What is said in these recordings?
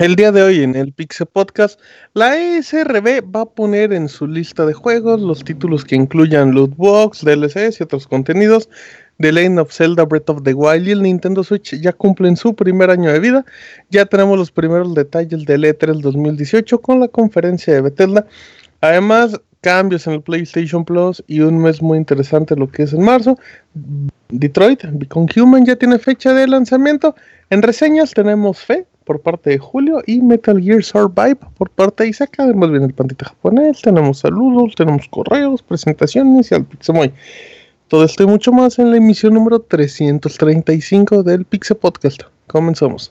El día de hoy en el Pixel Podcast, la ESRB va a poner en su lista de juegos los títulos que incluyan lootbox, DLCs y otros contenidos. The Lane of Zelda Breath of the Wild y el Nintendo Switch ya cumplen su primer año de vida. Ya tenemos los primeros detalles del E3 2018 con la conferencia de Bethesda. Además, cambios en el PlayStation Plus y un mes muy interesante lo que es en marzo. Detroit, Become Human ya tiene fecha de lanzamiento. En reseñas tenemos Fe, por parte de Julio y Metal Gear Survive por parte de Isaac. Además viene el pandita japonés, tenemos saludos, tenemos correos, presentaciones y al Pixemoy. Todo esto y mucho más en la emisión número 335 del Pixel Podcast. Comenzamos.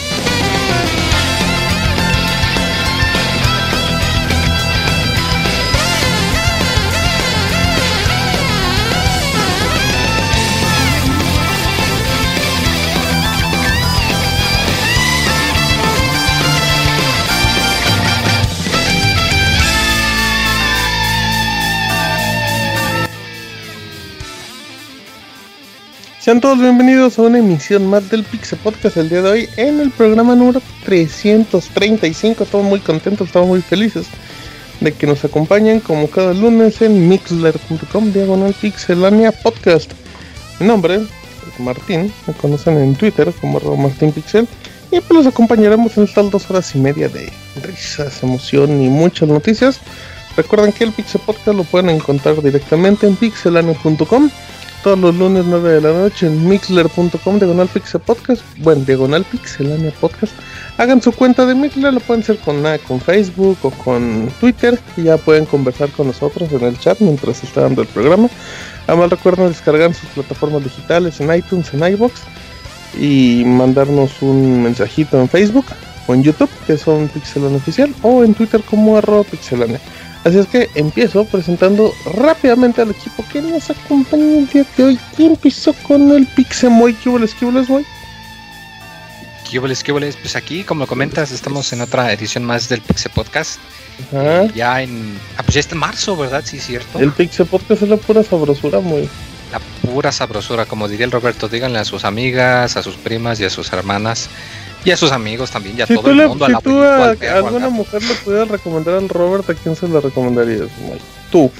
Sean todos bienvenidos a una emisión más del Pixel Podcast el día de hoy en el programa número 335. Estamos muy contentos, estamos muy felices de que nos acompañen como cada lunes en mixler.com diagonal pixelania podcast. Mi nombre es Martín, me conocen en Twitter como martinpixel y pues los acompañaremos en estas dos horas y media de risas, emoción y muchas noticias. Recuerden que el Pixel Podcast lo pueden encontrar directamente en pixelania.com todos los lunes 9 de la noche en mixler.com diagonal podcast, bueno, diagonal pixelania podcast. Hagan su cuenta de Mixler, lo pueden hacer con, con Facebook o con Twitter y ya pueden conversar con nosotros en el chat mientras está dando el programa. Además recuerden descargar sus plataformas digitales en iTunes, en iBox y mandarnos un mensajito en Facebook o en YouTube que son Pixelania Oficial o en Twitter como arroba pixelania. Así es que empiezo presentando rápidamente al equipo que nos acompaña el día de hoy. Y empiezo con el Pixemoy. ¿Qué boles, qué boles? Pues aquí, como comentas, estamos en otra edición más del Pixe Podcast. Ya en. Ah, pues ya está en marzo, ¿verdad? Sí, cierto. El Pixe Podcast es la pura sabrosura, muy. La pura sabrosura, como diría el Roberto, díganle a sus amigas, a sus primas y a sus hermanas y a sus amigos también, ya todo el mundo. Si a tú a, alguna mujer le pudieras recomendar al Robert, ¿a quién se la recomendarías? Tú.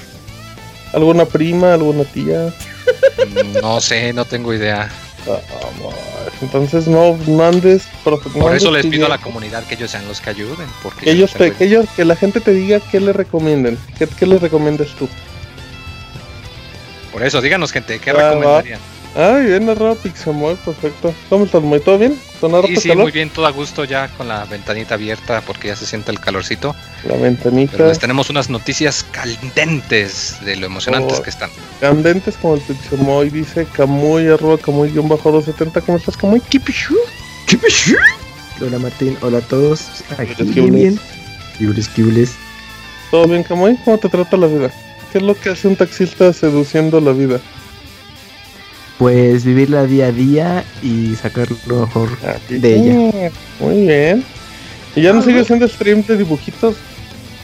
¿Alguna prima, alguna tía? Mm, no sé, no tengo idea. Ah, entonces no, mandes Por eso les pido a la comunidad que ellos sean los que ayuden. Porque que ellos, te, que ellos, que la gente te diga qué le recomienden. ¿Qué, qué les recomiendas tú? Por eso, díganos gente, ¿qué recomendarían? Ay, bien narrado Pixamoy, perfecto. ¿Cómo estás, muy ¿Todo bien? ¿Con sí, sí, muy bien, todo a gusto ya con la ventanita abierta porque ya se siente el calorcito. La ventanita. Pero les tenemos unas noticias candentes de lo emocionantes oh, que están. Candentes como el Pixamoy, dice Camuy, arroba Camuy-270. ¿Cómo estás, Camuy? ¿Kipishu? ¿Kipishu? Hola, Martín. Hola a todos. Aquí bien. Kibles, kibles. ¿Todo bien, Camuy? ¿Cómo te trata la vida? ¿Qué es lo que hace un taxista seduciendo la vida? Pues vivirla día a día y sacar lo mejor de ella. Muy bien. ¿Y ya no ah, sigue haciendo stream de dibujitos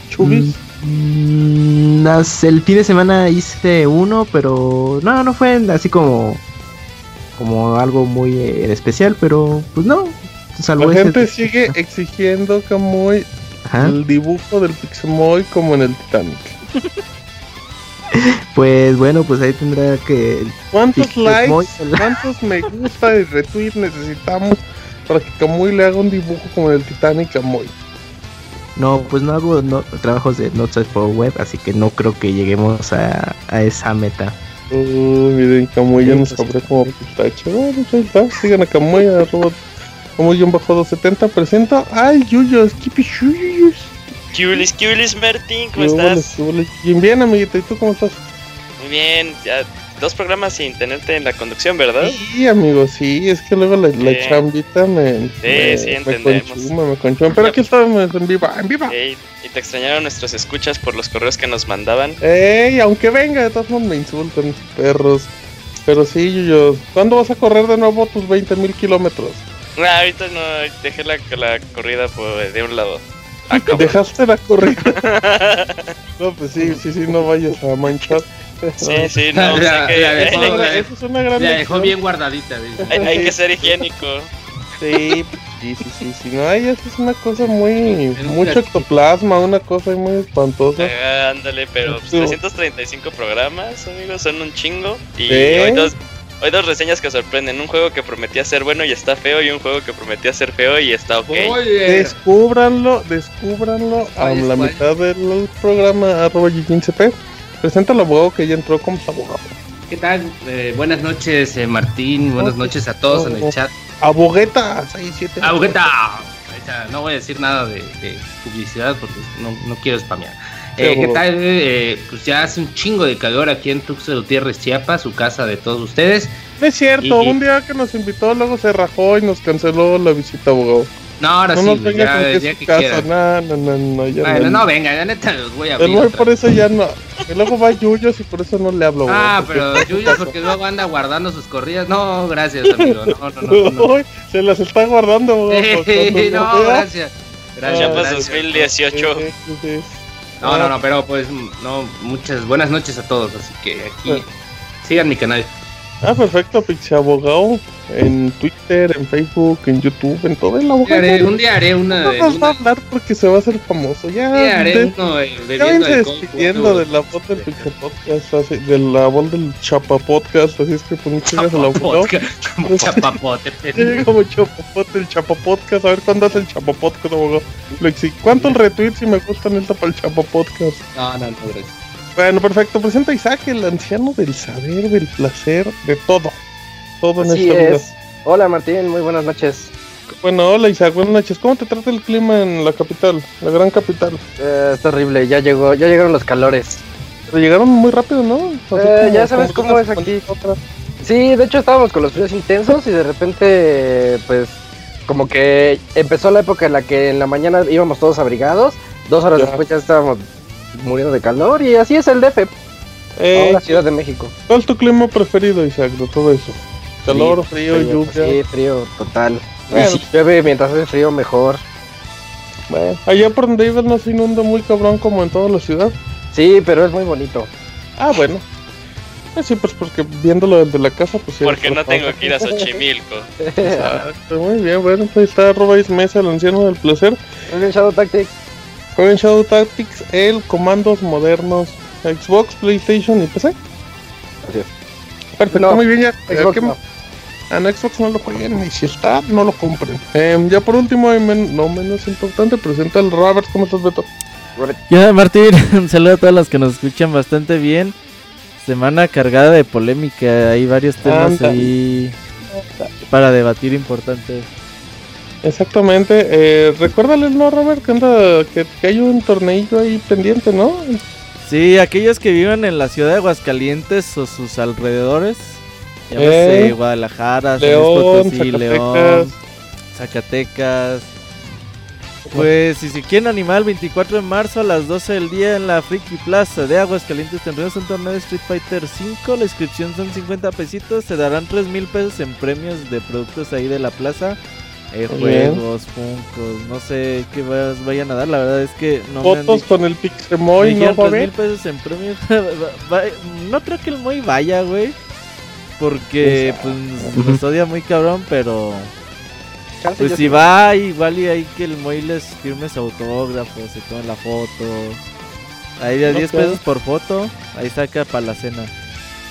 chubis? Mm, el fin de semana hice uno, pero no, no fue así como como algo muy eh, especial, pero pues no. La gente sigue exigiendo como el dibujo del Pixemoy como en el Titanic. Pues bueno, pues ahí tendrá que. ¿Cuántos likes, cuántos me gusta y retweets necesitamos para que Kamui le haga un dibujo como el Titanic a Moy? No, pues no hago no, trabajos de notas por web, así que no creo que lleguemos a, a esa meta. Uy, miren, Camuy ya nos compré como pistache. Bueno, pues ahí está. Sigan a Camuy, arroba Camuy bajo 270. Presento al Yuyos, Kipi Yuyos. Kiulis, Kiulis, Martín, ¿cómo estás? Bien, bien, amiguita, ¿y tú cómo estás? Muy bien, ya dos programas sin tenerte en la conducción, ¿verdad? Sí, amigo, sí, es que luego la, la chambita me. Sí, me, sí, entendemos. Me. Pero aquí estamos en viva, en viva. Ey, y te extrañaron nuestros escuchas por los correos que nos mandaban. Ey, aunque venga, de todos modos me insultan, perros. Pero sí, yo, ¿cuándo vas a correr de nuevo tus 20 mil kilómetros? No, ahorita no, dejé la, la corrida por, de un lado. Dejaste la corrida. no, pues sí, sí, sí, no vayas a manchar. Sí, sí, no, la, que, la dejó, Eso es una gran la dejó bien guardadita. Hay, hay, que ser higiénico. Sí, sí, sí, sí, sí. No, ay, eso es una cosa muy. Mucho ectoplasma, una cosa muy espantosa. Eh, ándale, pero pues, 335 programas, amigos, son un chingo. Y ¿Sí? hoy, dos, hoy dos reseñas que sorprenden: un juego que prometía ser bueno y está feo, y un juego que prometía ser feo y está ok. Oye. Descúbranlo, descúbranlo a la mitad del programa arroba G15P. Presenta al abogado que ya entró como abogado. ¿Qué tal? Eh, buenas noches, eh, Martín. Buenas noches a todos oh, en el chat. Abogueta 67. Abogueta. No voy a decir nada de, de publicidad porque no, no quiero spamear. Eh, ¿Qué tal? Eh, pues ya hace un chingo de calor aquí en Tuxtla Gutiérrez, Chiapas, su casa de todos ustedes. No es cierto, y, un día que nos invitó, luego se rajó y nos canceló la visita, abogado. No, ahora no sí, nos venga ya, ya que su casa, no, no, no, no, ya Bueno, no. no, venga, ya neta los voy a abrir. otra por eso ya no. Y luego va Yuyos y por eso no le hablo. Ah, pero porque- Yuyo, porque luego anda guardando sus corridas. No, gracias, amigo. No, no, no. no, se las está guardando, abogado, Eh, cuando no, gracias. Gracias, Chiapas gracias. 2018. No, no, no, pero pues, no, muchas buenas noches a todos. Así que aquí sigan mi canal. Ah, perfecto, Pixie Abogado. En Twitter, en Facebook, en YouTube, en todo el abogado. haré, un día haré una. No nos va a una- hablar porque se va a hacer famoso. Ya, día haré de- uno eh, ya vense despidiendo de la voz del Pixie Podcast, así, de la voz del Chapa Podcast. Así es que pues muchas gracias al abogado. Como chapapote. Como Chapapote, el Chapa Podcast. A ver cuándo hace el Chapa Podcast, abogado. Lexi, ¿cuánto el retweet si me gusta neta para el Chapa Podcast? No, no, no, gracias. Bueno, perfecto. Presenta a Isaac, el anciano del saber, del placer, de todo. Todo en Así esta vida. es. Hola Martín, muy buenas noches. Bueno, hola Isaac, buenas noches. ¿Cómo te trata el clima en la capital, la gran capital? Eh, es terrible, ya llegó, ya llegaron los calores. Pero llegaron muy rápido, ¿no? Eh, ya sabes cómo es aquí. otra. Sí, de hecho estábamos con los fríos intensos y de repente, pues, como que empezó la época en la que en la mañana íbamos todos abrigados, dos horas Ya. después ya estábamos muriendo de calor y así es el DF, Eh, ahora Ciudad de México. ¿Cuál es tu clima preferido, Isaac, de todo eso? Calor, frío, lluvia. Sí, frío, total. Bueno. Y si llueve mientras hace frío, mejor. Bueno, allá por donde vives no se inunda muy cabrón como en toda la ciudad. Sí, pero es muy bonito. Ah, bueno. Eh, sí, pues porque viéndolo desde la casa, pues sí. Porque no tengo que ir a Xochimilco. Exacto, muy bien, bueno, pues ahí está arroba Ismesa, el anciano del placer. Muy bien, Shadow Tactics. Jueguen Shadow Tactics, el comandos modernos, Xbox, PlayStation y PC. Así es. Perfecto, No, muy bien, ya. Xbox ¿qué- no. Ah, en Xbox no lo jueguen, y si está, no lo compren. Em, ya por último, y men- no menos importante, presenta el Robert. ¿Cómo estás, Beto? Ya, Martín, un saludo a todos los que nos escuchan bastante bien. Semana cargada de polémica, hay varios temas Anda. ahí para debatir importantes. Exactamente. Eh, recuérdales, ¿no, Robert? Que, anda, que, que hay un torneillo ahí pendiente, ¿no? Sí, aquellos que vivan en la ciudad de Aguascalientes o sus alrededores, Eh, llámese Guadalajara, San León, Potosí, Zacatecas. León, Zacatecas. Pues si se quieren animar el 24 de marzo a las 12 del día en la Friki Plaza de Aguascalientes tendremos un torneo de Street Fighter 5, la inscripción son 50 pesitos, se darán 3 mil pesos en premios de productos ahí de la plaza. Eh, juegos, funcos, no sé qué vas- vayan a dar, la verdad es que no me han Fotos dicho- con el Pixemoy, me ¿no va a 3 ver? mil pesos en va- no creo que el Moy vaya, güey. Porque pues nos odia muy cabrón, pero Chance pues si va, igual y ahí que el Moy les firme su autógrafo, se tome la foto. Ahí de a 10 Ok. pesos por foto, ahí saca para la cena.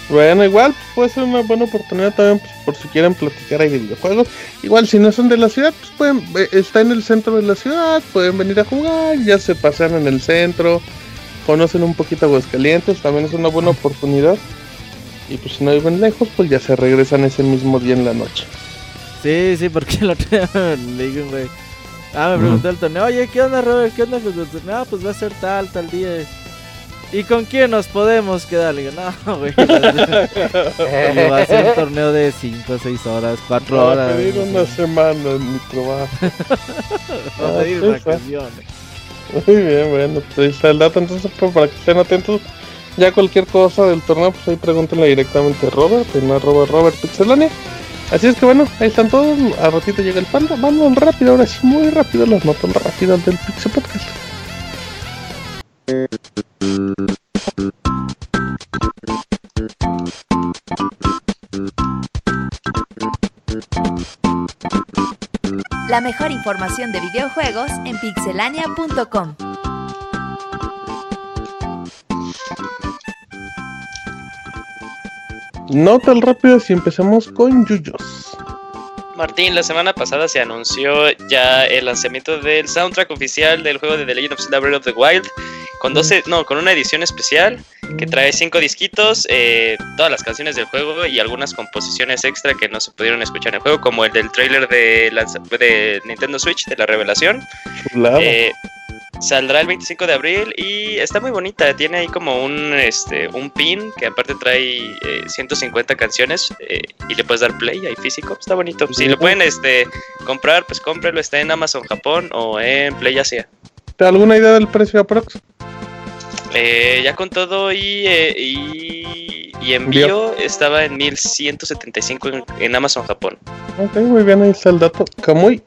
Bueno, igual pues, puede ser una buena oportunidad también pues, por si quieren platicar ahí de videojuegos. Igual si no son de la ciudad, pues pueden, eh, está en el centro de la ciudad, pueden venir a jugar, ya se pasean en el centro, conocen un poquito Aguascalientes, también es una buena oportunidad. Y pues si no viven lejos, pues ya se regresan ese mismo día en la noche. Sí, sí, porque el otro día le digo, güey. Ah, me preguntó el torneo, oye, ¿qué onda, Robert? ¿Qué onda? Ah, pues va a ser tal, tal día. ¿Y con quién nos podemos quedar? Le digo, no, güey. va a ser un torneo de 5, 6 horas, 4 horas. a pedir una semana en mi trabajo. Va a pedir pues, vacaciones. Muy bien, bueno, pues ahí está el dato. Entonces, pues, para que estén atentos, ya cualquier cosa del torneo, pues ahí pregúntenle directamente a Robert, en arroba Robert Pixelania. Así es que bueno, ahí están todos. A ratito llega el panda. Vamos rápido, ahora sí, muy rápido las notas rápidas del Pixel Podcast. La mejor información de videojuegos en pixelania.com. No tan rápido si empezamos con Yuyos. Martín, la semana pasada se anunció ya el lanzamiento del soundtrack oficial del juego de The Legend of Zelda Breath of the Wild con 12, no, con una edición especial que trae cinco disquitos, eh, todas las canciones del juego y algunas composiciones extra que no se pudieron escuchar en el juego, como el del trailer de, de Nintendo Switch de la revelación. Eh, saldrá el 25 de abril y está muy bonita. Tiene ahí como un, este, un pin que aparte trae 150 eh, canciones y le puedes dar play ahí físico. Está bonito. Si lo pueden este, comprar, pues cómprelo. Está en Amazon Japón o en Play Asia. ¿Alguna idea del precio aprox? Eh, ya con todo y, eh, y, y, envío estaba en 1175 en, en, Amazon Japón. Ok, muy bien, ahí está el dato. Kamui.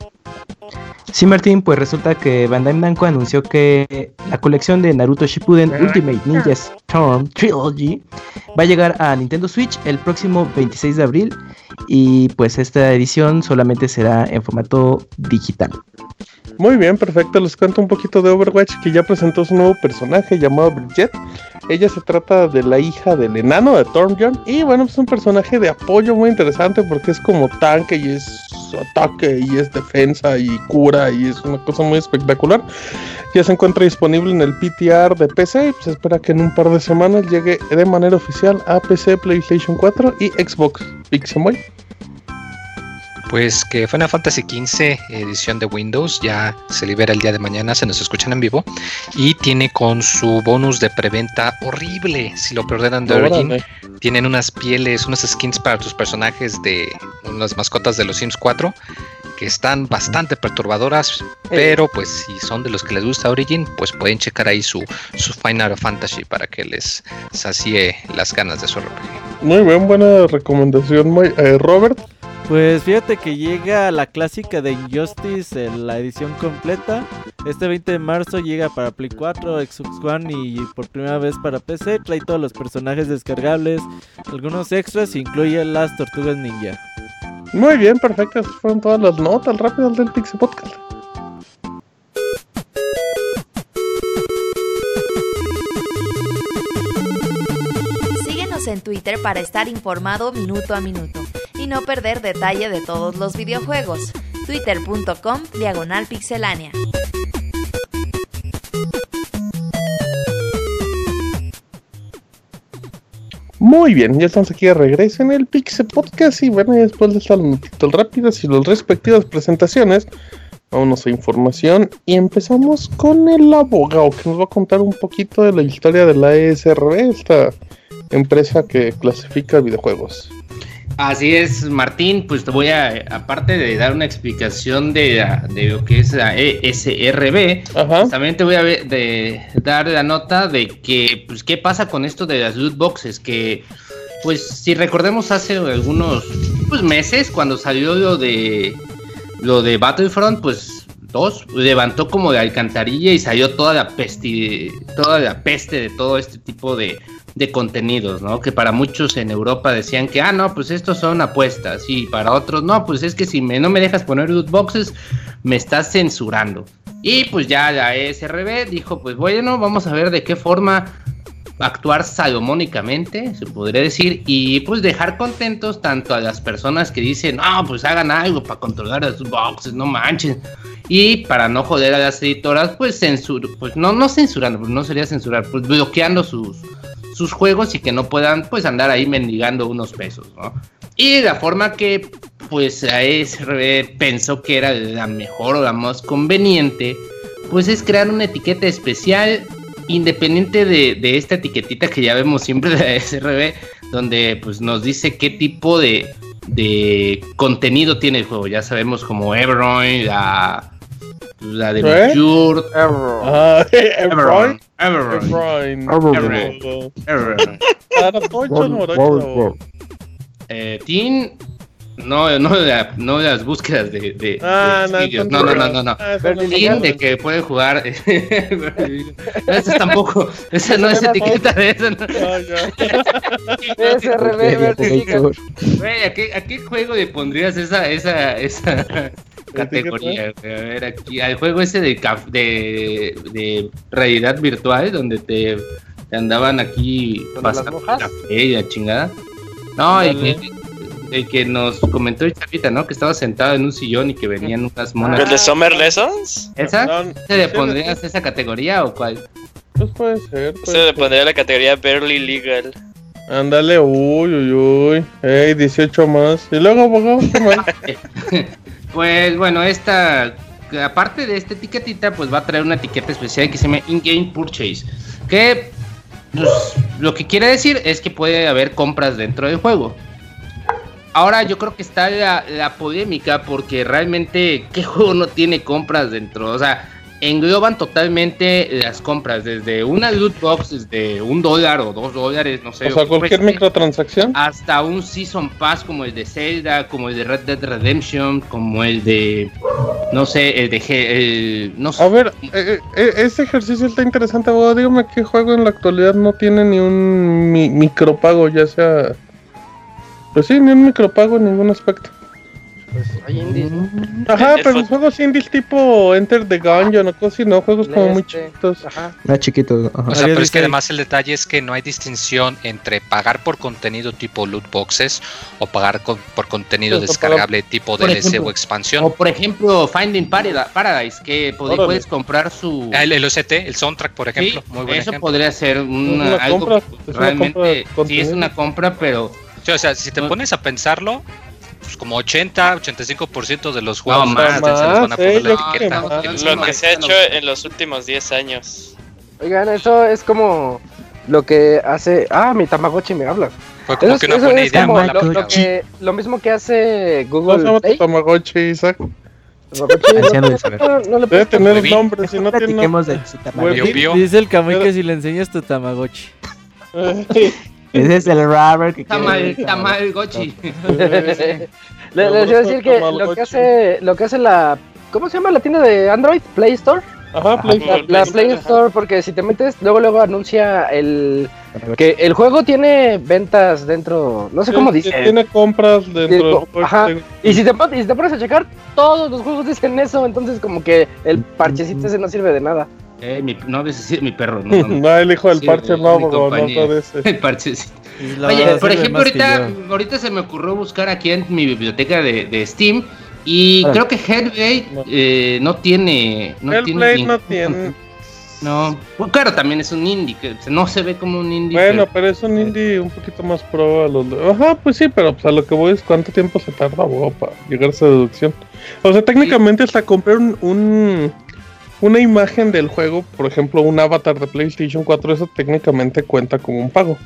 Sí, Martín, pues resulta que Bandai Namco anunció que la colección de Naruto Shippuden Ultimate Ninja Storm Trilogy va a llegar a Nintendo Switch el próximo 26 de abril y pues esta edición solamente será en formato digital. Muy bien, perfecto. Les cuento un poquito de Overwatch que ya presentó su nuevo personaje llamado Bridget. Ella se trata de la hija del enano de Thornjon y bueno, es un personaje de apoyo muy interesante porque es como tanque y es ataque y es defensa y cura y es una cosa muy espectacular. Ya se encuentra disponible en el PTR de PC y pues espera que en un par de semanas llegue de manera oficial a PC, PlayStation 4 y Xbox Pixemoy. Pues que Final Fantasy XV edición de Windows ya se libera el día de mañana, se nos escuchan en vivo y tiene con su bonus de preventa horrible. Si lo perderan de Origin, tienen unas pieles, unas skins para tus personajes de unas mascotas de los Sims 4 que están bastante perturbadoras, pero pues si son de los que les gusta Origin, pues pueden checar ahí su, su Final Fantasy para que les sacie las ganas de su RPG. Muy bien, buena recomendación, eh, Robert. Pues fíjate que llega la clásica de Injustice, en la edición completa. Este 20 de marzo llega para Play 4, Xbox One y por primera vez para PC. Trae todos los personajes descargables, algunos extras, incluye las tortugas ninja. Muy bien, perfecto. Estas fueron todas las notas rápidas del Pixel Podcast. Síguenos en Twitter para estar informado minuto a minuto no perder detalle de todos los videojuegos. Twitter.com Diagonal Pixelánea. Muy bien, ya estamos aquí de regreso en el Pixel Podcast y bueno, después de estas noticias rápidas y las respectivas presentaciones, vámonos a información y empezamos con el abogado que nos va a contar un poquito de la historia de la ESRB, esta empresa que clasifica videojuegos. Así es, Martín, pues te voy a, aparte de dar una explicación de, lo que es la ESRB, pues también te voy a de, dar la nota de que, pues, qué pasa con esto de las loot boxes, que, pues, si recordemos hace algunos pues, meses, cuando salió lo de, lo de Battlefront, pues, dos, levantó como de alcantarilla y salió toda la peste, toda la peste de todo este tipo de de contenidos, ¿no? Que para muchos en Europa decían que, ah, no, pues estos son apuestas, y para otros, no, pues es que si me, no me dejas poner loot boxes, me estás censurando. Y pues ya la ESRB dijo, pues bueno, vamos a ver de qué forma actuar salomónicamente, se podría decir, y pues dejar contentos tanto a las personas que dicen, no, pues hagan algo para controlar sus boxes, no manchen. Y para no joder a las editoras, pues censur, pues no, no censurando, pues no sería censurar, pues bloqueando sus, sus juegos y que no puedan pues andar ahí mendigando unos pesos, ¿no? Y la forma que pues ASRB pensó que era la mejor o la más conveniente, pues es crear una etiqueta especial independiente de, esta etiquetita que ya vemos siempre de SRB, donde pues nos dice qué tipo de, de contenido tiene el juego. Ya sabemos como Everon, la, la de. Jurt, ah, Everon, Everon, Everon, Eh, Teen no, no, de, no de las búsquedas de, de, ah, no, no, no, no, no, ah, de que puede jugar. esa tampoco, esa no es etiqueta de esa. No. ¿a qué, ¿a qué juego le pondrías esa, esa, esa categoría? A ver, aquí, al juego ese de, de, de realidad virtual, donde te, andaban aquí pasando café y la chingada. No, y el que nos comentó Chavita, ¿no? Que estaba sentado en un sillón y que venían unas monas. ¿El de Summer Lessons? ¿Esa? ¿Se le pondrías esa categoría o cuál? Pues puede ser. Se le pondría la categoría Barely Legal. Ándale, uy, uy, uy. Ey, 18 más. Y luego, abogado, Pues bueno, esta. Aparte de esta etiquetita, pues va a traer una etiqueta especial que se llama In-Game Purchase. Que pues, lo que quiere decir es que puede haber compras dentro del juego. Ahora yo creo que está la, polémica porque realmente qué juego no tiene compras dentro. O sea, engloban totalmente las compras, desde una loot box desde un dólar o dos dólares, no sé. O sea, cualquier microtransacción. Hasta un Season Pass como el de Zelda, como el de Red Dead Redemption, como el de, no sé, el de... El, no sé. A ver, eh, eh, eh, ese ejercicio está interesante, Dígame qué juego en la actualidad no tiene ni un micropago, ya sea pues sí, ni un micropago en ningún aspecto. Pues hay indies, ¿no? Ajá, pero los juegos indies tipo Enter the Gungeon o cosas no, juegos como muy este, chiquitos. Ajá. Muy chiquitos, O sea, pero es que además el detalle es que no hay distinción entre pagar por contenido tipo loot boxes o pagar por contenido descargable tipo DLC o expansión. O por ejemplo, Finding Paradise, que puedes comprar su... Ah, el, el OCT, el soundtrack, por ejemplo. muy buen Eso podría ser una, algo realmente... sí, es una compra, pero o sea, si te pones a pensarlo, pues como 80, 85% de los juegos más, se les van a poner la etiqueta. Lo que se ha hecho en los últimos 10 años. Oigan, eso es como lo que hace. Ah, mi Tamagotchi me habla. Fue como que una buena idea. Lo, que, lo, mismo que hace Google. ¿Cómo se llama Tamagotchi, Isaac? No, le Debe tener nombre, si no tiene. Dice el Kamui que si le enseñas tu Tamagotchi. Ese es el rubber que Tamal, Tamal Gochi. Les voy a decir que lo que hace lo que hace la ¿cómo se llama la tienda de Android? Play Store. Ajá, Play Store. La, Play Store porque si te metes luego luego anuncia el que el juego tiene ventas dentro, no sé cómo dice. Tiene compras dentro. Ajá. Y si te y si te pones a checar todos los juegos dicen eso, entonces como que el parchecito ese no sirve de nada. Eh, mi, no decir mi perro, no. No, el hijo del parche no, no, no ese. El parche sí. Oye, por ejemplo, ahorita, ahorita se me ocurrió buscar aquí en mi biblioteca de, de Steam y creo que Hellblade no. Eh, no tiene. No Hellblade tiene, no tiene. No, pues claro, también es un indie, que no se ve como un indie. Bueno, pero, es un indie un poquito más pro a los... Ajá, pues sí, pero pues a lo que voy es cuánto tiempo se tarda para llegar a esa deducción. O sea, técnicamente hasta comprar un, un, una imagen del juego, por ejemplo, un avatar de PlayStation 4, eso técnicamente cuenta como un pago.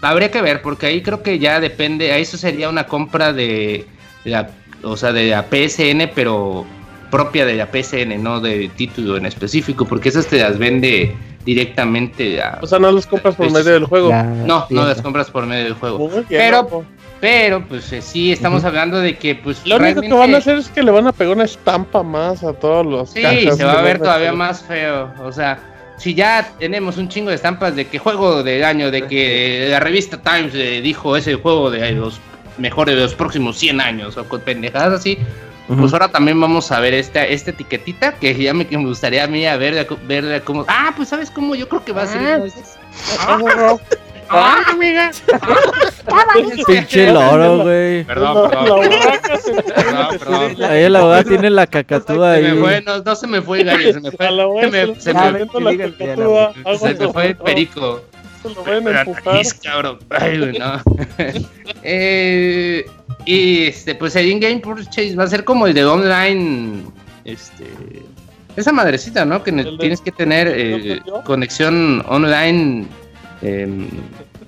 Habría que ver, porque ahí creo que ya depende, a eso sería una compra de, la, o sea, de la PSN, pero propia de la PSN, no de título en específico, porque esas te las vende directamente a, O sea, no las compras por medio del juego. no, no las compras por medio del juego. pero pero, pues eh, sí, estamos hablando de que, pues. Lo único que van a hacer es que le van a pegar una estampa más a todos los. Sí, se va a ver todavía más feo. O sea, si ya tenemos un chingo de estampas de que juego del año, de que la revista Times dijo ese juego de los mejores de los próximos 100 años, o con pendejadas así, Pues ahora también vamos a ver esta, esta etiquetita que ya me, que me gustaría a mí a ver, ver cómo. Ah, pues sabes cómo yo creo que va a ser. Ah, ¡Ah, amiga! Pinche loro, güey. Perdón, perdón. perdón, perdón. Ahí el abogado tiene la cacatúa ahí. Se me fue, no, no se me fue, Gary, se me fue. Se me, se me, se me fue el perico. Se lo ven a empujar. cabrón. Ay, güey, no. eh, y este, pues el in-game purchase va a ser como el de online. Este. Esa madrecita, ¿no? Que tienes que tener eh, conexión online eh,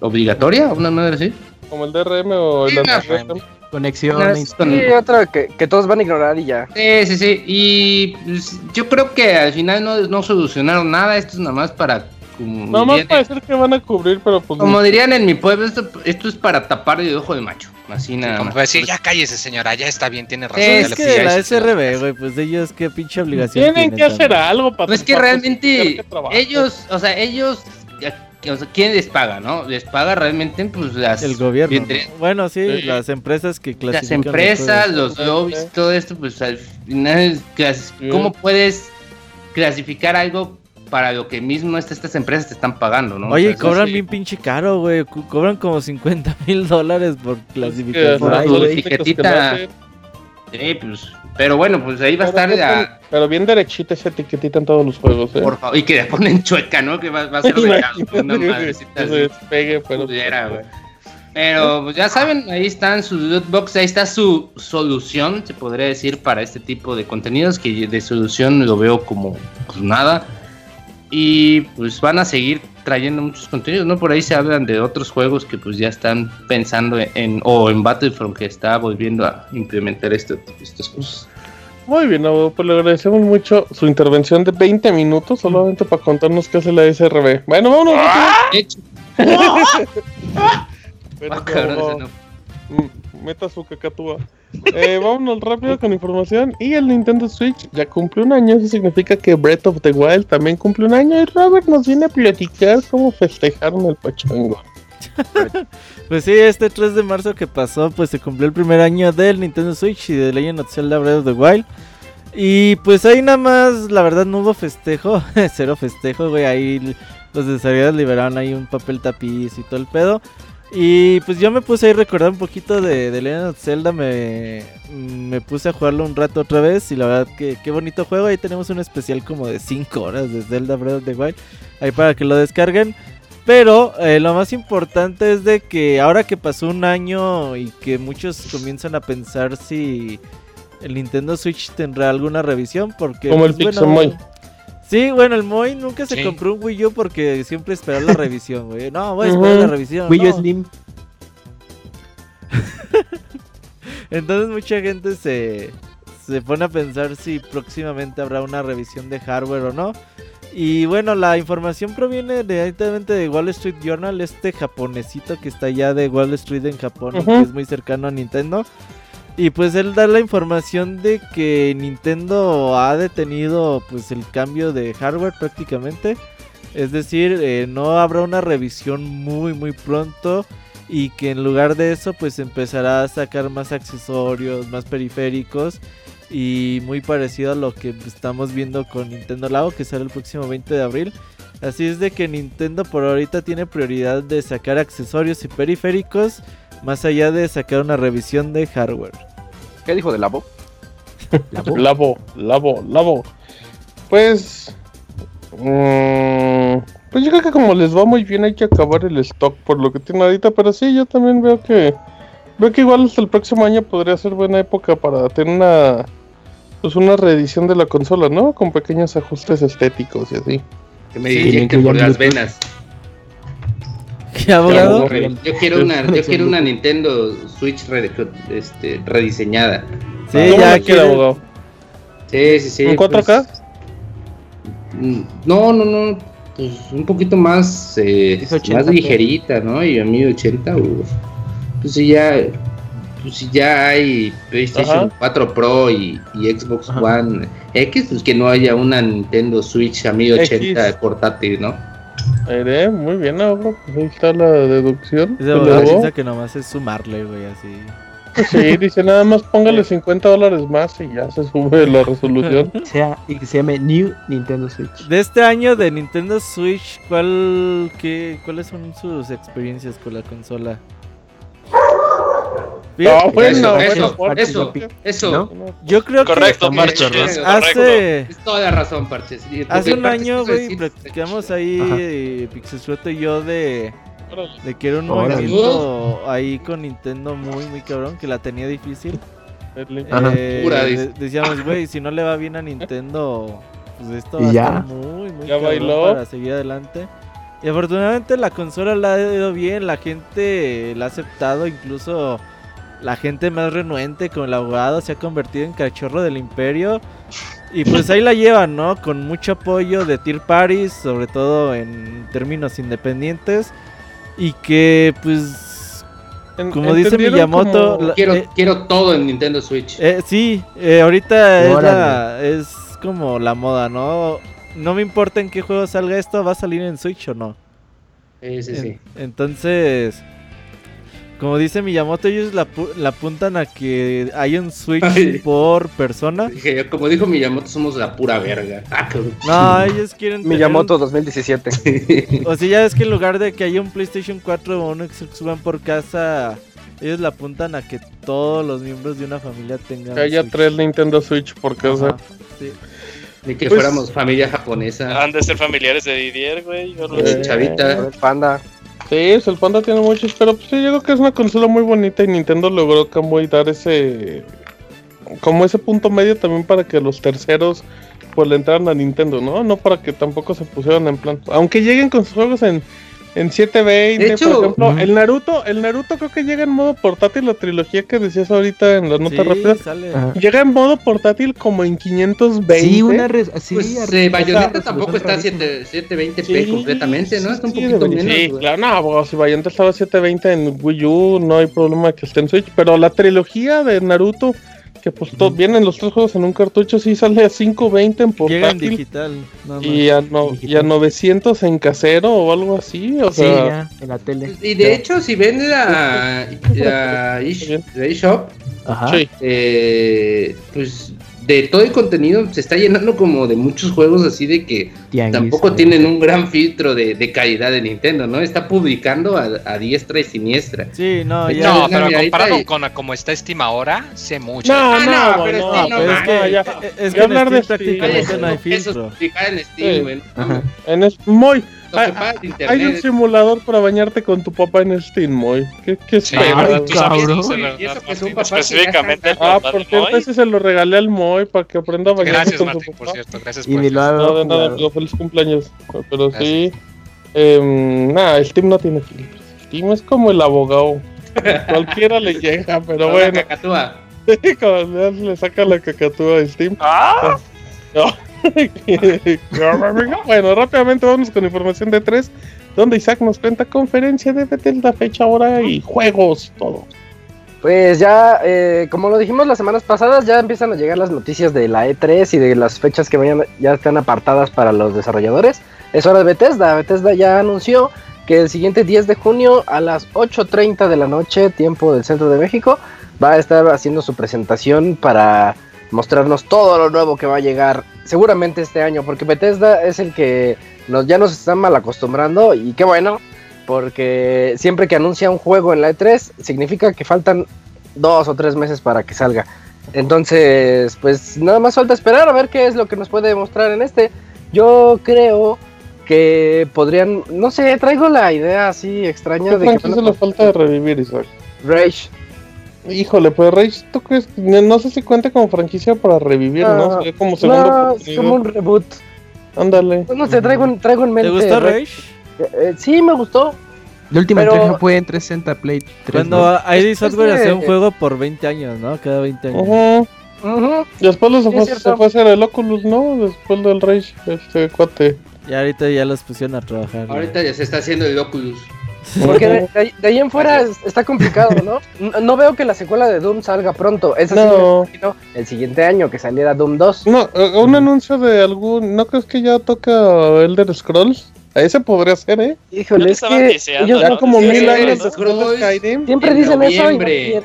obligatoria, una madre así. Como el DRM o el DRM. Conexión. Y otra que, que, todos van a ignorar y ya. Sí, sí, sí. Y pues, yo creo que al final no, no solucionaron nada. Esto es nada más para como no más decir que van a cubrir, pero pues. Como dirían en mi pueblo, esto, esto es para tapar el ojo de macho. Así nada como decir, ya cállese, señora, ya está bien, tiene razón. Es que la SRB, güey, pues ellos qué pinche obligación tienen. que hacer algo para. Pues es que realmente ellos, o sea, ellos o sea, ¿quién les paga, no? Les paga realmente pues las... El gobierno. Bueno, sí, las empresas que clasifican. Las empresas, los lobbies, todo esto, pues al final, ¿cómo puedes clasificar algo para lo que mismo estas, empresas te están pagando, ¿no? Oye, cobran bien pinche caro, güey. Cobran como 50 mil dólares por clasificar. Por la etiquetita. Sí, pues pero bueno, pues ahí va a estar ya. Pero bien derechita esa etiquetita en todos los juegos, ¿eh? Por favor, y que le ponen chueca, ¿no? Que va, va a ser una madrecita se despegue, pero. Pero pues ya saben, ahí están sus lootbox, ahí está su solución, se podría decir, para este tipo de contenidos, que de solución lo veo como pues, nada. Y pues van a seguir trayendo muchos contenidos, ¿no? Por ahí se hablan de otros juegos que pues ya están pensando en, o en Battlefront que está volviendo a implementar esto, estas cosas. Muy bien, pues le agradecemos mucho su intervención de 20 minutos solamente para contarnos qué hace la SRB. Bueno, vámonos. ¡Ah! meta su cacatúa. Eh, vámonos rápido con información. Y el Nintendo Switch ya cumple un año. Eso significa que Breath of the Wild también cumple un año. Y Robert nos viene a platicar cómo festejaron el pachango. pues sí, este 3 de marzo que pasó, pues se cumplió el primer año del Nintendo Switch y de Legend of Zelda Breath of the Wild. Y pues ahí nada más, la verdad no hubo festejo, cero festejo, güey. Ahí los desarrolladores liberaron ahí un papel tapiz y todo el pedo. Y pues yo me puse ahí a recordar un poquito de, de Legend of Zelda, me, me puse a jugarlo un rato otra vez y la verdad que qué bonito juego, ahí tenemos un especial como de 5 horas de Zelda Breath of the Wild, ahí para que lo descarguen. Pero eh, lo más importante es de que ahora que pasó un año y que muchos comienzan a pensar si el Nintendo Switch tendrá alguna revisión, porque... Como el pues, Pixel Sí, bueno, el Moy nunca se compró un Wii U porque siempre esperó la revisión, güey. No, voy a esperar la revisión. Wii U Slim. Entonces mucha gente se, se pone a pensar si próximamente habrá una revisión de hardware o no. Y bueno, la información proviene directamente de Wall Street Journal, este japonesito que está allá de Wall Street en Japón, que es muy cercano a Nintendo. Y pues él da la información de que Nintendo ha detenido pues el cambio de hardware prácticamente. Es decir, eh, no habrá una revisión muy muy pronto y que en lugar de eso pues empezará a sacar más accesorios, más periféricos y muy parecido a lo que estamos viendo con Nintendo Labo que sale el próximo 20 de abril. Así es de que Nintendo por ahorita tiene prioridad de sacar accesorios y periféricos más allá de sacar una revisión de hardware. ¿Qué dijo de Labo? Labo, Labo, Labo, Labo. Pues. Mmm, pues yo creo que como les va muy bien, hay que acabar el stock por lo que tiene ahorita. Pero sí, yo también veo que. Veo que igual hasta el próximo año podría ser buena época para tener una. Pues una reedición de la consola, ¿no? Con pequeños ajustes estéticos y así. Que me sí, que por las venas. Yo quiero una, yo quiero una Nintendo Switch este, rediseñada. Sí, ya quiero abogado. Sí, sí, sí. ¿En 4K? Pues, no, no, no. Pues un poquito más, eh, más ligerita, ¿no? Y a mí 80, pues si ya, pues si ya hay PlayStation 4 Pro y, Xbox One X, pues que no haya una Nintendo Switch a 1080 portátil, ¿no? Muy bien, ahora pues ahí está la deducción. Esa que nomás es sumarle, güey, así. Sí, dice nada más póngale 50 dólares más y ya se sube la resolución. sea, y que se llame New Nintendo Switch. De este año de Nintendo Switch, ¿cuál, qué, ¿cuáles son sus experiencias con la consola? No, bueno, eso, bueno, eso, eso, Yo creo Correcto, que Parches. correcto. hace, Es toda la razón, Parches. Hace un Parches año, güey, platicamos ahí, eh, Pixelsueto y yo, de, de que era un Órale. movimiento ahí con Nintendo muy, muy cabrón, que la tenía difícil. Ajá. Eh, Pura, de- decíamos, güey, si no le va bien a Nintendo, pues esto va a estar muy, muy Ya cabrón bailó. para seguir adelante. Y afortunadamente la consola la ha ido bien, la gente la ha aceptado, incluso la gente más renuente con el abogado se ha convertido en cachorro del imperio. Y pues ahí la llevan, ¿no? Con mucho apoyo de Tier Paris, sobre todo en términos independientes. Y que pues, como dice ¿entendieron Miyamoto, como- la- Quiero, eh, quiero todo en Nintendo Switch. eh, sí, eh, ahorita es, Órale. la- es como la moda, ¿no? No me importa en qué juego salga esto, va a salir en Switch o no. Sí, sí, sí. En- entonces, como dice Miyamoto, ellos la, pu- la apuntan a que hay un Switch Ay. por persona. Dije, yo, como dijo Miyamoto, somos la pura verga. Ah. No, ellos quieren tener Miyamoto 2017. un- O sea, ya es que en lugar de que haya un PlayStation 4 o un Xbox One por casa, ellos la apuntan a que todos los miembros de una familia tengan Que haya Switch. tres Nintendo Switch por casa. Ajá, sí. De que Pues- fuéramos familia japonesa. Han de ser familiares de Didier, güey. yo no Eh, sé. Chavita. El Panda. Sí, el Panda tiene muchos, pero pues yo creo que es una consola muy bonita y Nintendo logró como dar ese como ese punto medio también para que los terceros pues le entraran a Nintendo, ¿no? No para que tampoco se pusieran en plan, aunque lleguen con sus juegos en en 720, De hecho, por ejemplo, el Naruto, el Naruto creo que llega en modo portátil, la trilogía que decías ahorita en la nota Sí, rápida. sale. Ajá. Llega en modo portátil como en 520. Sí, una res- sí, Pues eh, o sea, Bayonetta tampoco está a resolución 7, 720p Sí, completamente, ¿no? sí, Está un poquito menos. Sí, claro, no, bro, si Bayonetta estaba a 720 en Wii U, no hay problema que esté en Switch. Pero la trilogía de Naruto, que pues to- vienen los tres juegos en un cartucho, sí sale a 520 en Llega en portátil digital. nada más. y a, no- y a 900 en casero o algo así. O Sí, sea, ya, en la tele. Y de hecho, si ven la, la, eSh- la eShop, eh, pues de todo el contenido se está llenando como de muchos juegos así de que Tianguis, tampoco tienen un gran filtro de, de calidad de Nintendo, ¿no? Está publicando a, a diestra y siniestra. Sí, no, ya. No, pero comparado y- con a como está Steam ahora, sé mucho. No, Ah, no, no, pero no, sí, no, pero es es que, ya. es que hablar de Eso, no hay eso filtro. explicar en Steam, Sí. güey. Ajá. En es muy. Hay, el hay un simulador para bañarte con tu papá en Steam, Moy. ¿Qué, qué Sí, esperas? Cabrón. Y eso que papá Específicamente el Ah, papá por de cierto, Moy. ese se lo regalé al Moy para que aprenda a bañarse Gracias, con Martín, su por papá. cierto. Gracias Y por ni lo eso. ha No, de nada, jugado. digo, feliz cumpleaños. Pero sí. em, nada, Steam no tiene filtros. Steam es como el abogado. Cualquiera le llega, pero bueno. Cacatúa. Cuando le- le saca la cacatúa a Steam. ¡Ah! bueno, rápidamente vamos con información de 3, donde Isaac nos cuenta conferencia de Bethesda, fecha, hora y juegos, todo. Pues ya, eh, como lo dijimos las semanas pasadas, ya empiezan a llegar las noticias de la E3 y de las fechas que vayan, ya están apartadas para los desarrolladores. Es hora de Bethesda. Bethesda ya anunció que el siguiente 10 de junio a las 8.30 de la noche, tiempo del centro de México, va a estar haciendo su presentación para mostrarnos todo lo nuevo que va a llegar seguramente este año, porque Bethesda es el que nos, ya nos está mal acostumbrando y qué bueno, porque siempre que anuncia un juego en la E3 significa que faltan dos o tres meses para que salga. Entonces, pues nada más falta esperar a ver qué es lo que nos puede mostrar en este. Yo creo que podrían, no sé, traigo la idea así extraña ¿Qué de que le falta revivir, Isaac? Rage. Híjole, pues Rage, ¿tú crees? No no sé si cuenta como franquicia para revivir, ¿no? Ah, Sería como segunda No, es como un reboot. Ándale. Pues no sé, traigo, en- traigo en mente. ¿Te gustó Rage. Rage? Eh, sí, me gustó. La última Pero- entrega fue en 360 Play 3. Cuando ¿no? ID Software hacía un juego por 20 años, ¿no? Cada 20 años. Ujú. Ujú. Después lo se, Sí, fue, se fue a hacer el Oculus, ¿no? Después del Rage, este cuate. Y ahorita ya los pusieron a trabajar. Ahorita ya se está haciendo el Oculus. Porque de, de ahí- de ahí en fuera es- está complicado, ¿no? No, no veo que la secuela de Doom salga pronto. Eso sí No. el siguiente año que saliera Doom 2. No, eh, un anuncio de algún. ¿No crees que ya toca Elder Scrolls? A ese podría ser, ¿eh? Híjole, es estaban que deseando, ellos Ya ¿no? como mil años después de Scrolls. Skyrim. siempre en dicen eso y no quieren.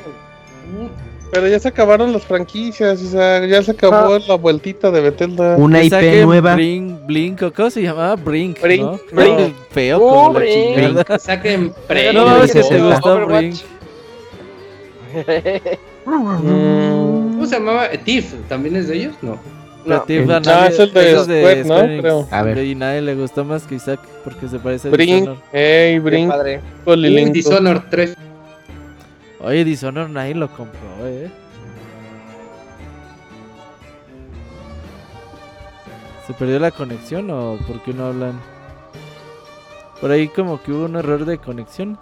Pero ya se acabaron las franquicias, o sea, ya se acabó la vueltita de Bethesda. Una IP nueva. Blink, Blink, ¿cómo se llamaba? Brink, Brink, ¿no? Brink. Feo Oh, como la Brink. chingada. Saquen pre. No, Brink, es que te Brink. gustó Overwatch. Brink. Mm, ¿Cómo se llamaba? ¿Tiff? ¿También es de ellos? No. No. Creative, a Ah, nadie- es el de es Square, ¿no? Creo. A ver. Y nadie le gustó más que Isaac porque se parece a Brink, Dishonored. ey, Qué Brink, padre. Dishonored 3. Oye, Dishonored nadie lo compró, eh. ¿Se perdió la conexión o por qué no hablan? Por ahí como que hubo un error de conexión.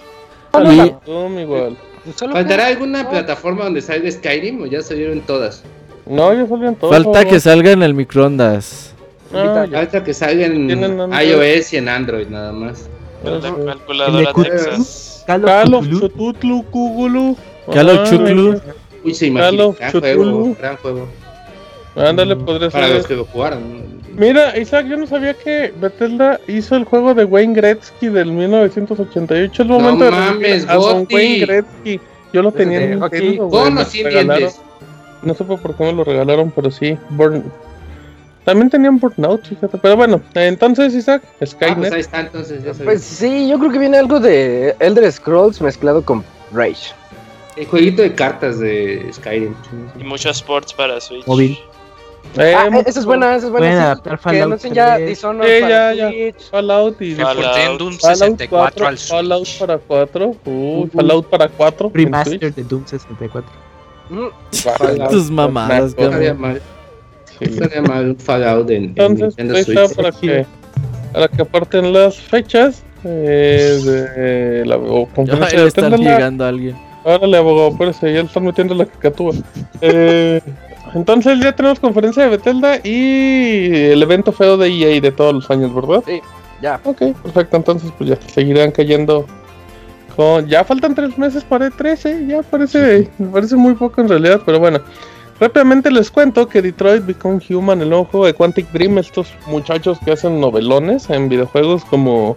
Igual. Solo ¿Faltará alguna plataforma donde salga Skyrim o ya salieron todas? No, ya salían todos. Falta que salga en el microondas. Ah, ya. Falta que salga en iOS y en Android nada más. La Eso. calculadora Texas. Cthulhu. Chututlu, Kugulu. Call of Ajá, Chutlu. Uy, se imagina. Gran juego, gran juego. Ándale, podría Para ser. los que lo jugaron. Mira, Isaac, yo no sabía que Bethesda hizo el juego de Wayne Gretzky del 1988. Es el No momento de mames, a don. Wayne Gretzky. Yo lo tenía en. Nintendo, Con. No supe por qué me lo regalaron, pero sí. Burn... También tenían Burnout, fíjate. Pero bueno, entonces, Isaac, Ah, pues Skynet. ahí está, entonces ya. Pues sí, yo creo que viene algo de Elder Scrolls mezclado con Rage. El jueguito de cartas de Skyrim. Y muchos sports para Switch. Móvil. Eh, ah, eh, esa es buena, esa es buena. Pueden sí, adaptar que Fallout anuncien ya 3. Dishonored Sí, para ya, ya. Switch. Fallout y Fallout. Doom Fallout 64 4, al Switch. Fallout para 4. Uh, Uh, Fallout para 4. en Remaster de Doom 64. Mm, Fallout. Tus mamadas, cabrón. Sí. Estaría mal un Fallout en, en Entonces, Nintendo ahí está Switch. para que, para que aparten las fechas. Eh, de la o Ya conferencia le de están Bethesda. llegando a alguien. Órale, abogado, espérese, ya le están metiendo la cacatúa. Eh, entonces ya tenemos conferencia de Bethesda y el evento feo de EA de todos los años, ¿verdad? ya. Ok, perfecto, entonces pues ya seguirán cayendo con... Ya faltan tres meses para E3, ¿eh? ya parece, me parece muy poco en realidad, pero bueno. Rápidamente les cuento que Detroit Become Human, el nuevo juego de Quantic Dream, estos muchachos que hacen novelones en videojuegos como...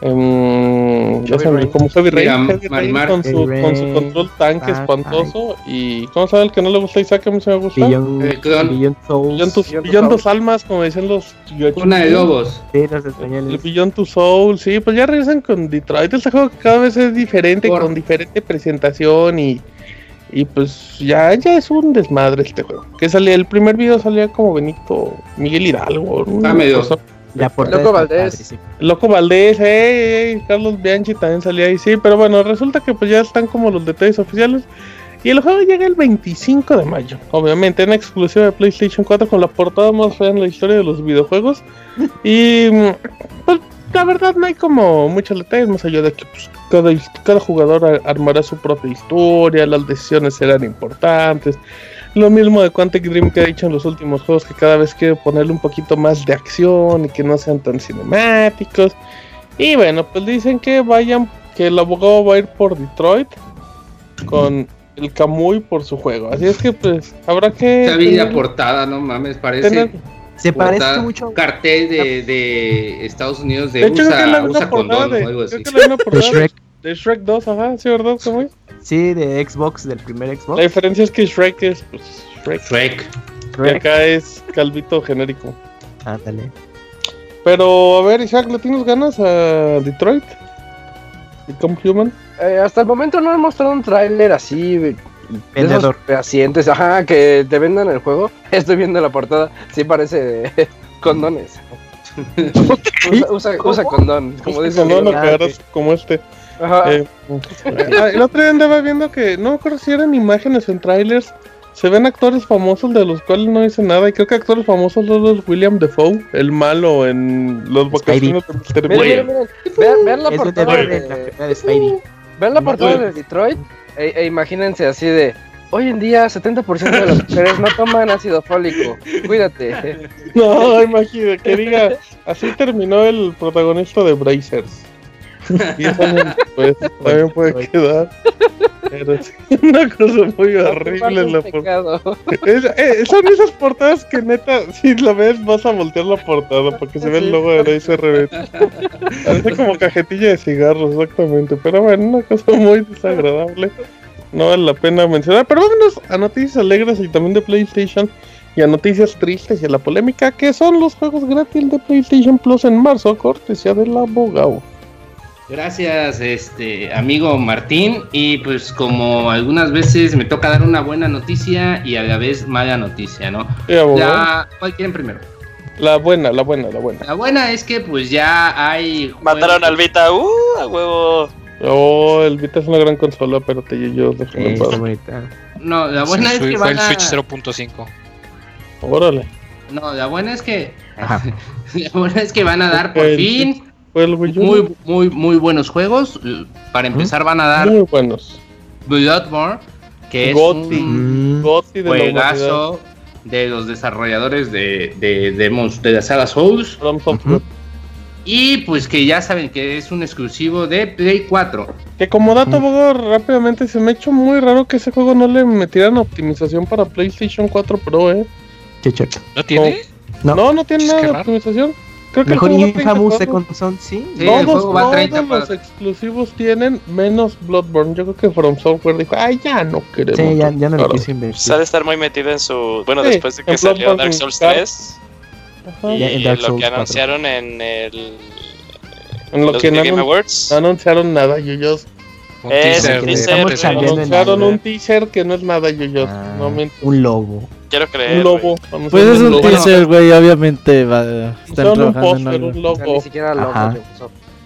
em, ya Rain. como Heavy Rain, Mira, Heavy Rain Marimar. con, su, Heavy con su control tanque Ah, espantoso y ¿cómo sabe el que no le gusta Isaac? A mí se me gusta. Beyond, El clon. Beyond Souls. Beyond tus, Beyond Beyond Souls. tus almas, como dicen los... Una de lobos. Sí, los El españoles. Beyond Two Soul, sí, pues ya regresan con Detroit. Este juego que cada vez es diferente, Por- con diferente presentación y, y pues ya, ya es un desmadre este juego. Que salía, el primer video salía como Benito Miguel Hidalgo. Ah, medio. La portada Loco está Valdés. padre, sí. Loco Valdés, eh, eh, Carlos Bianchi también salía ahí, sí, pero bueno, resulta que pues ya están como los detalles oficiales. Y el juego llega el 25 de mayo, obviamente, en exclusiva de PlayStation 4 con la portada más fea en la historia de los videojuegos. Y mm, pues la verdad no hay como muchos detalles más allá de que pues, cada, jugador ar- armará su propia historia, las decisiones serán importantes. Lo mismo de Quantic Dream que ha dicho en los últimos juegos, que cada vez quiere ponerle un poquito más de acción y que no sean tan cinemáticos. Y bueno, pues dicen que vayan, que el abogado va a ir por Detroit con el Kamui por su juego. Así es que pues habrá que... Esa vi la tener- portada, no mames, parece tener- Se parece mucho. cartel de, de Estados Unidos de, De hecho, creo que es la USA, USA condón de, o algo creo así. que la De Shrek. de Shrek 2, ajá, sí, ¿verdad? Sí, de Xbox, del primer Xbox. La diferencia es que Shrek es pues Shrek. Shrek. Y acá es Calvito genérico. Ándale. Pero a ver, Isaac, ¿le tienes ganas a Detroit? Become Human. Eh, hasta el momento no han mostrado un tráiler así Vendedor. fehacientes, ajá, que te vendan el juego. Estoy viendo la portada, sí parece condones. usa, usa, usa condón, como dicen. condón o ah, como este. Ajá. Eh, ah, el otro día andaba viendo que no me acuerdo si eran imágenes en trailers. Se ven actores famosos de los cuales no dice nada. Y creo que actores famosos son los William Defoe, el malo en los vacaciones de Mr. Miren, Boy. miren, miren. Vean, vean la Es portada de de, primera de Spidey. vean la portada de Detroit e, e imagínense así de hoy en día 70% de las mujeres no toman ácido fólico. Cuídate. No, imagínate, que diga, así terminó el protagonista de Brazers. Y eso pues, también puede quedar. Pero es una cosa muy horrible en la portada. Es- eh, son esas portadas que neta, si la ves vas a voltear la portada porque se ve el logo de la SRB. Parece como cajetilla de cigarros, exactamente. Pero bueno, una cosa muy desagradable. no vale la pena mencionar. Pero vámonos a noticias alegres y también de PlayStation y a noticias tristes y a la polémica que son los juegos gratis de PlayStation Plus en marzo, cortesía del abogado. Gracias, este amigo Martín. Y pues como algunas veces me toca dar una buena noticia y a la vez mala noticia, ¿no? ¿Cuál quieren primero? La buena, la buena, la buena. La buena es que pues ya hay. Mataron al Vita, uh, a huevo. Oh, el Vita es una gran consola, pero te yo déjame No, la buena es que fue el Switch 0.5. Órale. No, la buena es que. la buena es que van a dar por fin muy, muy, muy buenos juegos. Para empezar, van a dar. Muy buenos. Bloodborne, que es un de juegazo de los desarrolladores de, de, de, la saga Souls. Y pues que ya saben que es un exclusivo de Play 4. Que como dato, rápidamente se me ha hecho muy raro que ese juego no le metieran optimización para PlayStation 4 Pro, eh. ¿No tiene? No, no, tiene nada de optimización. Creo que Mejor Infamous Second Son, sí. sí todos, los exclusivos tienen menos Bloodborne. Yo creo que From Software dijo, ay, ya no queremos. Sí, ya, ya no lo quise invertir. Sale estar muy metido en su. Bueno, después de que salió Dark Souls 3. Y en lo que anunciaron en el. En lo que no, Game Awards. no anunciaron nada, yo un teaser, anunciaron un teaser que no es nada, yo ah, no Un lobo. Quiero creer. Un lobo. Pues es un teaser, güey, obviamente. Va, están un póster, un logo. ni siquiera logo. Ajá.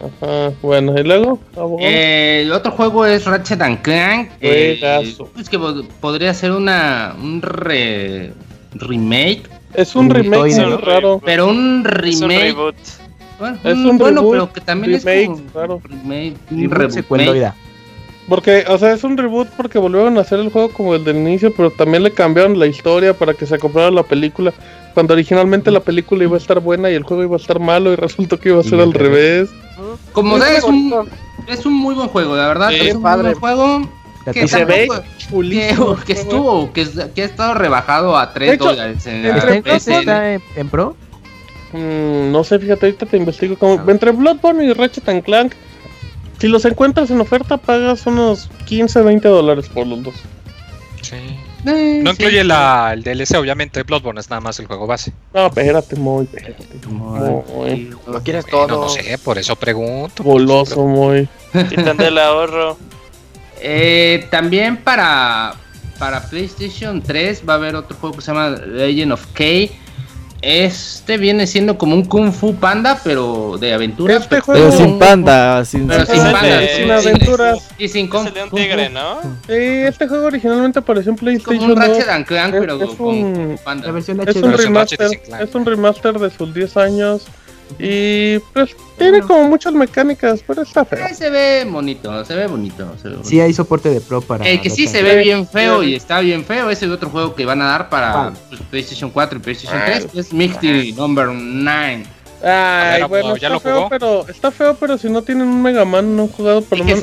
Ajá, bueno, ¿y luego? Eh, el otro juego es Ratchet and Clank. Eh, es que podría ser una un re, remake. Es un, remake, sí, raro. Pero un remake. Es un reboot. Bueno, es un bueno reboot, pero que también remake, es como un remake, un reboot. Porque, o sea, es un reboot porque volvieron a hacer el juego como el del inicio, pero también le cambiaron la historia para que se acoplara la película. Cuando originalmente la película iba a estar buena y el juego iba a estar malo y resultó que iba a ser al revés. Como es, un, es un muy buen juego, la verdad. es un muy buen juego. Que, se ve que, estuvo, que, que, ha estado rebajado a 3 dólares en, ¿Está en, Pro? Mm, no sé, fíjate, ahorita te investigo. Como, ah. Entre Bloodborne y Ratchet and Clank si los encuentras en oferta, pagas unos 15, 20 dólares por los dos. Sí. Eh, no incluye la, el DLC, obviamente. Bloodborne es nada más el juego base. No, espérate, muy, espérate. Muy. Lo quieres todo. No, sé, por eso pregunto. Boloso, muy. Quitan el ahorro. Eh, también para, para PlayStation 3 va a haber otro juego que se llama Legend of K este viene siendo como un Kung Fu Panda, pero de aventuras. Este pero sin panda, sin, pero sin, panda, sin aventuras. Y sin Kung Fu. tigre, ¿no? Sí, este juego originalmente apareció en PlayStation. Es como un Ratchet and Clank, pero con un, Panda. es un remaster, es un remaster de sus 10 años. Y pues tiene como muchas mecánicas, pero está feo. se ve bonito, se ve bonito. Se Sí, hay soporte de Pro para. El que sí se ve bien feo y está bien feo es el otro juego que van a dar para pues, PlayStation 4 y PlayStation 3, que es Mystery Number 9. Ay, bueno, está feo, pero está feo, pero si no tienen un Mega Man no han jugado por lo menos.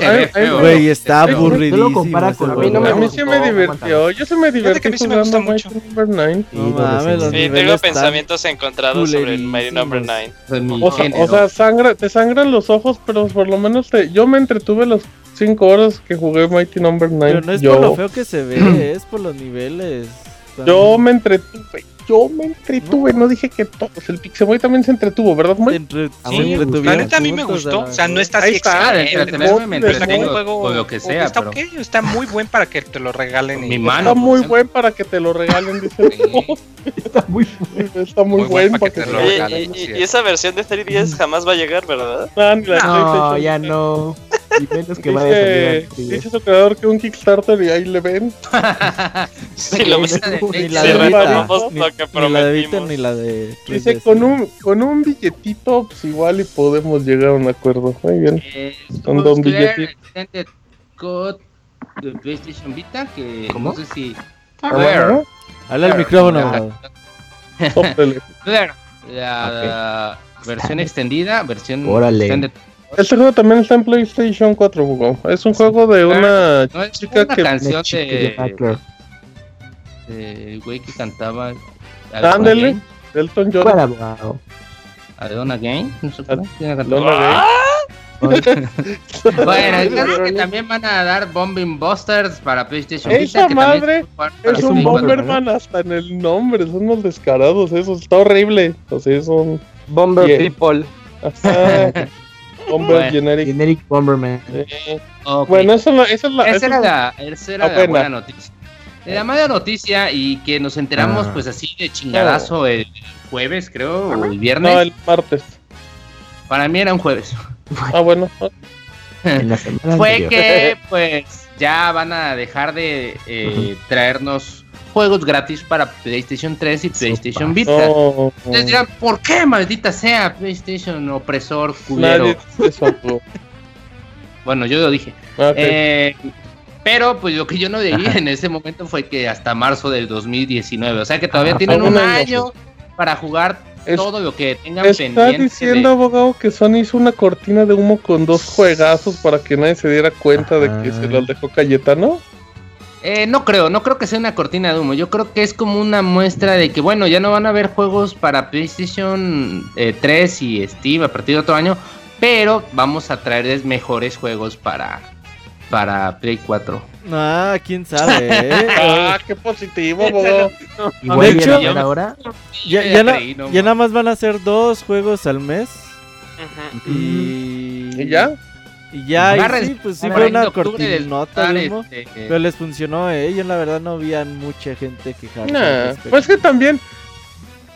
Güey, está aburridísimo. a mí, no me, a mí sí me divirtió. Yo sí me divertí jugando Mighty Number 9. Sí, tengo pensamientos encontrados sobre el Mighty Number 9. O sea, o sea sangra, te sangran los ojos, pero por lo menos te, yo me entretuve los 5 horas que jugué Mighty Number 9. Pero no es por lo feo que se ve, es por los niveles. Yo me entretuve yo me entretuve, no, dije que todos. El Pixemoy también se entretuvo, ¿verdad, Moy? Entre... Sí, la neta a mí me gustó. O sea, no está así excelente. Me entretengo juego, lo que sea. Está ok, está muy buen para que te lo regalen. Mi mano. Está muy buen para que te lo regalen, dice. está muy buen. Está muy, buen para que te lo regalen. Y esa versión de 3DS jamás va a llegar, ¿verdad? No, ya no. Y menos que vaya a salir. Dice su creador que un Kickstarter y ahí le ven. sí, lo ni la de que prometimos. Ni la de Vita ni la de. Dice, con un, con un billetito, pues igual y podemos llegar a un acuerdo. Muy bien. Eh, con dos billetitos. Code de PlayStation Vita, que ¿Cómo? no sé si. Habla el micrófono. Claro. La, versión extendida, versión Órale. Este juego también está en PlayStation 4, Hugo. Es un juego de una no, chica una que. canción de. El güey que cantaba. Ándele, Elton John. ¿A Donna Game? No sé ¿Tiene Donna Game. bueno, el que también van a dar Bombing Busters para PlayStation Esa madre es un Bomberman hasta en el nombre, son los descarados, eso está horrible. O sea, es un Bomber People. Bomber Generic. Generic Bomberman. Bueno, eso, esa es la. Esa era la, esa era la buena noticia. La mala noticia y que nos enteramos ah. pues así de chingadazo oh. el jueves, creo, o el viernes. No, el martes. Para mí era un jueves. Ah, bueno. Fue que pues ya van a dejar de eh, traernos juegos gratis para PlayStation 3 y PlayStation Vita. Oh. Entonces dirán, ¿por qué maldita sea PlayStation opresor culero? bueno, yo lo dije. Eh, pero pues lo que yo no leí en ese momento fue que hasta marzo del 2019, o sea que todavía tienen un año para jugar todo lo que tengan pendiente. Está diciendo, abogado, que Sony hizo una cortina de humo con dos juegazos para que nadie se diera cuenta de que se los dejó Cayetano. Eh, no creo, no creo que sea una cortina de humo. Yo creo que es como una muestra de que, bueno, ya no van a haber juegos para PlayStation 3 eh, y Steam a partir de otro año, pero vamos a traerles mejores juegos para, para Play 4. Ah, quién sabe. ¿eh? ah, qué positivo, de hecho, ahora? Ya, ya, nada más van a ser dos juegos al mes. y... ¿Y ya? Y ya, y sí, pues sí fue una cortinota este, pero les funcionó, eh. Yo la verdad no vi a mucha gente quejarse. Nah, pues que también,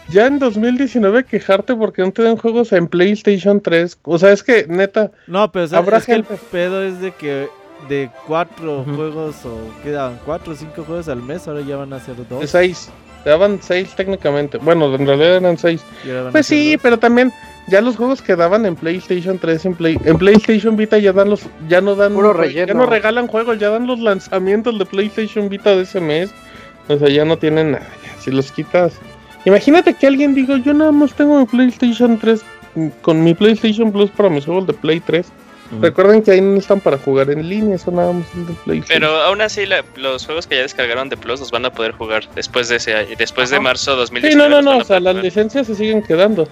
ya en 2019 quejarte porque no te dan juegos en PlayStation 3. O sea, es que neta. No, pero habrá es que el pedo es de que de cuatro juegos o quedaban cuatro o cinco juegos al mes, ahora ya van a ser dos. De seis. Daban seis técnicamente. Bueno, en realidad eran seis. Pues sí, pero también ya los juegos que daban en PlayStation 3 en, Play, en PlayStation Vita ya dan los ya no dan ya no regalan juegos, ya dan los lanzamientos de PlayStation Vita de ese mes. O sea, ya no tienen nada. si los quitas. Imagínate que alguien diga, "Yo nada más tengo mi PlayStation 3 con mi PlayStation Plus para mis juegos de Play 3." Recuerden que ahí no están para jugar en línea, son nada más de PlayStation. Pero aún así, los juegos que ya descargaron de Plus los van a poder jugar después de ese después de marzo 2019. Sí, no, no, no, o sea, las licencias se siguen quedando.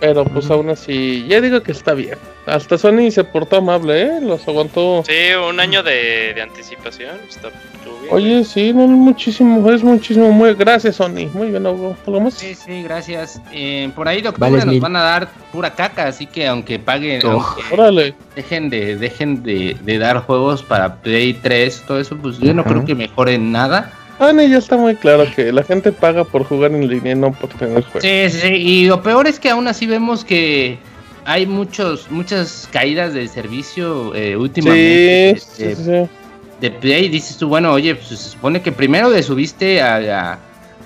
Pero pues aún así, ya digo que está bien. Hasta Sony se portó amable, ¿eh? Los aguantó. Sí, un año de, de anticipación. Está bien. Oye, sí, no muchísimo, es muchísimo. Muy, gracias, Sony. Muy bien, ¿algo, más? Sí, sí, gracias. Eh, por ahí de octubre nos van a dar pura caca, así que aunque paguen, aunque dejen de dejen de, de, dar juegos para Play 3, todo eso, pues yo no creo que mejoren nada. Ah, no, ya está muy claro que la gente paga por jugar en línea, no por tener juegos. Sí, sí, y lo peor es que aún así vemos que hay muchos muchas caídas de servicio eh, últimamente. Sí, de, sí, sí. de Play, dices tú, bueno, oye, pues se supone que primero le subiste a, a,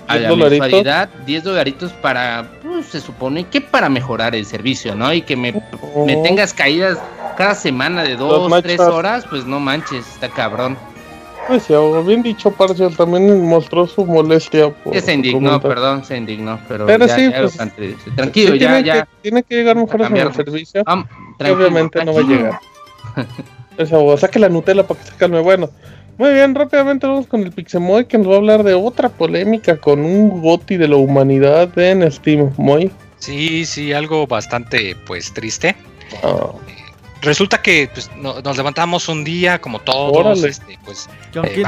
a la mensualidad 10 dolaritos para, pues se supone que para mejorar el servicio, ¿no? Y que me, me tengas caídas cada semana de 2, 3 horas, pues no manches, está cabrón. Pues sí, bien dicho, Parcial también mostró su molestia. Por se indignó, perdón, se indignó, pero, pero ya, sí, pues, tranquilo, ya, tiene ya. Que, tiene que llegar mejor a el servicio. obviamente no va a llegar. Esa saque la Nutella para que se calme. Bueno, muy bien, rápidamente vamos con el Pixemoy que nos va a hablar de otra polémica con un goti de la humanidad en Steam. Moy. Sí, sí, algo bastante pues triste. Ah. Resulta que pues, nos levantamos un día, como todos, este, pues. Eh,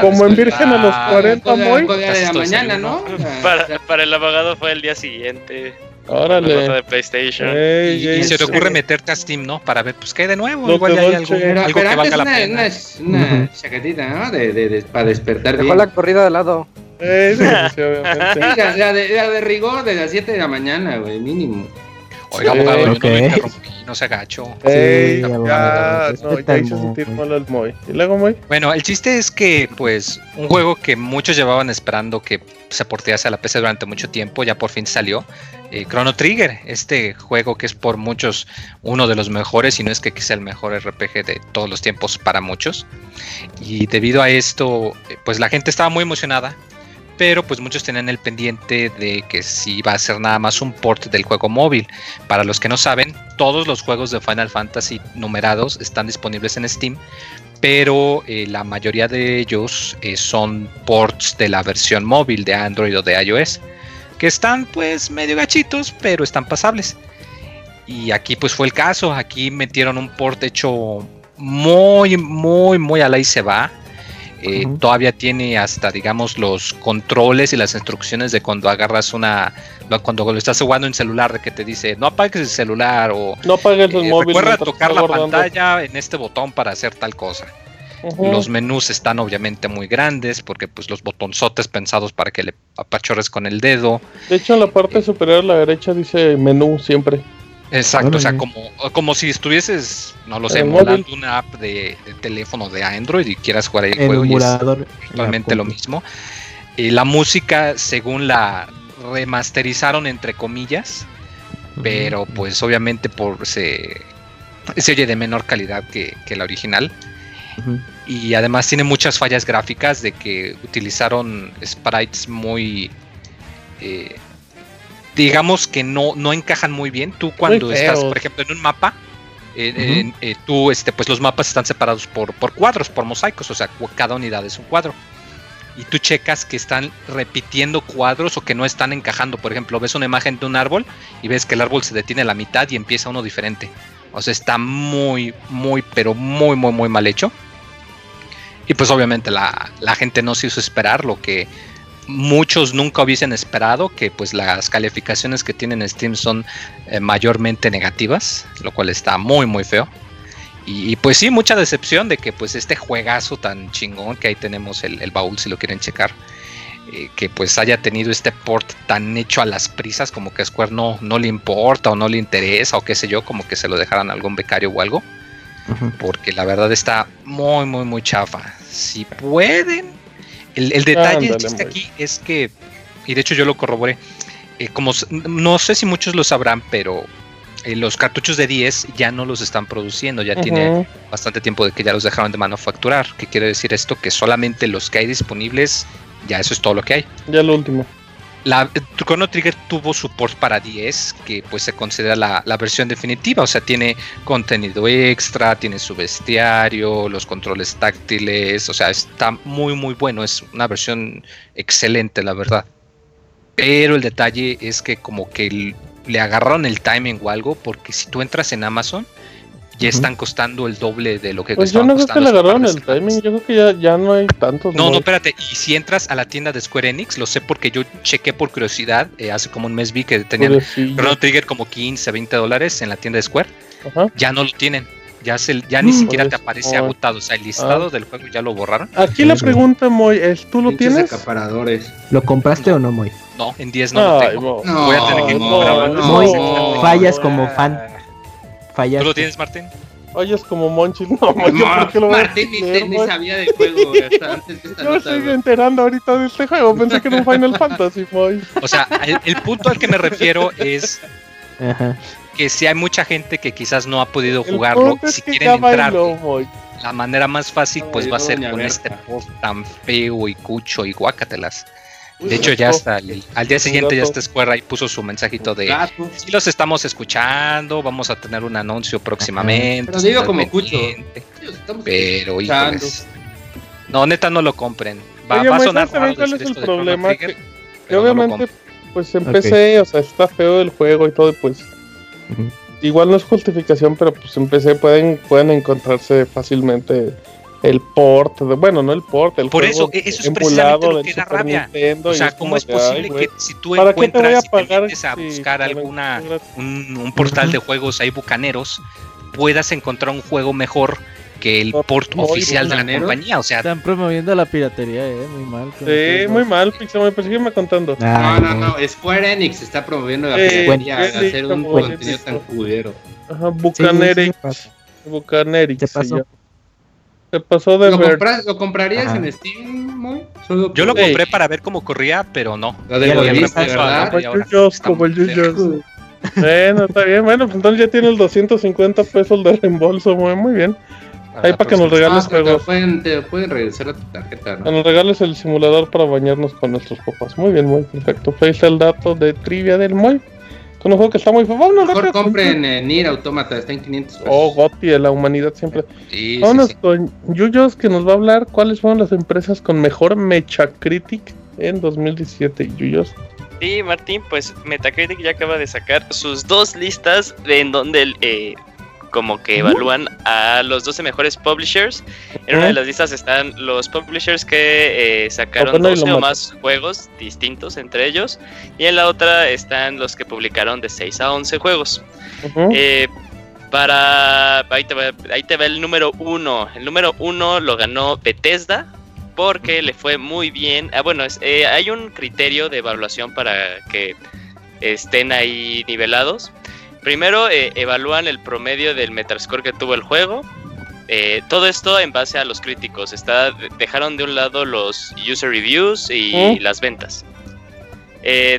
como en Virgen a los 40, muy. de la mañana, ¿no? para, para el abogado fue el día siguiente. Órale. de PlayStation. y, se te ocurre meterte a Steam, ¿no? Para ver, pues, ¿qué hay de nuevo? Igual hay algo, algo que valga la pena. Una, una chaquetita, ¿no? De, de, de, para despertar Dejó la corrida de lado. Eh, sí, sí, obviamente. la, de, la de rigor de las 7 de la mañana, güey, mínimo. Oiga, abogado, yo no me interrumpí, no se agachó. Ey, ya, no, ya hizo sentir mal al Moy. ¿Y luego, Moy? Bueno, el chiste es que, pues, un juego que muchos llevaban esperando que se portease a la PC durante mucho tiempo, ya por fin salió. Eh, Chrono Trigger, este juego que es por muchos uno de los mejores, y no es que sea el mejor RPG de todos los tiempos para muchos. Y debido a esto, eh, pues la gente estaba muy emocionada pero pues muchos tenían el pendiente de que si iba a ser nada más un port del juego móvil. Para los que no saben, todos los juegos de Final Fantasy numerados están disponibles en Steam, pero eh, la mayoría de ellos eh, son ports de la versión móvil de Android o de iOS, que están pues medio gachitos, pero están pasables. Y aquí pues fue el caso, aquí metieron un port hecho muy, muy, muy a la y se va. Eh, todavía tiene hasta, digamos, los controles y las instrucciones de cuando agarras una. Cuando lo estás jugando en celular, de que te dice no apagues el celular o. No apagues el eh, móvil. Recuerda tocar la pantalla en este botón para hacer tal cosa. Los menús están obviamente muy grandes porque pues los botonzotes pensados para que le apachores con el dedo. De hecho en la parte eh, superior a la derecha dice menú siempre. Exacto, o sea, como, como si estuvieses, no lo sé, emulando una app de, teléfono de Android y quieras jugar ahí el, juego y es actualmente lo mismo. Y la música, según la remasterizaron entre comillas, pero pues obviamente por se, se oye de menor calidad que, la original. Y además tiene muchas fallas gráficas de que utilizaron sprites muy eh, digamos que no, no encajan muy bien. Tú cuando estás, por ejemplo, en un mapa, eh, eh, tú, este, pues los mapas están separados por, por cuadros, por mosaicos, o sea, cada unidad es un cuadro. Y tú checas que están repitiendo cuadros o que no están encajando. Por ejemplo, ves una imagen de un árbol y ves que el árbol se detiene a la mitad y empieza uno diferente. O sea, está muy, muy, pero muy, muy, muy mal hecho. Y pues obviamente la, la gente no se hizo esperar lo que muchos nunca hubiesen esperado que pues las calificaciones que tienen Steam son eh, mayormente negativas, lo cual está muy muy feo. Y, pues sí, mucha decepción de que pues este juegazo tan chingón que ahí tenemos el, baúl si lo quieren checar, eh, que pues haya tenido este port tan hecho a las prisas como que a Square no, no le importa o no le interesa o qué sé yo, como que se lo dejaran a algún becario o algo. Porque la verdad está muy, muy, muy chafa. Si pueden, el, detalle aquí es que, y de hecho yo lo corroboré, eh, como no sé si muchos lo sabrán, pero eh, los cartuchos de 10 ya no los están produciendo, ya tiene bastante tiempo de que ya los dejaron de manufacturar. ¿Qué quiere decir esto? Que solamente los que hay disponibles, ya eso es todo lo que hay. Ya lo último. La Chrono Trigger tuvo support para 10, que pues se considera la, versión definitiva, o sea, tiene contenido extra, tiene su bestiario, los controles táctiles, o sea, está muy muy bueno, es una versión excelente, la verdad. Pero el detalle es que como que le agarraron el timing o algo, porque si tú entras en Amazon, ya están costando el doble de lo que pues yo no creo que le agarraron el timing, yo creo que ya, ya no hay tantos. No, no, espérate, y si entras a la tienda de Square Enix, lo sé porque yo chequé por curiosidad, eh, hace como un mes vi que tenían Chrono Trigger como 15, 20 dólares en la tienda de Square, ya no lo tienen. Ya, se, ya ni mm, siquiera te aparece agotado, o sea, el listado ah. del juego ya lo borraron. Aquí la pregunta, Moy, es, ¿tú lo tienes? Acaparadores. ¿Lo compraste o no, Moy? No, en 10 no lo tengo. Voy a tener que comprarlo. Moy, fallas como fan Fallaste. ¿Tú lo tienes, Martín? Oye, es como Monchis. No, ¿por qué lo Martín ni, sabía del juego antes de esta Yo estoy enterando ahorita de este juego. Pensé que era un Final Fantasy, Moy. O sea, el, punto al que me refiero es que si hay mucha gente que quizás no ha podido jugarlo, si quieren entrar, la manera más fácil pues va a ser con este post tan feo y cucho y guácatelas. De hecho, ya hasta al día siguiente ya está Square ahí puso su mensajito de si los estamos escuchando, vamos a tener un anuncio próximamente. Pero digo como escucho. Pero híjoles. No, neta no lo compren. Va, va a sonar raro cuál es el problema que, obviamente pues empecé, o sea, está feo el juego y todo, pues igual no es justificación, pero pues empecé pueden pueden encontrarse fácilmente el port, bueno, no el port, el Por eso, e-, eso es precisamente lo que da rabia. o sea, ¿cómo es posible que si tú encuentras y te metes a buscar alguna un, portal de juegos ahí bucaneros, puedas encontrar un juego mejor que el port oficial de la compañía, o sea, están promoviendo la piratería, eh, muy mal. Sí, muy mal, Pixel, pues sígueme contando. no, no, no, Square Enix está promoviendo la piratería hacer un contenido tan culero. Ajá, Bucanerix. Bucanerix. ¿Qué pasó? Se pasó de ¿Lo, compras, ¿Lo comprarías en Steam, Moy? Yo lo compré para ver cómo corría, pero no. Lo devolviste, ¿verdad? Como el Yuyos, Bueno, está bien. Bueno, pues entonces ya tiene el 250 pesos de reembolso. Muy, muy bien. Ahí para que nos regales juegos. Te pueden, te pueden regresar a tu tarjeta, ¿no? Nos regales el simulador para bañarnos con nuestros papás. Muy bien, muy perfecto. Ahí está el dato de trivia del Moy. Es un juego que está muy Vámonos Mejor compren en Nier Automata, está en 500 pesos. Oh, Gotti, la humanidad siempre. Sí, Vámonos con Yuyos que nos va a hablar cuáles fueron las empresas con mejor Mecha Critic en 2017. Yuyos. Sí, Martín, pues Metacritic ya acaba de sacar sus dos listas en donde eh, como que evalúan a los 12 mejores publishers. En una de las listas están los publishers que eh, sacaron 12 o más juegos distintos entre ellos. Y en la otra están los que publicaron de 6 a 11 juegos. Eh, para ahí te, va, ahí te va el número uno. El número uno lo ganó Bethesda porque le fue muy bien. Ah, bueno, eh, hay un criterio de evaluación para que estén ahí nivelados. Primero eh, evalúan el promedio del Metascore que tuvo el juego. Eh, todo esto en base a los críticos. Está, dejaron de un lado los user reviews y las ventas.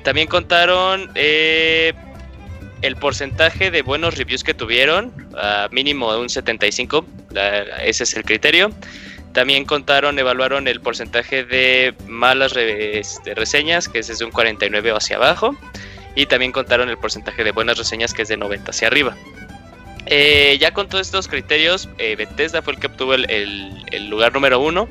también contaron el porcentaje de buenos reviews que tuvieron, mínimo un 75, ese es el criterio. También contaron, evaluaron el porcentaje de malas este, reseñas, que es desde un 49 hacia abajo. Y también contaron el porcentaje de buenas reseñas, que es de 90 hacia arriba. Eh, ya con todos estos criterios, eh, Bethesda fue el que obtuvo el, lugar número uno.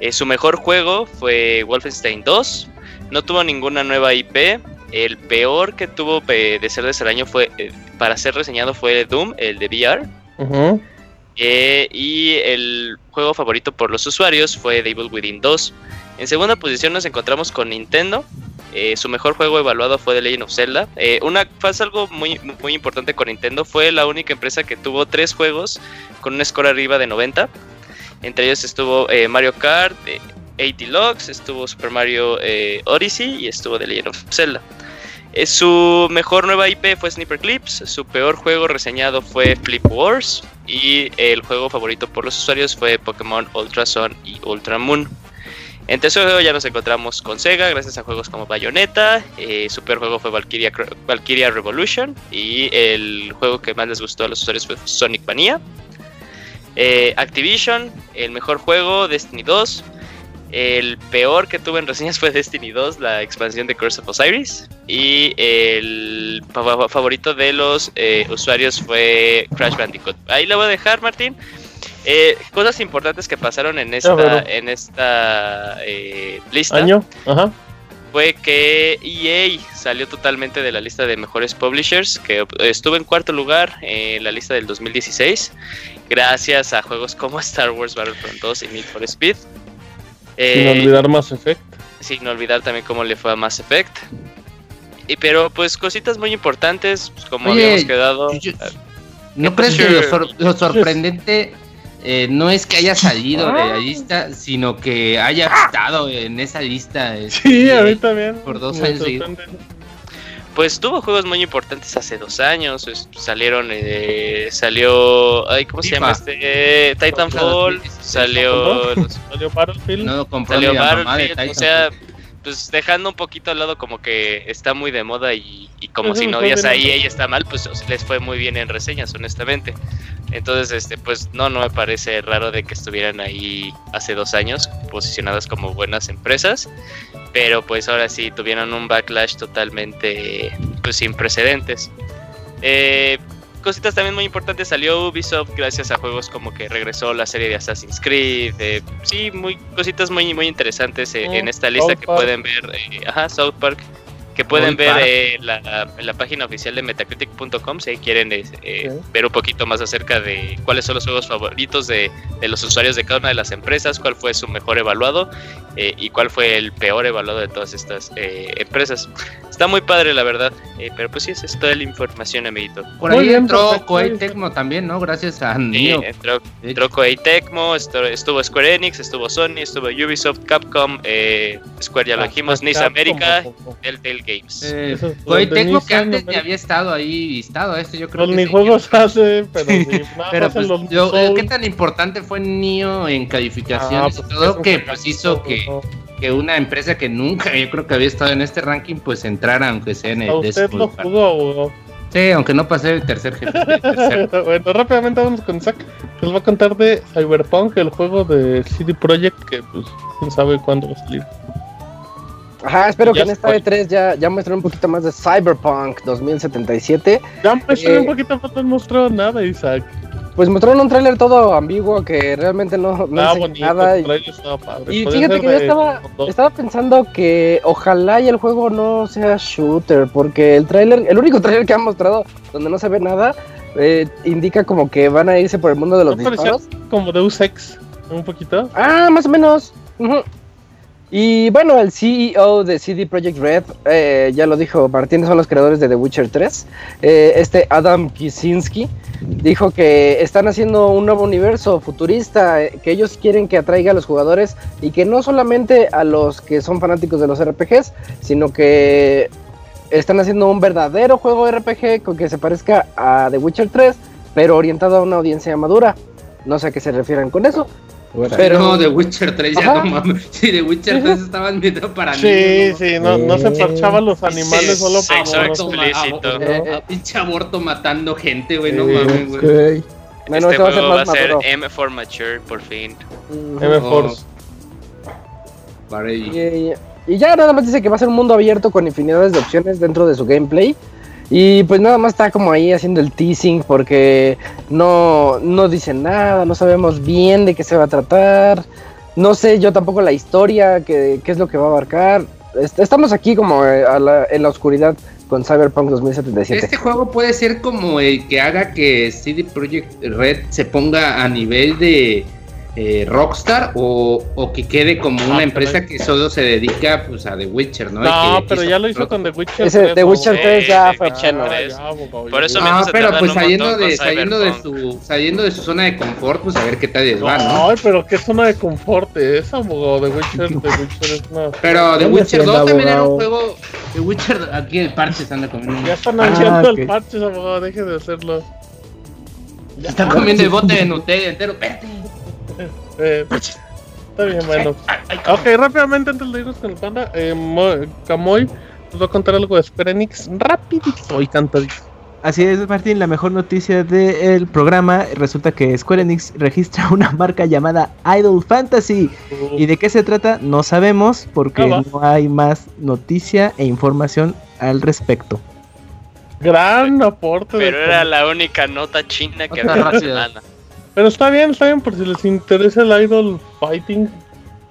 Eh, su mejor juego fue Wolfenstein 2. No tuvo ninguna nueva IP. El peor que tuvo de ser de año fue, para ser reseñado, fue Doom, el de VR. Y el juego favorito por los usuarios fue Devil Within 2. En segunda posición nos encontramos con Nintendo. Eh, su mejor juego evaluado fue The Legend of Zelda. Eh, una pasa algo muy, importante con Nintendo. Fue la única empresa que tuvo tres juegos con un score arriba de 90. Entre ellos estuvo Mario Kart, 80 Logs, estuvo Super Mario Odyssey y estuvo The Legend of Zelda. Eh, su mejor nueva IP fue Sniper Clips, su peor juego reseñado fue Flip Wars y el juego favorito por los usuarios fue Pokémon Ultra Sun y Ultra Moon. Entre ese juego ya nos encontramos con Sega gracias a juegos como Bayonetta, eh, su peor juego fue Valkyria, Valkyria Revolution y el juego que más les gustó a los usuarios fue Sonic Mania. Eh, Activision, el mejor juego, Destiny 2, el peor que tuve en reseñas fue Destiny 2, la expansión de Curse of Osiris. Y el favorito de los eh, usuarios fue Crash Bandicoot. Ahí lo voy a dejar, Martín. Eh, cosas importantes que pasaron en esta, en esta eh, lista. ¿Año? Ajá. Fue que EA salió totalmente de la lista de mejores publishers, que estuvo en cuarto lugar en la lista del 2016, gracias a juegos como Star Wars Battlefront 2 y Need for Speed. Sin eh, olvidar Mass Effect. Sin olvidar también cómo le fue a Mass Effect. Y pero pues cositas muy importantes, pues, como habíamos quedado. ¿No crees que lo, sorprendente eh, no es que haya salido de la ah. lista, sino que haya estado en esa lista? Sí, a mí también. Por dos años pues tuvo juegos muy importantes hace dos años. salieron, eh, salió, ay, ¿cómo se llama este? Titanfall, salió, salió Battlefield, no, salió Battlefield, o sea, pues dejando un poquito al lado como que está muy de moda y, como si no odias ahí ella está mal, pues les fue muy bien en reseñas, honestamente. Entonces, este, pues no, no me parece raro de que estuvieran ahí hace dos años posicionadas como buenas empresas, pero pues ahora sí tuvieron un backlash totalmente, pues sin precedentes. Eh, cositas también muy importantes salió Ubisoft gracias a juegos como que regresó la serie de Assassin's Creed eh, sí muy cositas muy muy interesantes eh, en esta lista que pueden ver eh, ajá South Park que pueden ver eh, la, en la página oficial de metacritic.com si quieren eh, ver un poquito más acerca de cuáles son los juegos favoritos de, los usuarios de cada una de las empresas, cuál fue su mejor evaluado eh, y cuál fue el peor evaluado de todas estas empresas. Está muy padre, la verdad, pero pues sí, esa es toda la información, amiguito. Por ahí entró Koei Tecmo también, ¿no? Gracias a Nio. entró, entró Koei Tecmo, estuvo, Square Enix, estuvo Sony, estuvo Ubisoft, Capcom, Square ya lo ah, dijimos, NIS América, Telltale Games. Eh, Tecmo que antes ni había estado ahí listado, este yo creo que ni juegos hace, pero pero pues, ¿qué tan importante fue Nio en calificaciones? Ah, pues, todo que pues hizo que, que una empresa que nunca yo creo que había estado en este ranking pues entrara aunque sea en el usted lo jugó, Sí, aunque no pasé el tercer jefe. bueno, rápidamente vamos con Zack. Que les va a contar de Cyberpunk, el juego de CD Projekt, que pues quién sabe cuándo va a salir. Ajá, espero que en esta E3 ya, ya muestren un poquito más de Cyberpunk 2077. Ya muestren eh, un poquito, no mostrado nada, Isaac. Pues mostraron un tráiler todo ambiguo que realmente no, no Ah, nada. Y, y fíjate que yo estaba, estaba pensando que ojalá y el juego no sea shooter, porque el tráiler, el único tráiler que han mostrado donde no se ve nada, eh, indica como que van a irse por el mundo de los ¿No disparos. como Deus Ex, un poquito. Ah, más o menos. Y bueno, el CEO de CD Projekt Red, eh, ya lo dijo, Martín, son los creadores de The Witcher 3. eh, este Adam Kicinski dijo que están haciendo un nuevo universo futurista, eh, que ellos quieren que atraiga a los jugadores y que no solamente a los que son fanáticos de los RPGs, sino que están haciendo un verdadero juego RPG con que se parezca a The Witcher 3, pero orientado a una audiencia madura. No sé a qué se refieren con eso. Pero no, The Witcher 3 ya Ajá. no mames. Sí, The Witcher 3 estaban viendo para Sí, niños. sí, no, no se parchaban los animales solo por sexo explícito. ma- a- a- a- Pinche aborto matando gente, güey, no Sí, mames, güey. Bueno, este este va a ser juego va a ser. M for Mature, por fin. M Force. Para ahí. Y, y ya nada más dice que va a ser un mundo abierto con infinidades de opciones dentro de su gameplay. Y pues nada más está como ahí haciendo el teasing porque no, no dice nada, no sabemos bien de qué se va a tratar. No sé yo tampoco la historia, qué, qué es lo que va a abarcar. Est- Estamos aquí como eh, en la oscuridad con Cyberpunk 2077. Este juego puede ser como el que haga que CD Projekt Red se ponga a nivel de eh, Rockstar o, o que quede como una Ah, empresa que solo se dedica pues a The Witcher, ¿no? No, que pero ya lo hizo con The Witcher. Ese 3, The ¿no? Witcher Sí, 3 ya fue Witcher bueno. 3. Ya, abogado, Por ya. eso mismo Ah, se pero pues un saliendo de, saliendo de su saliendo de su zona de confort, pues a ver qué tal les va, ¿no? Ay, pero qué zona de confort es, abogado. The Witcher, The Witcher es una. Pero The ¿Dónde Witcher está el 2 también era un juego. The Witcher, aquí el parche se anda comiendo. Ya están Ah, haciendo ok. el parche, abogado. Deje de hacerlo. Está comiendo el bote de Nutella entero. Espérate. Eh, está bien, bueno. Ok, rápidamente antes de irnos con el panda, eh, Mo- Camoy nos va a contar algo de Square Enix rapidito y cantadito. Así es, Martín, la mejor noticia del programa resulta que Square Enix registra una marca llamada Idol Fantasy. ¿Y de qué se trata? No sabemos porque Ah, no hay más noticia e información al respecto. Gran aporte. de Pero era la única nota china que había la semana. Pero está bien, está bien, por si les interesa el Idol Fighting,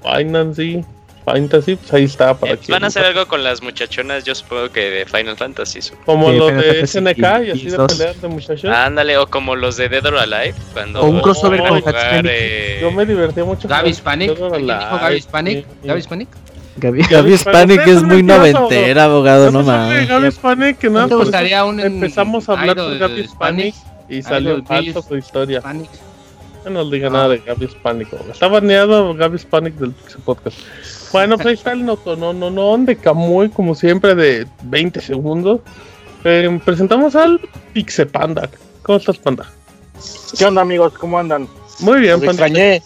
Fantasy, Fantasy, pues ahí está para Eh, que Van a hacer algo con las muchachonas, yo supongo que de Final Fantasy. supongo. como Sí, los Final de Fantasy SNK y así de 2. pelear de muchachos. Ándale, o como los de Dead or Alive, cuando O un crossover van a con jugar, eh, Yo me divertía mucho. Hispanic. Dead or ¿Quién dijo Alive, Gaby. ¿Gaby Hispanic? Es muy noventera, abogado, no mames. Gaby Hispanic, que nada, ¿No te por gustaría eso un empezamos a hablar de Gaby Hispanic y salió Idol falso su historia. Hispanic? No nos diga nada de Gaby Hispanic. hombre. Está baneado Gaby Hispanic del Pixel Podcast. Bueno, pues ahí está el noto, no, no, no, de Camuy, como siempre, de 20 segundos. Eh, presentamos al Pixel Panda. ¿Cómo estás, Panda? ¿Qué onda amigos? ¿Cómo andan? Muy bien, Los Panda. extrañé.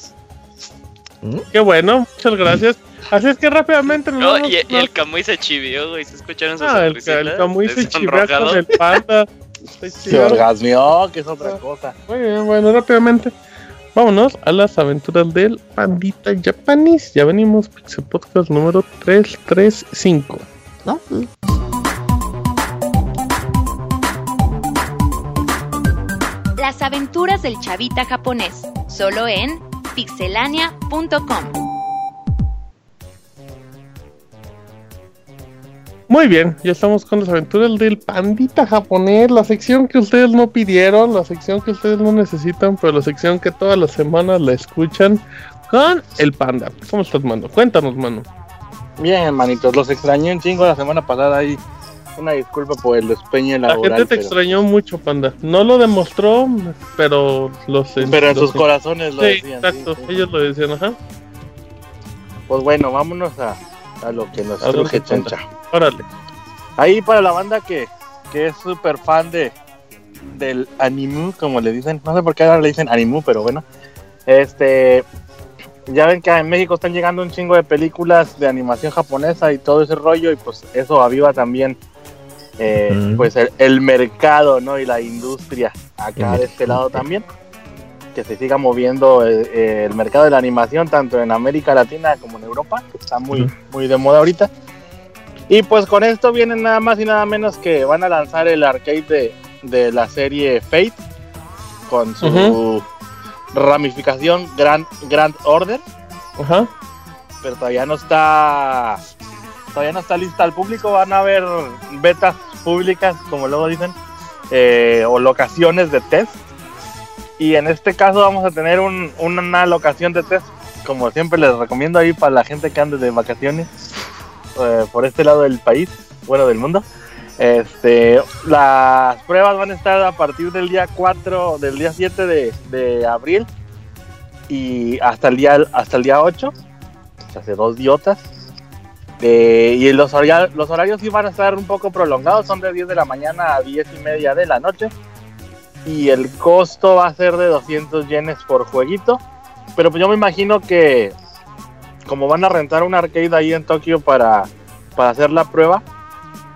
Qué bueno, muchas gracias. Así es que rápidamente No, vamos- y, y el Camuy se chivió, güey. ¿Se escucharon sus Ah, el, el Camuy se Sonrojado. con el Panda. Se chido. orgasmeó, que es otra cosa. Muy bien, bueno, rápidamente. Vámonos a las aventuras del Pandita Japanese. Ya venimos, Pixel Podcast número 335. Las aventuras del chavita japonés, solo en pixelania.com. Muy bien, ya estamos con las aventuras del Pandita Japonés, la sección que ustedes no pidieron, la sección que ustedes no necesitan, pero la sección que todas las semanas la escuchan con el Panda. ¿Cómo estás, mano? Cuéntanos, mano. Bien, manitos, los extrañé un chingo la semana pasada ahí. Una disculpa por el despeñe La laboral. gente te pero, extrañó mucho, Panda. No lo demostró, pero los pero en los- sus corazones lo Sí, decían. sí, exacto, sí. ellos lo decían, ajá. Pues bueno, vámonos a, a lo que nos truje. Chencha. Órale. Ahí para la banda que, que es súper fan de del anime, como le dicen. No sé por qué ahora le dicen anime, pero bueno. Este. Ya ven que en México están llegando un chingo de películas de animación japonesa y todo ese rollo, y pues eso aviva también eh, pues el, el mercado, ¿no? Y la industria acá de este lado también. Que se siga moviendo el, el mercado de la animación, tanto en América Latina como en Europa, que está muy, Ujú. muy de moda ahorita. Y pues con esto vienen nada más y nada menos que van a lanzar el arcade de, de la serie Fate. con su ramificación Grand, Grand Order. Ajá. Pero todavía no está. Todavía no está lista al público. Van a haber betas públicas, como luego dicen, eh, o locaciones de test. Y en este caso vamos a tener una locación de test, como siempre les recomiendo ahí para la gente que ande de vacaciones eh, por este lado del país, bueno, del mundo. Este, las pruebas van a estar a partir del día 4, del día 7 de, abril y hasta el día, hasta el día 8, hace dos diotas. Eh, y los, horarios, los horarios sí van a estar un poco prolongados, son de 10 de la mañana a 10 y media de la noche. Y el costo va a ser de 200 yenes por jueguito. Pero pues yo me imagino que como van a rentar un arcade ahí en Tokio para, para hacer la prueba,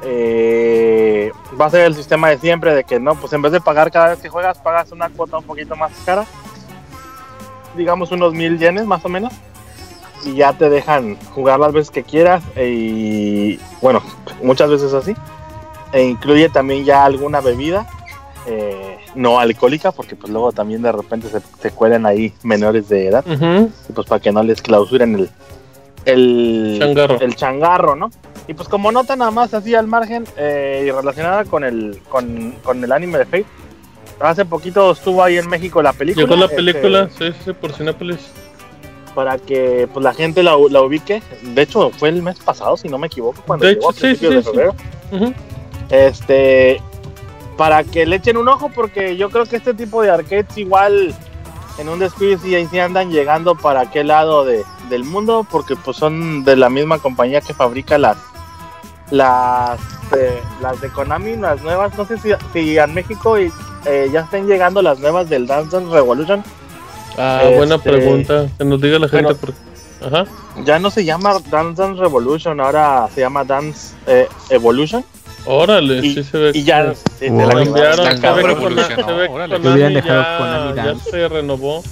eh, va a ser el sistema de siempre de que no, pues en vez de pagar cada vez que juegas, pagas una cuota un poquito más cara, digamos unos mil yenes más o menos, y ya te dejan jugar las veces que quieras, y bueno, muchas veces así, e incluye también ya alguna bebida. Eh, no alcohólica porque pues luego también de repente se, se cuelen ahí menores de edad pues para que no les clausuren el el changarro. el changarro no y pues como nota nada más así al margen eh, y relacionada con el, con, el anime de Fate, hace poquito estuvo ahí en México la película. Llegó la este, película, sí, sí, por Cinepolis. Para que pues la gente la, ubique. De hecho, fue el mes pasado, si no me equivoco, cuando de llegó sí, sí, de febrero. Este, para que le echen un ojo, porque yo creo que este tipo de arcades igual en un despido y ahí sí andan llegando para aquel lado de, del mundo, porque pues son de la misma compañía que fabrica las las, eh, las de Konami, las nuevas, no sé si, si en México y, eh, ya están llegando las nuevas del Dance Dance Revolution. Ah, buena este, pregunta, que nos diga la gente. Ajá. Ya no se llama Dance Dance Revolution, ahora se llama Dance eh, Evolution. Órale, y, sí se ve. Y ya se la cambiaron. Ya se renovó.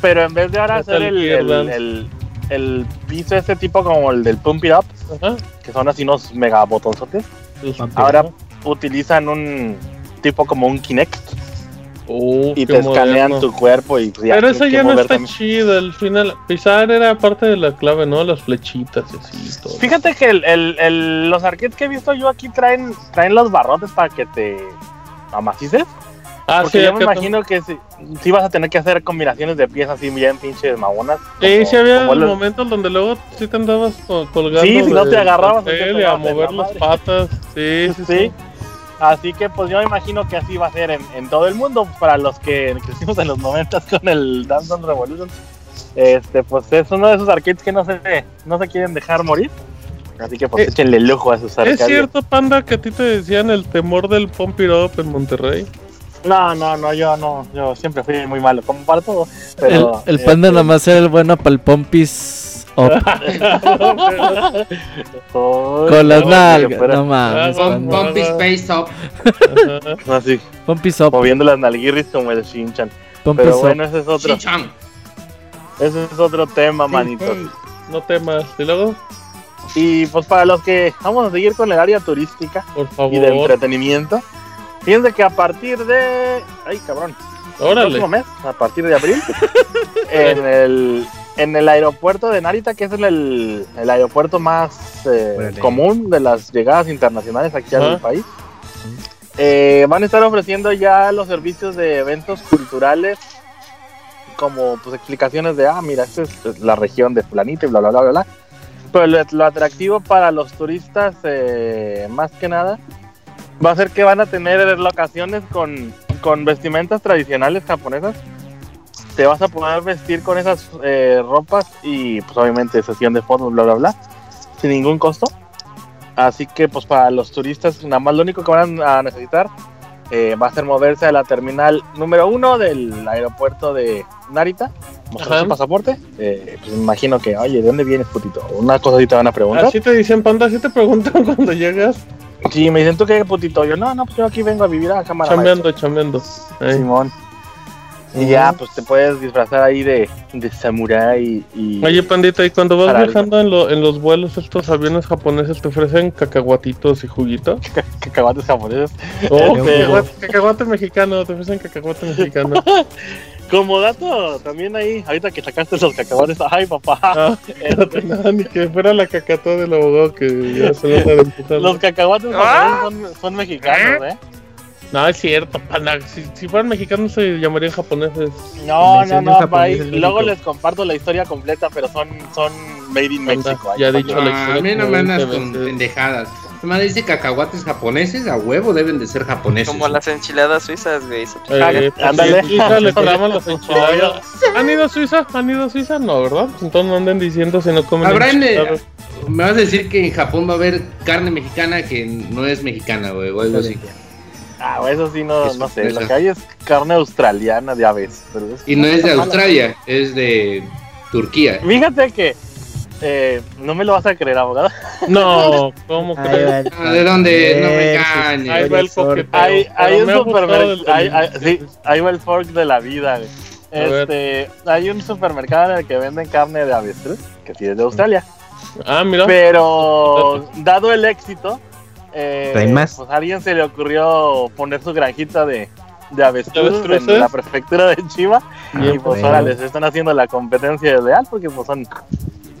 Pero en vez de ahora hacer el, el, el piso este tipo como el del Pump It Up, que son así unos mega botonzotes. Ahora utilizan un tipo como un Kinect. Uh, y te escanean tu cuerpo y pues, ya Pero eso ya no está chido, al final pisar era parte de la clave, ¿no? Las flechitas y así todo. Fíjate que el, el, los arcades que he visto yo aquí traen, traen los barrotes para que te amacices. Ah, Porque yo me imagino que si, vas a tener que hacer combinaciones de piezas así bien pinches mamonas. Sí, sí había momentos donde luego sí te andabas colgando. Sí, si no te agarrabas. a mover las patas. Sí, sí, sí, Así que pues yo me imagino que así va a ser en, todo el mundo. Para los que crecimos en los momentos con el Dance Dance Revolution. Este, pues es uno de esos arcades que no se, no se quieren dejar morir. Así que pues eh, échenle lujo a sus arcades. ¿Es cierto, Panda, que a ti te decían el temor del Pump It Up en Monterrey? No, no, no, yo no, yo siempre fui muy malo, como para todo. Pero, el, panda este, nada más era el bueno para el pompis up. Con las nalgas, no mames. Pompis face up. Así. Pompis up. Moviendo las nalguirris como el Shinchan. Pero bueno, ese es otro. Shinchan. Ese es otro tema, manitos. No temas. ¿Y luego? Y pues para los que vamos a seguir con el área turística Por favor. y de entretenimiento. Fíjense que a partir de. Ay, cabrón. Órale. El mes, a partir de abril, en, el, en el aeropuerto de Narita, que es el, el aeropuerto más eh, común de las llegadas internacionales aquí al país, eh, van a estar ofreciendo ya los servicios de eventos culturales como pues explicaciones de, ah, mira, esta es la región de fulanito y bla, bla, bla, bla, bla. Pero lo, atractivo para los turistas, eh, más que nada, va a ser que van a tener locaciones con, con vestimentas tradicionales japonesas. Te vas a poder vestir con esas eh, ropas y pues obviamente sesión de fotos, bla, bla, bla, sin ningún costo. Así que pues para los turistas nada más lo único que van a necesitar eh, va a ser moverse a la terminal número uno del aeropuerto de Narita, mostrar su pasaporte. Eh, pues imagino que, oye, ¿de dónde vienes, putito? Una cosa así te van a preguntar. Así te dicen, panda, así te preguntan cuando llegas. Sí, me dicen, ¿tú qué putito? Yo, no, no, pues yo aquí vengo a vivir a cámara. Chambeando, chambeando. Simón. Y ya, pues te puedes disfrazar ahí de, de samurái y... Oye, pandita, ¿y cuando vas viajando en, lo, en, los vuelos estos aviones japoneses te ofrecen cacahuatitos y juguito? ¿Cacahuates japoneses? Oh, cacahuate, cacahuate mexicano, te ofrecen cacahuate mexicano. Como dato, también ahí, ahorita que sacaste los cacahuates, ay papá. Ah, este... ni que fuera la cacató del abogado que ya se lo Los cacahuates ¿Ah? son, son, mexicanos, ¿eh? No, es cierto, Si, si, fueran mexicanos se llamarían japoneses. No, no, no, luego les comparto la historia completa, pero son, son made in Mexico. Ya he dicho la historia. A mí no me andas con pendejadas. Me dice cacahuates japoneses, a huevo deben de ser japoneses. Como las enchiladas suizas, güey. Eh, ándale. Suiza le claman las enchiladas. ¿Han ido a Suiza? ¿Han ido a Suiza? No, ¿verdad? Entonces no anden diciendo si no comen Habrá Me vas a decir que en Japón va a haber carne mexicana que no es mexicana, güey, o algo así. Ah, eso sí, no, no sé. Lo que hay es carne australiana de aves. y no es de Australia, es de Turquía. Fíjate que eh, no me lo vas a creer, abogado. No, ¿cómo crees? Ah, ¿De dónde? No me engañes. Ahí va el. Hay, hay un supermercado. Sí, ahí va el fork de la vida. Este, hay un supermercado en el que venden carne de avestruz, que sí es de Australia. Ah, mira. Pero dado el éxito, eh, pues a alguien se le ocurrió poner su granjita de, de avestruz en la prefectura de Chiva. y pues ahora les están haciendo la competencia ideal porque pues son,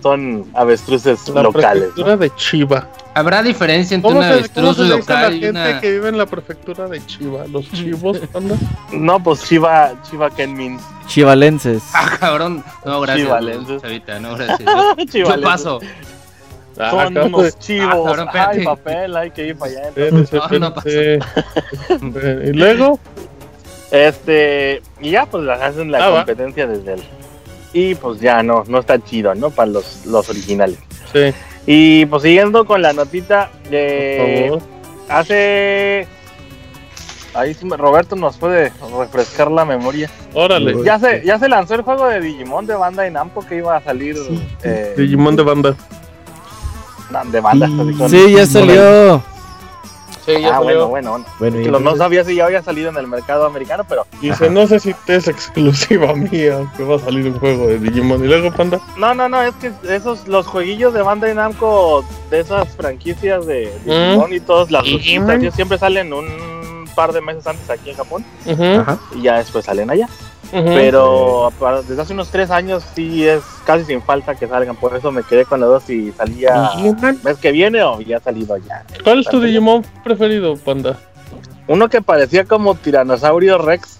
son avestruces la locales. Prefectura de Chiva. ¿Habrá diferencia entre un avestruz ¿cómo se local la gente que vive en la prefectura de Chiva? ¿Los chivos, anda? No, pues Chiva, Chiva Kenmin. Chivalenses. Ah, cabrón. No, gracias. Chivalenses. Chavita, no, gracias. Yo paso. Ah, Son unos chivos. Ah, hay papel, hay que ir para allá. no, no pasa. y luego. Este, y ya pues las hacen la ah, competencia desde el. Y pues ya no, no está chido, ¿no? Para los, los originales. Sí. Y pues siguiendo con la notita, de hace. Ahí Roberto nos puede refrescar la memoria. Órale. Ya se, ya se lanzó el juego de Digimon de banda en Namco que iba a salir. Eh, Digimon de banda de banda. Sí, ya salió. Sí, ya ah, salió. bueno, bueno. bueno no sabía si ya había salido en el mercado americano, pero. Dice, no sé si es exclusiva mía que va a salir un juego de Digimon. ¿Y luego, Panda? No, no, no, es que esos, los jueguillos de banda y Namco, de esas franquicias de Digimon mm. y todas las siempre salen un par de meses antes aquí en Japón. Y ya después salen allá. Pero desde hace unos tres años sí es casi sin falta que salgan. Por eso me quedé con la dos si salía mes que viene o ya ha salido ya. ¿Cuál es tu Digimon preferido, Panda? Uno que parecía como Tiranosaurio Rex.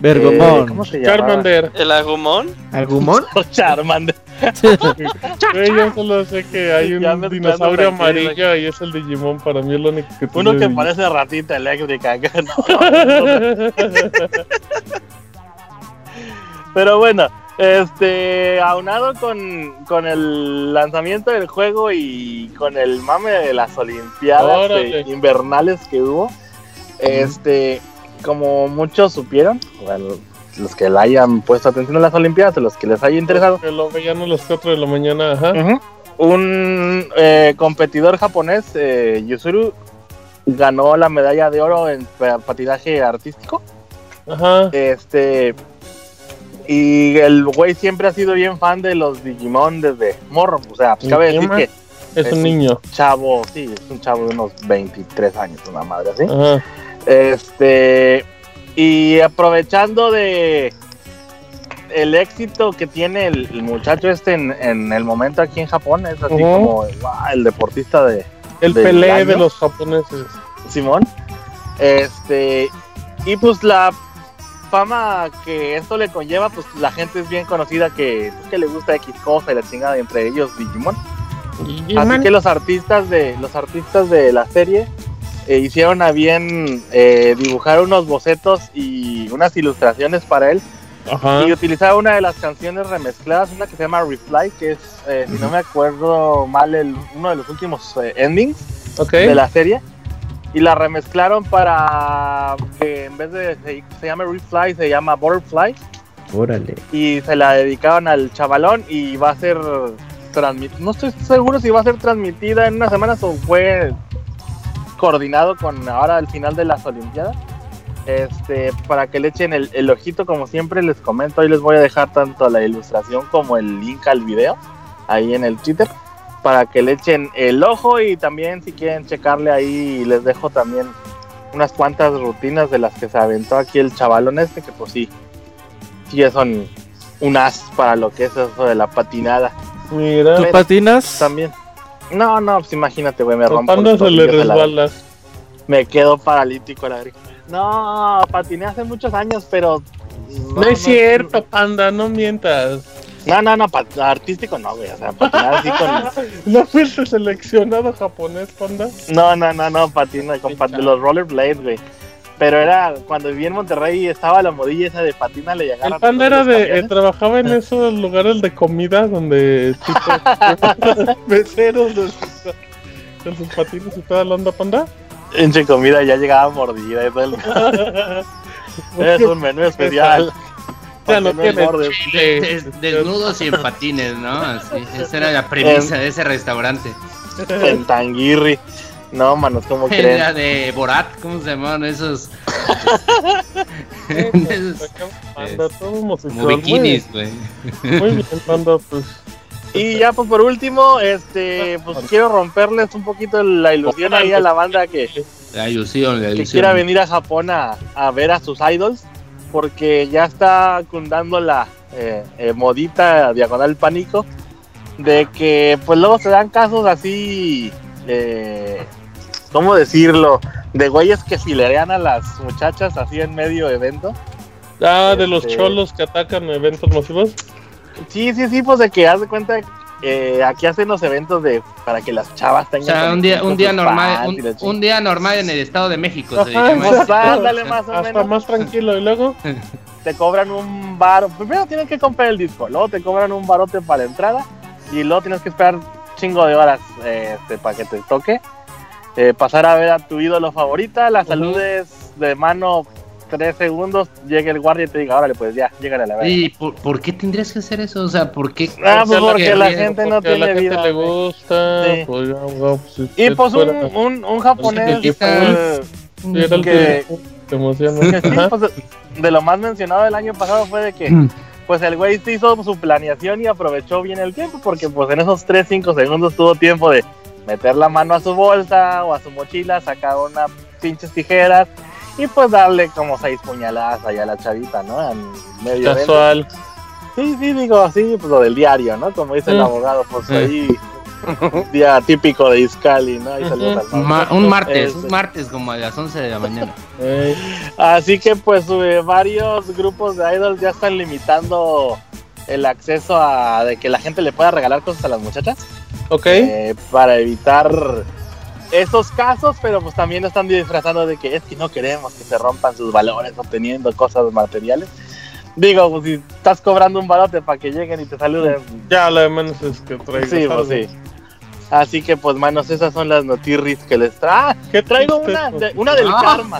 Vergomón. Eh, ¿Cómo se llama? Charmander. ¿El Agumon? ¿Agumon? Charmander. yo solo sé que hay un dinosaurio amarillo y es el Digimon. Para mí es lo único que Uno que parece ratita eléctrica. Pero bueno, este, aunado con, con, el lanzamiento del juego y con el mame de las Olimpiadas invernales que hubo, este, como muchos supieron, bueno, los que le hayan puesto atención a las Olimpiadas, los que les haya interesado. Que lo veían a las 4 de la mañana, ajá. Un eh, competidor japonés, eh, Yusuru, ganó la medalla de oro en patinaje artístico. Ajá. Este, y el güey siempre ha sido bien fan de los Digimon desde morro. O sea, pues cabe decir que. Es, un niño. chavo, sí, es un chavo de unos 23 años, una madre así. Este. Y aprovechando de el éxito que tiene el, muchacho este en, el momento aquí en Japón, es así como el deportista de. El pelé de los japoneses. Simón. Este. Y pues la fama que esto le conlleva, pues la gente es bien conocida que, que le gusta X cosa y la chingada entre ellos Digimon. Así que los artistas de los artistas de la serie eh, hicieron a bien eh, dibujar unos bocetos y unas ilustraciones para él. Y utilizar una de las canciones remezcladas, una que se llama Reply, que es, eh, si no me acuerdo mal, el, uno de los últimos endings de la serie y la remezclaron para que en vez de se, se llame Refly se llama Butterfly. Órale. Y se la dedicaron al chavalón y va a ser transmitida. No estoy seguro si va a ser transmitida en unas semanas o fue coordinado con ahora el final de las Olimpiadas. Este, para que le echen el, el, ojito, como siempre les comento, ahí les voy a dejar tanto la ilustración como el link al video, ahí en el Twitter, para que le echen el ojo y también si quieren checarle ahí, les dejo también unas cuantas rutinas de las que se aventó aquí el chavalón este, que pues sí, sí son un as para lo que es eso de la patinada. Mira, ¿tú patinas? También. No, no, pues imagínate, güey, me rompo. se le resbala. Me quedo paralítico la No, patiné hace muchos años, pero. No, es cierto, panda, no mientas. No, no, no, artístico no, güey. O sea, patinar así con. ¿No fuiste seleccionado japonés, panda? No, no, no, no, patina con los rollerblades, güey. Pero era cuando viví en Monterrey estaba la modilla esa de patina le llegaba. El panda era de. Eh, trabajaba en esos lugares de comida donde. Tipo, meseros con sus patines y toda la onda, panda. En comida ya llegaba mordida y todo el... es un menú especial. Ya no tiene desnudos y en patines, ¿no? Así, esa era la premisa de ese restaurante. En Tanguirri. No, manos, ¿cómo creen? Era de Borat, ¿cómo se llamaban esos? esos como bikinis, güey. Muy bien, Panda, pues. Y ya pues por último, este, pues quiero romperles un poquito la ilusión ahí a la banda que, la ilusión, la ilusión. que quiera venir a Japón a, a ver a sus idols porque ya está cundando la eh, eh, modita diagonal pánico de que pues luego se dan casos así, eh, ¿cómo decirlo? De güeyes que filerean a las muchachas así en medio evento. Ah, de los este, cholos que atacan eventos masivos. Sí, sí, sí, pues de que haz de cuenta eh, aquí hacen los eventos de para que las chavas tengan. O sea, un día, un día normal, un, día normal en el Estado de México. Se más, o Hasta más tranquilo y luego te cobran un bar. Primero tienes que comprar el disco, luego te cobran un barote para la entrada y luego tienes que esperar chingo de horas este, para que te toque. Eh, pasar a ver a tu ídolo favorita, las saludes de mano tres segundos llegue el guardia y te diga, órale, pues ya, llégale a la verga. ¿Y por, qué tendrías que hacer eso? O sea, ¿por qué? Ah, pues porque la gente no tiene a la vida. le gusta. Pues, pues, y pues un, un, un japonés que, que, emociona. Pues, de lo más mencionado del año pasado fue de que mm. pues el güey se hizo su planeación y aprovechó bien el tiempo porque pues en esos 3, 5 segundos tuvo tiempo de meter la mano a su bolsa o a su mochila, sacar unas pinches tijeras y pues darle como seis puñaladas allá a la chavita, ¿no? En medio Casual. Sí, sí, digo así, pues lo del diario, ¿no? Como dice el mm. abogado, pues mm. ahí día típico de Iscali, ¿no? Ahí un martes, un martes como a las 11 de la mañana. Así que pues eh, varios grupos de idols ya están limitando el acceso a de que la gente le pueda regalar cosas a las muchachas. Ok. Eh, para evitar esos casos, pero pues también están disfrazando de que es que no queremos que se rompan sus valores obteniendo cosas materiales. Digo, pues si estás cobrando un balote para que lleguen y te saluden. Ya, lo de menos es que traigo. Sí, pues sí. Así que pues manos, esas son las noticias que les trae. Ah, que traigo una, una del ah. karma.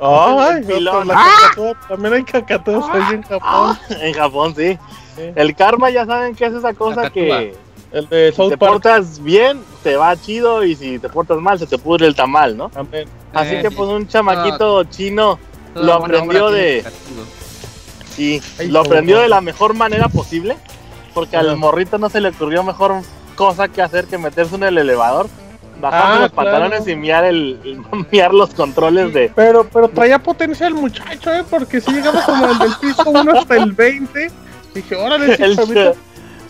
Ay, ¡Ah! también hay cacatúas ahí en Japón. en Japón, sí. El karma ya saben que es esa cosa que el de si te portas bien, te va chido y si te portas mal, se te pudre el tamal, ¿no? Así que pues un chamaquito chino lo aprendió de... Sí, lo aprendió de la mejor manera posible, porque al morrito no se le ocurrió mejor cosa que hacer que meterse en el elevador, bajar ah, los pantalones y miar, el, miar los controles de... Pero, pero traía potencia el muchacho, ¿eh? Porque si llegaba como el del piso 1 hasta el 20, dije, órale, el,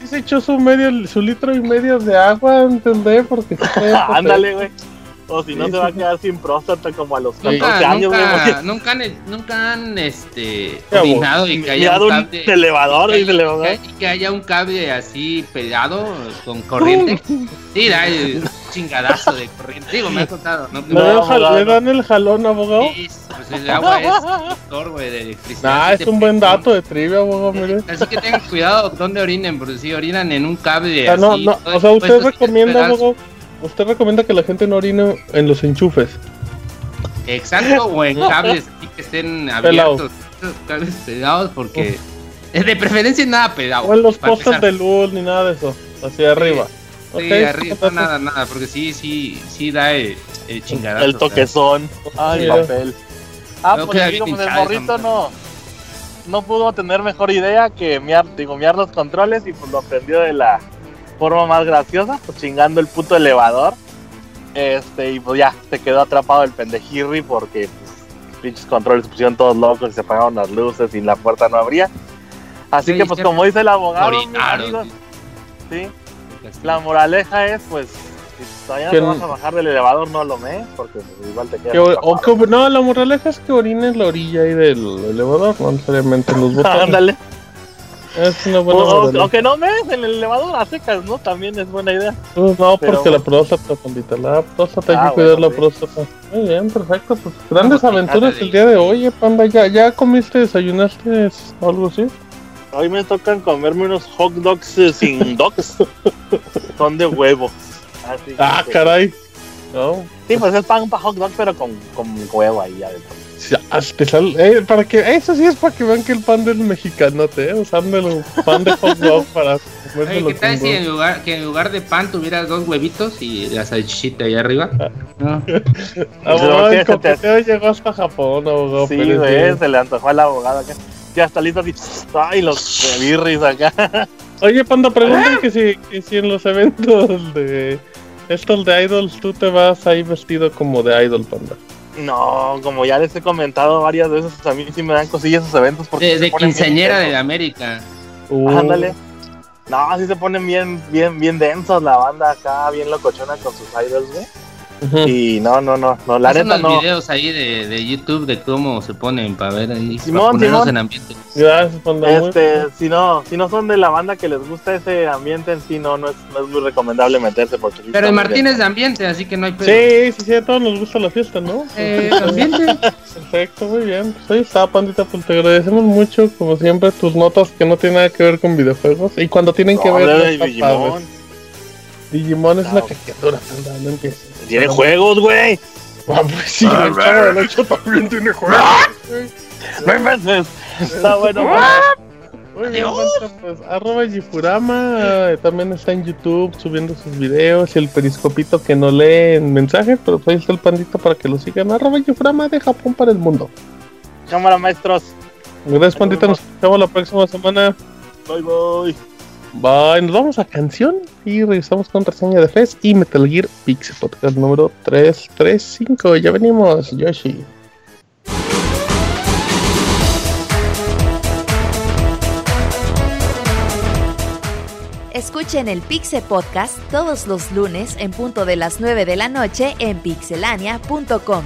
se echó su medio, su litro y medio de agua, ¿entendés? Porque Ándale, güey. O si no se va a quedar sin próstata como a los 14 años, nunca, nunca, han, nunca han este combinado y que haya un cable, elevador, y, que, que haya un cable así pegado con corriente. sí, da el chingadazo de corriente. Digo, me ha contado. No, no, ¿Le dan el jalón, abogado? Sí, pues el agua es motor, güey, de electricidad. Ah, es un buen dato de trivia, abogado, mire. Así que tengan cuidado donde orinen, porque si orinan en un cable. Ah, no, no, o sea, usted recomienda, abogado usted recomienda que la gente no orine en los enchufes. Exacto, o en cables que estén abiertos. Cables pegados porque es de preferencia nada pegado. O en los postes de luz ni nada de eso. Hacia arriba. Sí, arriba nada, nada, porque sí, sí, sí da el, el chingadazo. El toquezón. Ay, papel. Ah, pues digo, pues el morrito no, no pudo tener mejor idea que miar, digo, miar los controles y pues lo aprendió de la forma más graciosa, pues chingando el puto elevador. Este, y pues ya, se quedó atrapado el pendejirri porque pues, pinches controles se pusieron todos locos y se apagaron las luces y la puerta no abría. Así que pues como dice el abogado, amigos, sí, la moraleja es pues si todavía no te vas a bajar del elevador no lo mees porque pues, igual te queda. O, no, la moraleja es que orines la orilla ahí del elevador, no necesariamente en los botones. Ándale. Es una buena o, o, que no mees en el elevador a secas, ¿no? También es buena idea. Pues no, porque la próstata, pandita, la próstata, hay que ah, cuidar la próstata. Muy bien, perfecto. Pues grandes aventuras el día de hoy, eh, panda. ¿Ya, ¿Ya comiste, desayunaste algo así? Hoy me tocan comerme unos hot dogs eh, sin dogs. Son de huevo. ah, caray. No. Sí, pues es pan para hot dog, pero con, con huevo ahí adentro. Especial, eh, para que, eso sí es para que vean que el pan del mexicanote, eh, usando el pan de hot dog para Oye, ¿Qué tal si en lugar, que en lugar de pan tuvieras dos huevitos y la salchichita ahí arriba? No. abogado, el coqueteo llegó hasta Japón, abogado. Sí, güey, se le antojó al abogado acá. Ya está listo así, ay, los birris acá. Oye, Panda, preguntan que si, que si en los eventos de estos de idols tú te vas ahí vestido como de idol, Panda. No, como ya les he comentado varias veces, a mí sí me dan cosillas esos eventos. Porque de, quinceañera de América. Uh. Ándale. No, así se ponen bien, bien, bien densos la banda acá, bien locochona con sus idols, güey. Y no, no, no, no, la neta no. videos ahí de, de, YouTube de cómo se ponen para ver ahí, Simón, para Simón. en ambiente. Gracias, Este, si no, si no son de la banda que les gusta ese ambiente en sí, no, no es, no es muy recomendable meterse porque Pero el Martín es de ambiente, así que no hay pedo. Sí, sí, sí, a todos nos gusta la fiesta, ¿no? Eh, ambiente. Perfecto, muy bien. Pues ahí está, Pandita, pues te agradecemos mucho, como siempre, tus notas que no tienen nada que ver con videojuegos. Y cuando tienen que ver, Digimon. Digimon es una caricatura, no empieces. Tiene juegos, güey. Ah, pues sí, ah, el chavo del 8 también tiene juegos. No inventes. Está bueno. Muy bien, pues, arroba Gifurama, eh, también está en YouTube subiendo sus videos y el periscopito que no lee en mensajes, pero pues ahí está el pandito para que lo sigan. Arroba Gifurama de Japón para el mundo. Cámara, maestros. Gracias, pandita. Nos vemos la próxima semana. Bye, bye. Bye, nos vamos a canción y regresamos con reseña de FES y Metal Gear Pixel Podcast número 335. Ya venimos, Yoshi. Escuchen el Pixel Podcast todos los lunes en punto de las 9 de la noche en pixelania.com.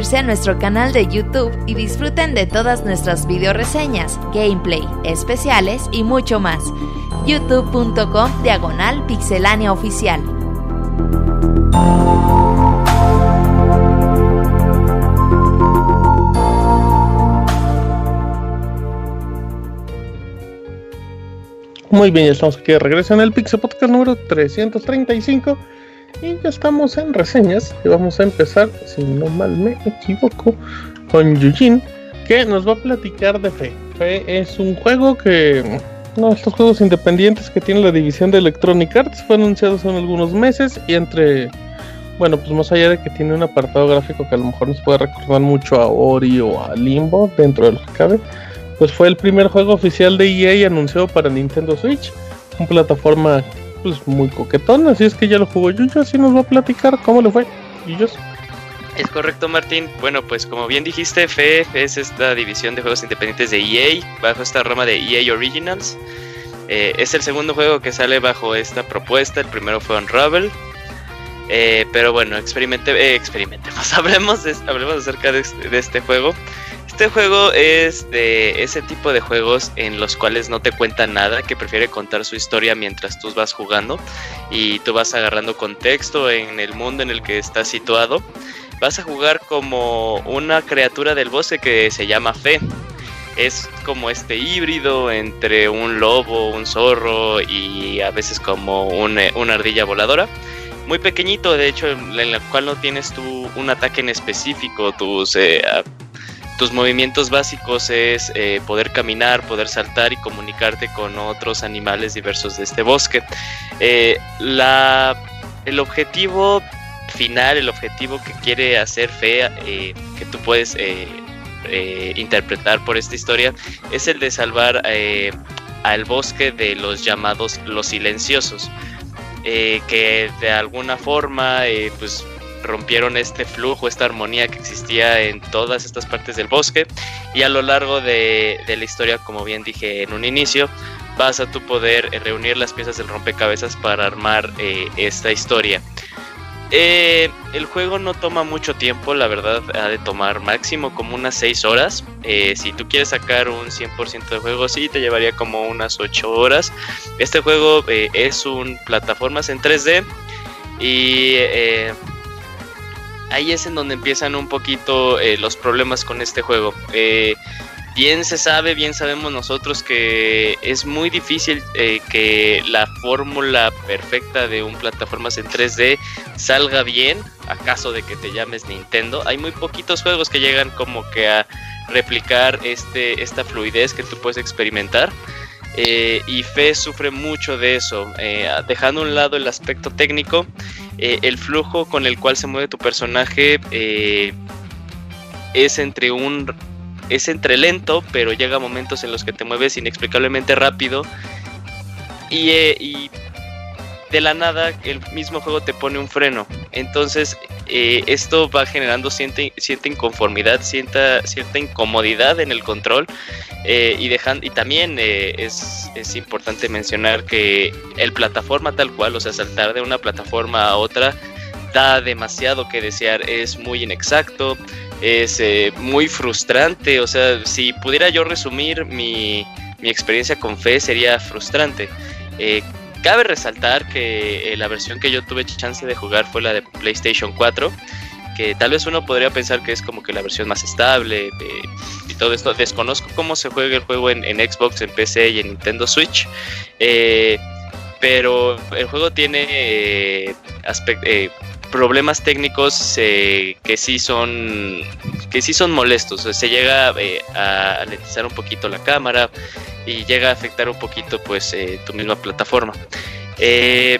suscribirse a nuestro canal de YouTube y disfruten de todas nuestras video reseñas, gameplay, especiales y mucho más. youtube.com diagonal pixelánea oficial. Muy bien, ya estamos aquí de regreso en el Pixel Podcast número 335 y ya estamos en reseñas y vamos a empezar, si no mal me equivoco, con Yujin que nos va a platicar de Fe. Fe es un juego que, no, estos juegos independientes que tiene la división de Electronic Arts, fue anunciado hace algunos meses y entre, bueno, pues más allá de que tiene un apartado gráfico que a lo mejor nos puede recordar mucho a Ori o a Limbo dentro de lo que cabe pues fue el primer juego oficial de EA anunciado para Nintendo Switch, una plataforma pues muy coquetona, así es que ya lo jugó Yuyo, así nos va a platicar cómo le fue. Yuyos. Es correcto, Martín. Bueno, pues como bien dijiste, FE es esta división de juegos independientes de EA, bajo esta rama de EA Originals. Eh, es el segundo juego que sale bajo esta propuesta, el primero fue Unravel. Eh, pero bueno, experimente, eh, experimentemos, hablemos, hablemos acerca de este, de este juego. Este juego es de ese tipo de juegos en los cuales no te cuenta nada, que prefiere contar su historia mientras tú vas jugando y tú vas agarrando contexto en el mundo en el que estás situado. Vas a jugar como una criatura del bosque que se llama Fe. Es como este híbrido entre un lobo, un zorro y a veces como una ardilla voladora muy pequeñito, de hecho, en la cual no tienes tú un ataque en específico, tus eh, tus movimientos básicos es eh, poder caminar, poder saltar y comunicarte con otros animales diversos de este bosque. Eh, la, el objetivo final, el objetivo que quiere hacer Fea, eh, que tú puedes interpretar por esta historia, es el de salvar al bosque de los llamados los silenciosos. que de alguna forma pues rompieron este flujo, esta armonía que existía en todas estas partes del bosque y a lo largo de, la historia, como bien dije en un inicio, vas a tu poder eh, reunir las piezas del rompecabezas para armar eh, esta historia. Eh, el juego no toma mucho tiempo, la verdad ha de tomar máximo como unas 6 horas. si tú quieres sacar un 100% de juego, sí, te llevaría como unas 8 horas. Este juego es un plataformas en 3D y ahí es en donde empiezan un poquito eh, los problemas con este juego. Eh, bien se sabe, bien sabemos nosotros que es muy difícil eh, que la fórmula perfecta de un plataformas en 3D salga bien, acaso de que te llames Nintendo. Hay muy poquitos juegos que llegan como que a replicar este, esta fluidez que tú puedes experimentar. Y Fe sufre mucho de eso, dejando a un lado el aspecto técnico, eh, el flujo con el cual se mueve tu personaje es entre un es entre lento, pero llega momentos en los que te mueves inexplicablemente rápido. Y, y de la nada el mismo juego te pone un freno. Entonces eh, esto va generando cierta, inconformidad, cierta, cierta incomodidad en el control eh, y, y también eh, es, es, importante mencionar que el plataforma tal cual, o sea, saltar de una plataforma a otra, da demasiado que desear, es muy inexacto, es muy frustrante, o sea, si pudiera yo resumir mi, mi experiencia con Fe sería frustrante. Cabe resaltar que eh, la versión que yo tuve chance de jugar fue la de PlayStation 4, que tal vez uno podría pensar que es como que la versión más estable eh, y todo esto. Desconozco cómo se juega el juego en, Xbox, en PC y en Nintendo Switch, eh, pero el juego tiene problemas técnicos que sí son que sí son molestos. Se llega a alentizar un poquito la cámara y llega a afectar un poquito pues eh, tu misma plataforma. Eh,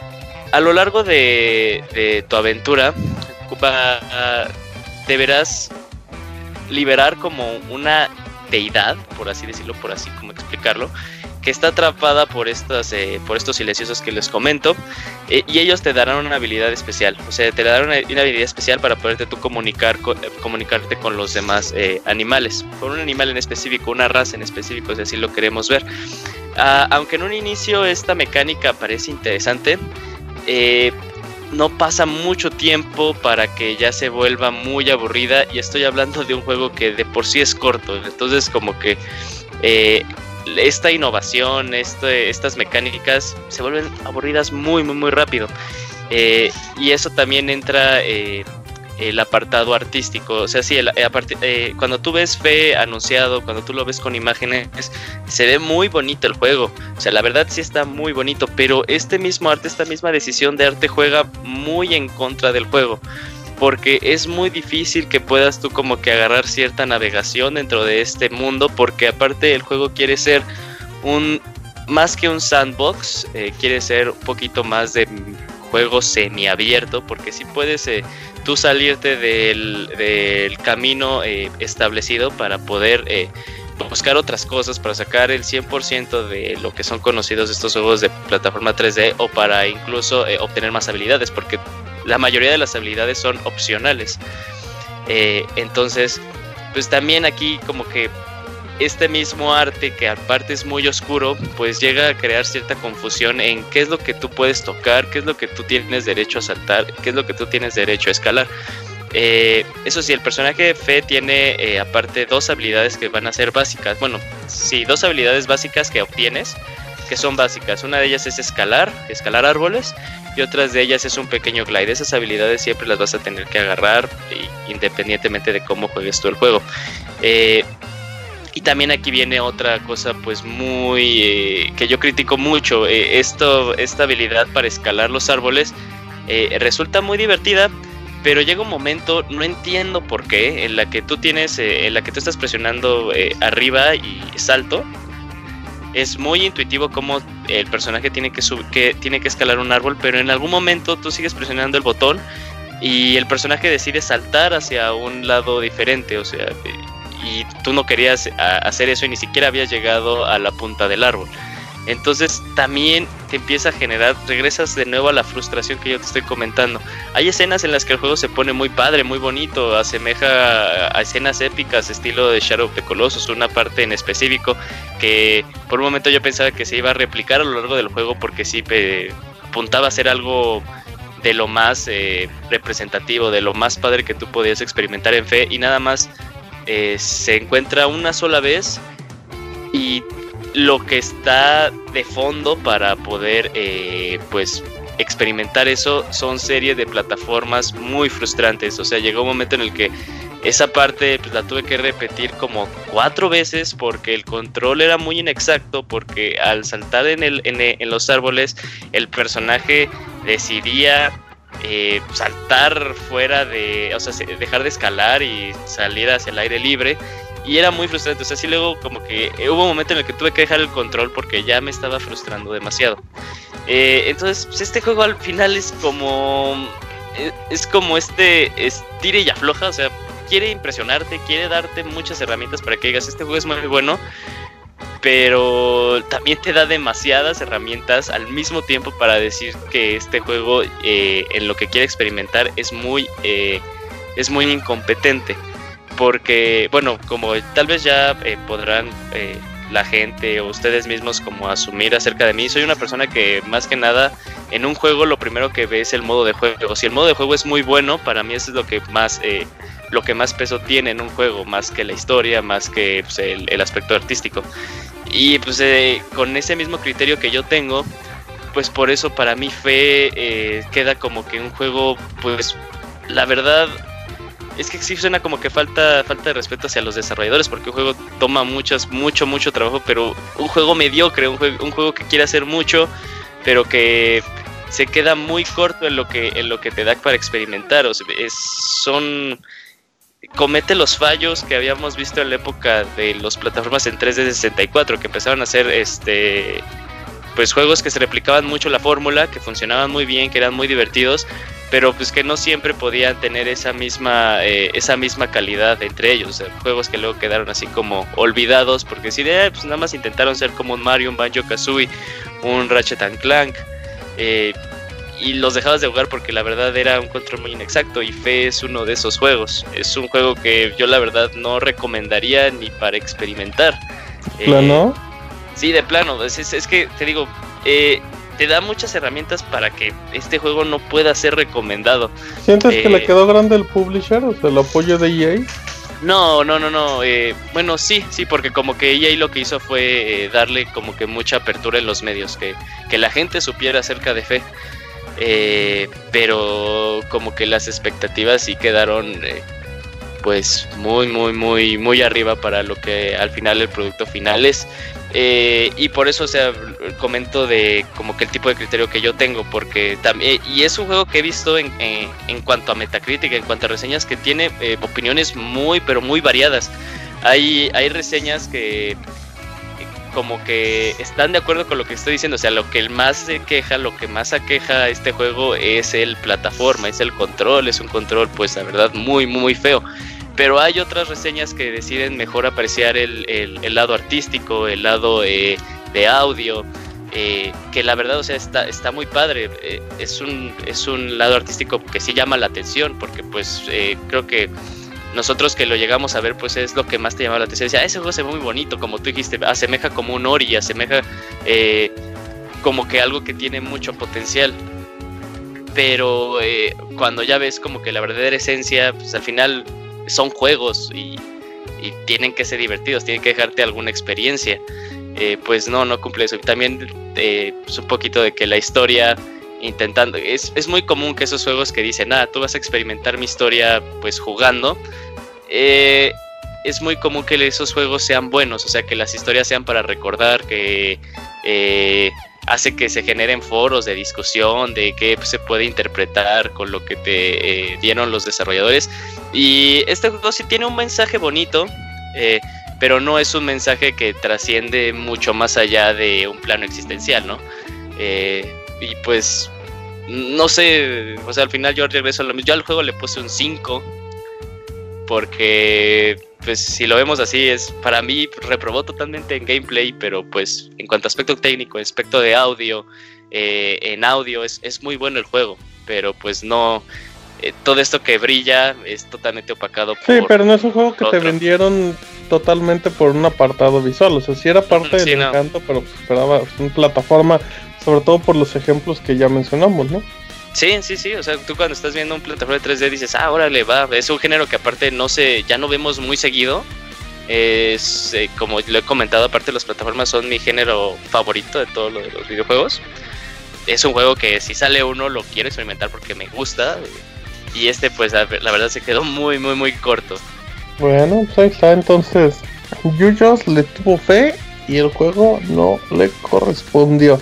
a lo largo de, tu aventura deberás liberar como una deidad, por así decirlo, por así como explicarlo, que está atrapada por estas eh, por estos silenciosos que les comento eh, y ellos te darán una habilidad especial. O sea te darán una, habilidad especial para poderte tú comunicar eh, comunicarte con los demás animales. Con un animal en específico una raza en específico si así lo queremos ver. Ah, aunque en un inicio esta mecánica parece interesante no pasa mucho tiempo para que ya se vuelva muy aburrida y estoy hablando de un juego que de por sí es corto, entonces como que eh, esta innovación, este, estas mecánicas se vuelven aburridas muy, muy, muy rápido. Eh, y eso también entra eh, el apartado artístico. O sea, sí, eh, cuando tú ves Fe anunciado, cuando tú lo ves con imágenes, se ve muy bonito el juego. O sea, la verdad sí está muy bonito, pero este mismo arte, esta misma decisión de arte juega muy en contra del juego. Porque es muy difícil que puedas tú como que agarrar cierta navegación dentro de este mundo, porque aparte el juego quiere ser un, más que un sandbox, eh, quiere ser un poquito más de juego semiabierto, porque si puedes eh, tú salirte del, camino eh, establecido para poder buscar otras cosas, para sacar el 100% de lo que son conocidos estos juegos de plataforma 3D o para incluso eh, obtener más habilidades, porque la mayoría de las habilidades son opcionales. entonces, pues también aquí como que este mismo arte, que aparte es muy oscuro, pues llega a crear cierta confusión en qué es lo que tú puedes tocar, qué es lo que tú tienes derecho a saltar, qué es lo que tú tienes derecho a escalar. Eh, eso sí, el personaje de Fe tiene eh, aparte dos habilidades que van a ser básicas. Bueno, sí, dos habilidades básicas que obtienes, que son básicas. Una de ellas es escalar, escalar árboles, y otras de ellas es un pequeño glide. Esas habilidades siempre las vas a tener que agarrar, independientemente de cómo juegues tú el juego. Eh, y también aquí viene otra cosa pues muy que yo critico mucho. Esto, esta habilidad para escalar los árboles resulta muy divertida, pero llega un momento, no entiendo por qué, en la que tú tienes, en la que tú estás presionando arriba y salto. Es muy intuitivo cómo el personaje tiene que, que tiene que escalar un árbol, pero en algún momento tú sigues presionando el botón y el personaje decide saltar hacia un lado diferente, o sea, y tú no querías hacer eso y ni siquiera habías llegado a la punta del árbol. Entonces también te empieza a generar, regresas de nuevo a la frustración que yo te estoy comentando. Hay escenas en las que el juego se pone muy padre, muy bonito, asemeja a escenas épicas estilo de Shadow of the Colossus, una parte en específico que por un momento yo pensaba que se iba a replicar a lo largo del juego porque sí apuntaba a ser algo de lo más eh, representativo, de lo más padre que tú podías experimentar en fe y nada más eh, se encuentra una sola vez y lo que está de fondo para poder eh, pues experimentar eso son series de plataformas muy frustrantes o sea llegó un momento en el que esa parte pues, la tuve que repetir como cuatro veces porque el control era muy inexacto porque al saltar en, el, en los árboles el personaje decidía eh, saltar fuera de, o sea, dejar de escalar y salir hacia el aire libre. Y era muy frustrante, o sea, sí luego como que hubo un momento en el que tuve que dejar el control porque ya me estaba frustrando demasiado. Eh, entonces, pues este juego al final es como... Eh, es como este estire y afloja, o sea, quiere impresionarte, quiere darte muchas herramientas para que digas, este juego es muy bueno, pero también te da demasiadas herramientas al mismo tiempo para decir que este juego eh, en lo que quiere experimentar es muy eh, es muy incompetente porque bueno como tal vez ya eh, podrán la gente o ustedes mismos como asumir acerca de mí soy una persona que más que nada en un juego lo primero que ve es el modo de juego si el modo de juego es muy bueno para mí eso es lo que más lo que más peso tiene en un juego, más que la historia, más que pues, el, aspecto artístico. Y pues eh, con ese mismo criterio que yo tengo, pues por eso para mí Fe eh, queda como que un juego, pues la verdad es que sí suena como que falta, falta de respeto hacia los desarrolladores, porque un juego toma muchas, mucho, mucho trabajo, pero un juego mediocre, un juego, un juego que quiere hacer mucho, pero que se queda muy corto en lo que, en lo que te da para experimentar. Son comete los fallos que habíamos visto en la época de las plataformas en 3D 64, que empezaron a hacer este pues juegos que se replicaban mucho la fórmula, que funcionaban muy bien, que eran muy divertidos, pero pues que no siempre podían tener esa misma eh, esa misma calidad entre ellos, juegos que luego quedaron así como olvidados porque si de pues nada más intentaron ser como un Mario, un Banjo Kazooie, un Ratchet and Clank, eh, y los dejabas de jugar porque la verdad era un control muy inexacto y Fe es uno de esos juegos. Es un juego que yo la verdad no recomendaría ni para experimentar. ¿Plano? Eh, sí, de plano. Es, es, que te digo, eh, te da muchas herramientas para que este juego no pueda ser recomendado. ¿Sientes que le eh, quedó grande el publisher, o sea, el apoyo de EA? No, no, no, no. Eh, bueno, sí, sí, porque como que EA lo que hizo fue eh, darle como que mucha apertura en los medios, que, que la gente supiera acerca de fe. pero como que las expectativas sí quedaron pues muy, muy, muy, muy arriba para lo que al final el producto final es. Eh, y por eso, o sea, comento de como que el tipo de criterio que yo tengo, porque también, y es un juego que he visto en, en cuanto a Metacritic, en cuanto a reseñas, que tiene eh, opiniones muy, pero muy variadas. Hay, hay reseñas que como que están de acuerdo con lo que estoy diciendo, o sea, lo que más se queja, lo que más aqueja este juego es el plataforma, es el control, es un control pues la verdad muy muy feo. Pero hay otras reseñas que deciden mejor apreciar el, el, lado artístico, el lado eh, de audio, eh, que la verdad, o sea, está, está muy padre. Eh, es, un, es un lado artístico que sí llama la atención, porque pues creo que nosotros que lo llegamos a ver, pues es lo que más te llama la atención. Decía, ese juego se ve muy bonito, como tú dijiste, asemeja como un Ori, asemeja como que algo que tiene mucho potencial. Pero cuando ya ves como que la verdadera esencia, pues al final son juegos y, tienen que ser divertidos, tienen que dejarte alguna experiencia. Eh, pues no, no cumple eso. También eh, pues un poquito de que la historia intentando, es, es, muy común que esos juegos que dicen, ah, tú vas a experimentar mi historia pues jugando, eh, es muy común que esos juegos sean buenos, o sea, que las historias sean para recordar, que hace que se generen foros de discusión de qué se puede interpretar con lo que te eh, dieron los desarrolladores. Y este juego sí tiene un mensaje bonito, eh, pero no es un mensaje que trasciende mucho más allá de un plano existencial, ¿no? Eh, y pues, no sé, o sea, al final yo regreso. Yo al juego le puse un 5, porque pues si lo vemos así, es para mí reprobó totalmente en gameplay, pero pues en cuanto a aspecto técnico, en aspecto de audio, eh, en audio es, es, muy bueno el juego, pero pues no, eh, todo esto que brilla es totalmente opacado. Sí, pero no es un juego que te vendieron totalmente por un apartado visual, o sea, sí era parte del encanto, pero pues, esperaba una plataforma, sobre todo por los ejemplos que ya mencionamos, ¿no? Sí, sí, sí, o sea, tú cuando estás viendo un plataforma de 3D dices, ah, órale, va, es un género que aparte no se, ya no vemos muy seguido. Es, eh, como lo he comentado, aparte las plataformas son mi género favorito de todos los videojuegos. Es un juego que si sale uno lo quiero experimentar porque me gusta. Y este pues la, verdad se quedó muy, muy, muy corto. Bueno, pues ahí está, entonces Yuyos le tuvo fe y el juego no le correspondió.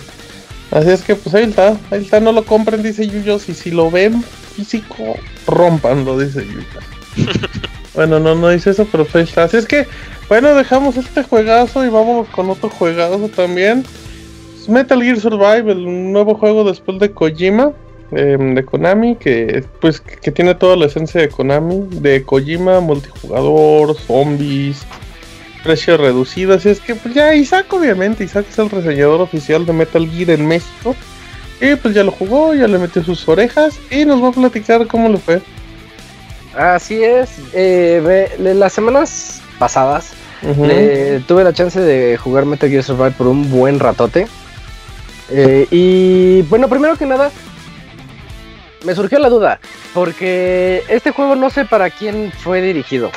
Así es que pues ahí está, ahí está, no lo compren, dice Yuyos, y si lo ven físico, rompanlo, dice Yuyos. bueno, no, no dice eso, pero pues ahí está. Así es que, bueno, dejamos este juegazo y vamos con otro juegazo también. Metal Gear Survive, el nuevo juego después de Kojima, em, de Konami, que pues que tiene toda la esencia de Konami, de Kojima, multijugador, zombies, precio reducido. Así es que pues ya Isaac obviamente, Isaac es el reseñador oficial de Metal Gear en México. Y pues ya lo jugó, ya le metió sus orejas y nos va a platicar cómo le fue. Así es, eh, las semanas pasadas tuve la chance de jugar Metal Gear Survive por un buen ratote. Eh, y bueno, primero que nada, me surgió la duda, porque este juego no sé para quién fue dirigido.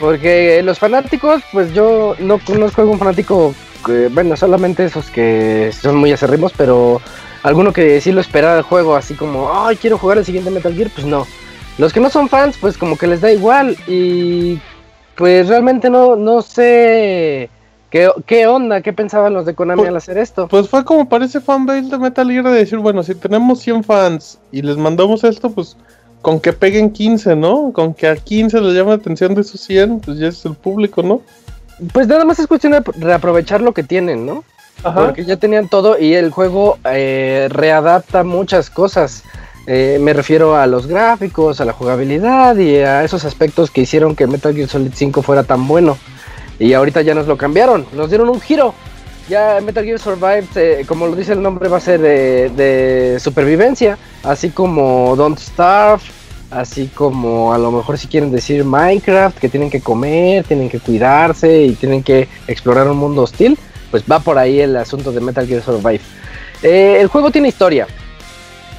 Porque los fanáticos, pues yo no conozco algún fanático, bueno, solamente esos que son muy acerrimos, pero alguno que sí lo esperaba el juego, así como, ay, quiero jugar el siguiente Metal Gear, pues no. Los que no son fans, pues como que les da igual y pues realmente no, no sé qué, qué onda, qué pensaban los de Konami pues, al hacer esto. Pues fue como parece fanbase de Metal Gear de decir, bueno, si tenemos 100 fans y les mandamos esto, pues con que peguen 15, ¿no? Con que a 15 les llame la atención de esos 100, pues ya es el público, ¿no? Pues nada más es cuestión de reaprovechar lo que tienen, ¿no? Ajá. Porque ya tenían todo y el juego eh, readapta muchas cosas. Eh, me refiero a los gráficos, a la jugabilidad y a esos aspectos que hicieron que Metal Gear Solid 5 fuera tan bueno. Y ahorita ya nos lo cambiaron, nos dieron un giro. Ya Metal Gear Survive, como lo dice el nombre, va a ser de, supervivencia, así como Don't Starve, así como a lo mejor si quieren decir Minecraft, que tienen que comer, tienen que cuidarse y tienen que explorar un mundo hostil, pues va por ahí el asunto de Metal Gear Survive. Eh, el juego tiene historia.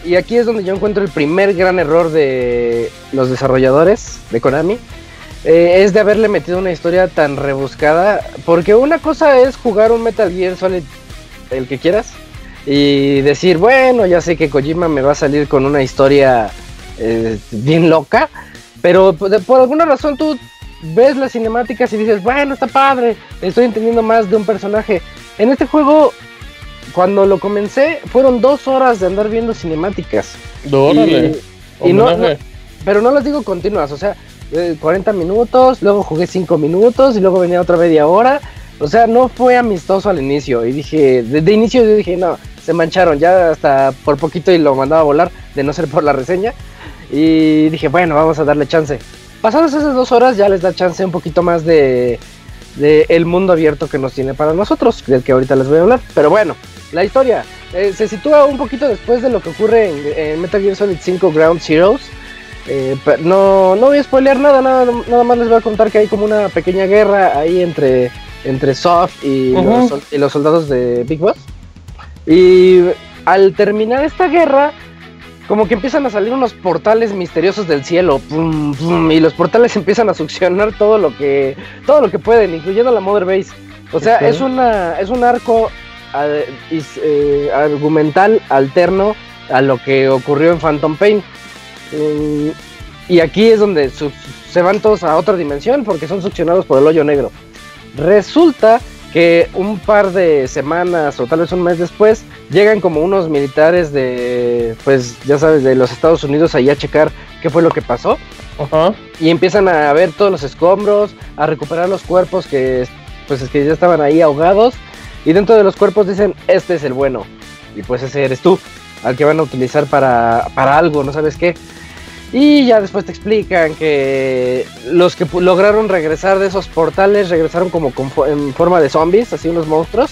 Y aquí es donde yo encuentro el primer gran error de los desarrolladores de Konami. Eh, es de haberle metido una historia tan rebuscada. Porque una cosa es jugar un Metal Gear Solid, el que quieras, y decir, bueno, ya sé que Kojima me va a salir con una historia eh, bien loca. Pero por alguna razón tú ves las cinemáticas y dices, bueno, está padre, estoy entendiendo más de un personaje. En este juego, cuando lo comencé, fueron dos horas de andar viendo cinemáticas. Y, no, pero no las digo continuas, o sea, 40 eh, minutos, luego jugué 5 minutos y luego venía otra media hora. O sea, no fue amistoso al inicio. Y dije, desde inicio yo dije, no, se mancharon, ya hasta por poquito y lo mandaba a volar, de no ser por la reseña. Y dije, bueno, vamos a darle chance. Pasadas esas dos horas ya les da chance un poquito más de, el mundo abierto que nos tiene para nosotros, del que ahorita les voy a hablar. Pero bueno, la historia eh, se sitúa un poquito después de lo que ocurre en, Metal Gear Solid 5 Ground Zeroes. Eh, no, no voy a spoilear nada, nada, nada más les voy a contar que hay como una pequeña guerra ahí entre, entre Soft y, los, y los soldados de Big Boss. Y al terminar esta guerra, como que empiezan a salir unos portales misteriosos del cielo y los portales empiezan a succionar todo lo que todo lo que pueden incluyendo la mother base. O sea es una es un arco eh, argumental alterno a lo que ocurrió en Phantom Pain mm, y aquí es donde se van todos a otra dimensión porque son succionados por el hoyo negro resulta que un par de semanas o tal vez un mes después llegan como unos militares de, pues ya sabes, de los Estados Unidos ahí a checar qué fue lo que pasó. Y empiezan a ver todos los escombros, a recuperar los cuerpos que, pues es que ya estaban ahí ahogados. Y dentro de los cuerpos dicen, este es el bueno. Y pues ese eres tú, al que van a utilizar para, para algo, no sabes qué. Y ya después te explican que los que lograron regresar de esos portales regresaron como en forma de zombies, así unos monstruos.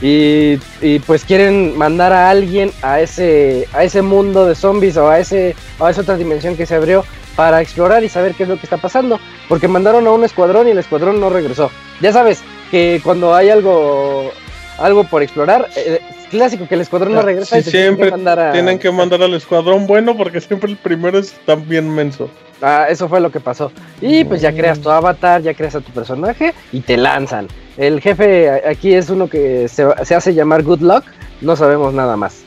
Y, pues quieren mandar a alguien a ese, a ese mundo de zombies o a, ese, a esa otra dimensión que se abrió para explorar y saber qué es lo que está pasando. Porque mandaron a un escuadrón y el escuadrón no regresó. Ya sabes que cuando hay algo, algo por explorar, eh, clásico que el escuadrón no regresa y siempre tienen que, mandar al escuadrón bueno porque siempre el primero es también menso. Ah, eso fue lo que pasó. Y pues ya creas tu avatar, ya creas a tu personaje y te lanzan. El jefe aquí es uno que se, hace llamar Good Luck, no sabemos nada más.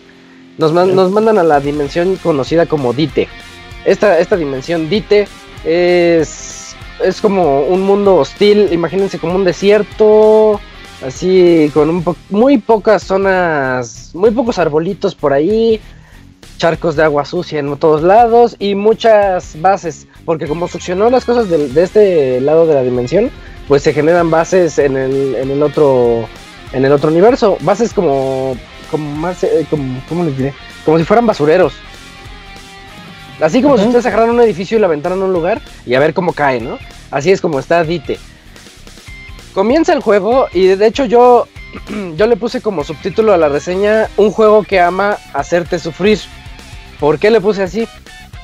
Nos, nos, mandan a la dimensión conocida como Dite. Esta, esta dimensión Dite es, es como un mundo hostil, imagínense como un desierto así con un muy pocas zonas, muy pocos arbolitos por ahí, charcos de agua sucia en todos lados y muchas bases, porque como succionó las cosas de, este lado de la dimensión, pues se generan bases en el, en el otro en el otro universo, bases como como más eh, como ¿cómo les diré? Como si fueran basureros. Así como si ustedes agarran un edificio y la aventaran a un lugar y a ver cómo cae, ¿no? Así es como está Dite. Comienza el juego y de hecho yo, yo le puse como subtítulo a la reseña un juego que ama hacerte sufrir. ¿Por qué le puse así?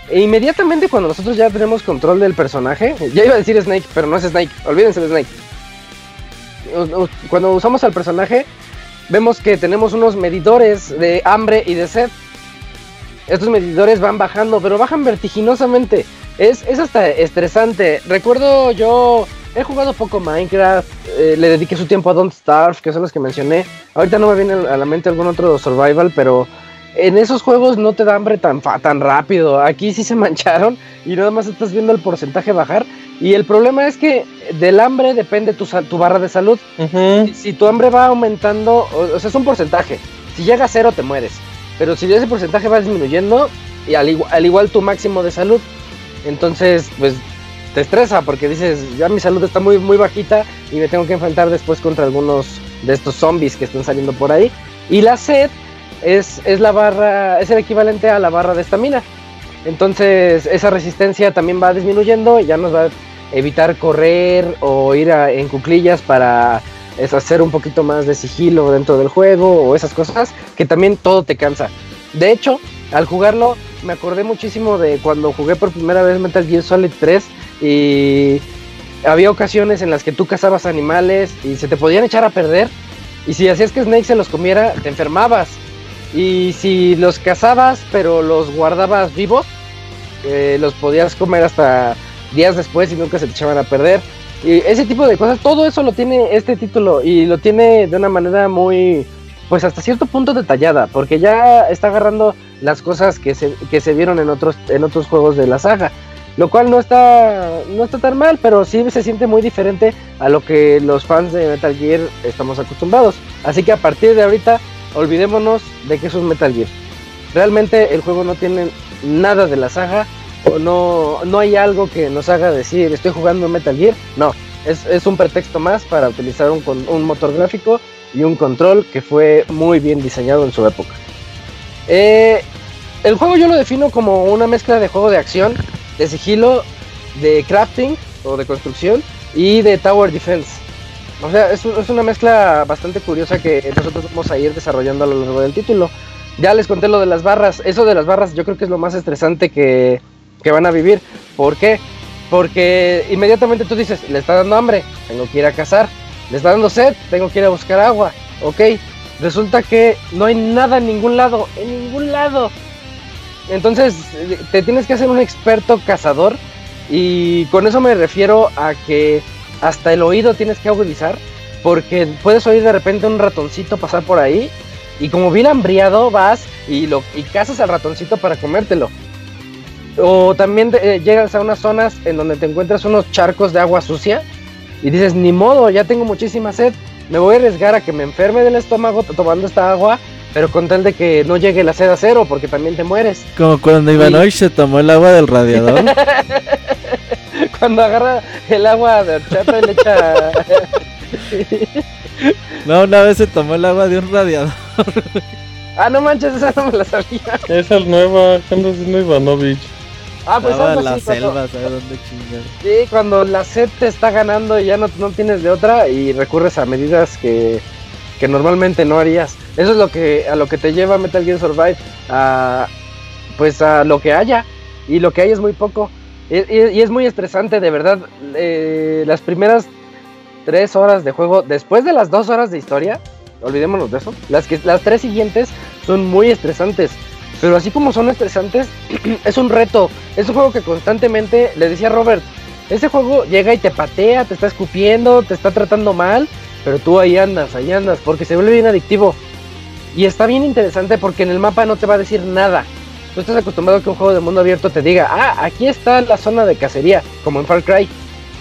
E inmediatamente cuando nosotros ya tenemos control del personaje, ya iba a decir Snake, pero no es Snake, olvídense de Snake. Cuando usamos al personaje, vemos que tenemos unos medidores de hambre y de sed. Estos medidores van bajando, pero bajan vertiginosamente. Es, es hasta estresante. Recuerdo yo He jugado poco Minecraft, eh, le dediqué su tiempo a Don't Starve, que son los que mencioné. Ahorita no me viene a la mente algún otro survival, pero en esos juegos no te da hambre tan, tan rápido. Aquí sí se mancharon y nada más estás viendo el porcentaje bajar. Y el problema es que del hambre depende tu, tu barra de salud. si, tu hambre va aumentando, o, sea, es un porcentaje. Si llega a cero, te mueres. Pero si ese porcentaje va disminuyendo, y al igual, al igual tu máximo de salud. Entonces, pues te estresa porque dices, ya mi salud está muy, muy bajita y me tengo que enfrentar después contra algunos de estos zombies que están saliendo por ahí. Y la sed es, es la barra, es el equivalente a la barra de estamina. Entonces esa resistencia también va disminuyendo ya nos va a evitar correr o ir en cuclillas para hacer un poquito más de sigilo dentro del juego o esas cosas que también todo te cansa. De hecho, al jugarlo me acordé muchísimo de cuando jugué por primera vez Metal Gear Solid 3 y había ocasiones en las que tú cazabas animales y se te podían echar a perder. Y si hacías que Snake se los comiera, te enfermabas. Y si los cazabas, pero los guardabas vivos, eh, los podías comer hasta días después y nunca se te echaban a perder. Y ese tipo de cosas, todo eso lo tiene este título y lo tiene de una manera muy, pues hasta cierto punto detallada, porque ya está agarrando las cosas que se, que se vieron en otros, en otros juegos de la saga. Lo cual no está, no está tan mal, pero sí se siente muy diferente a lo que los fans de Metal Gear estamos acostumbrados. Así que a partir de ahorita, olvidémonos de que es un Metal Gear. Realmente el juego no tiene nada de la saga, o no, no hay algo que nos haga decir estoy jugando Metal Gear. No, es, es un pretexto más para utilizar un, un motor gráfico y un control que fue muy bien diseñado en su época. Eh, el juego yo lo defino como una mezcla de juego de acción, de sigilo, de crafting o de construcción y de tower defense. O sea, es, es, una mezcla bastante curiosa que nosotros vamos a ir desarrollando a lo largo del título. Ya les conté lo de las barras. Eso de las barras yo creo que es lo más estresante que, que van a vivir. ¿Por qué? Porque inmediatamente tú dices, le está dando hambre, tengo que ir a cazar le está dando sed, tengo que ir a buscar agua, ok. Resulta que no hay nada en ningún lado, en ningún lado. Entonces te tienes que hacer un experto cazador y con eso me refiero a que hasta el oído tienes que agudizar porque puedes oír de repente un ratoncito pasar por ahí y como bien hambriado vas y, lo, y cazas al ratoncito para comértelo. O también eh, llegas a unas zonas en donde te encuentras unos charcos de agua sucia y dices, ni modo, ya tengo muchísima sed, me voy a arriesgar a que me enferme del estómago tomando esta agua, pero con tal de que no llegue la sed a cero, porque también te mueres. Como cuando Ivanovich se tomó el agua del radiador. cuando agarra el agua de horchata y le echa... no, una vez se tomó el agua de un radiador. ah, no manches, esa no me la sabía. Esa es nueva, ¿qué anda haciendo Ivanovich? Ah, pues Estaba en la selva, ¿sabes dónde chingas? Sí, cuando la sed te está ganando y ya no, no tienes de otra y recurres a medidas que, que, normalmente no harías. Eso es lo que a lo que te lleva Metal Gear Survive a pues a lo que haya y lo que hay es muy poco y, es muy estresante de verdad. Eh, las primeras tres horas de juego después de las dos horas de historia, olvidémonos de eso. Las que las tres siguientes son muy estresantes pero así como son estresantes, es un reto. Es un juego que constantemente, le decía Robert, ese juego llega y te patea, te está escupiendo, te está tratando mal, pero tú ahí andas, ahí andas, porque se vuelve bien adictivo. Y está bien interesante porque en el mapa no te va a decir nada. Tú estás acostumbrado a que un juego de mundo abierto te diga, ah, aquí está la zona de cacería, como en Far Cry.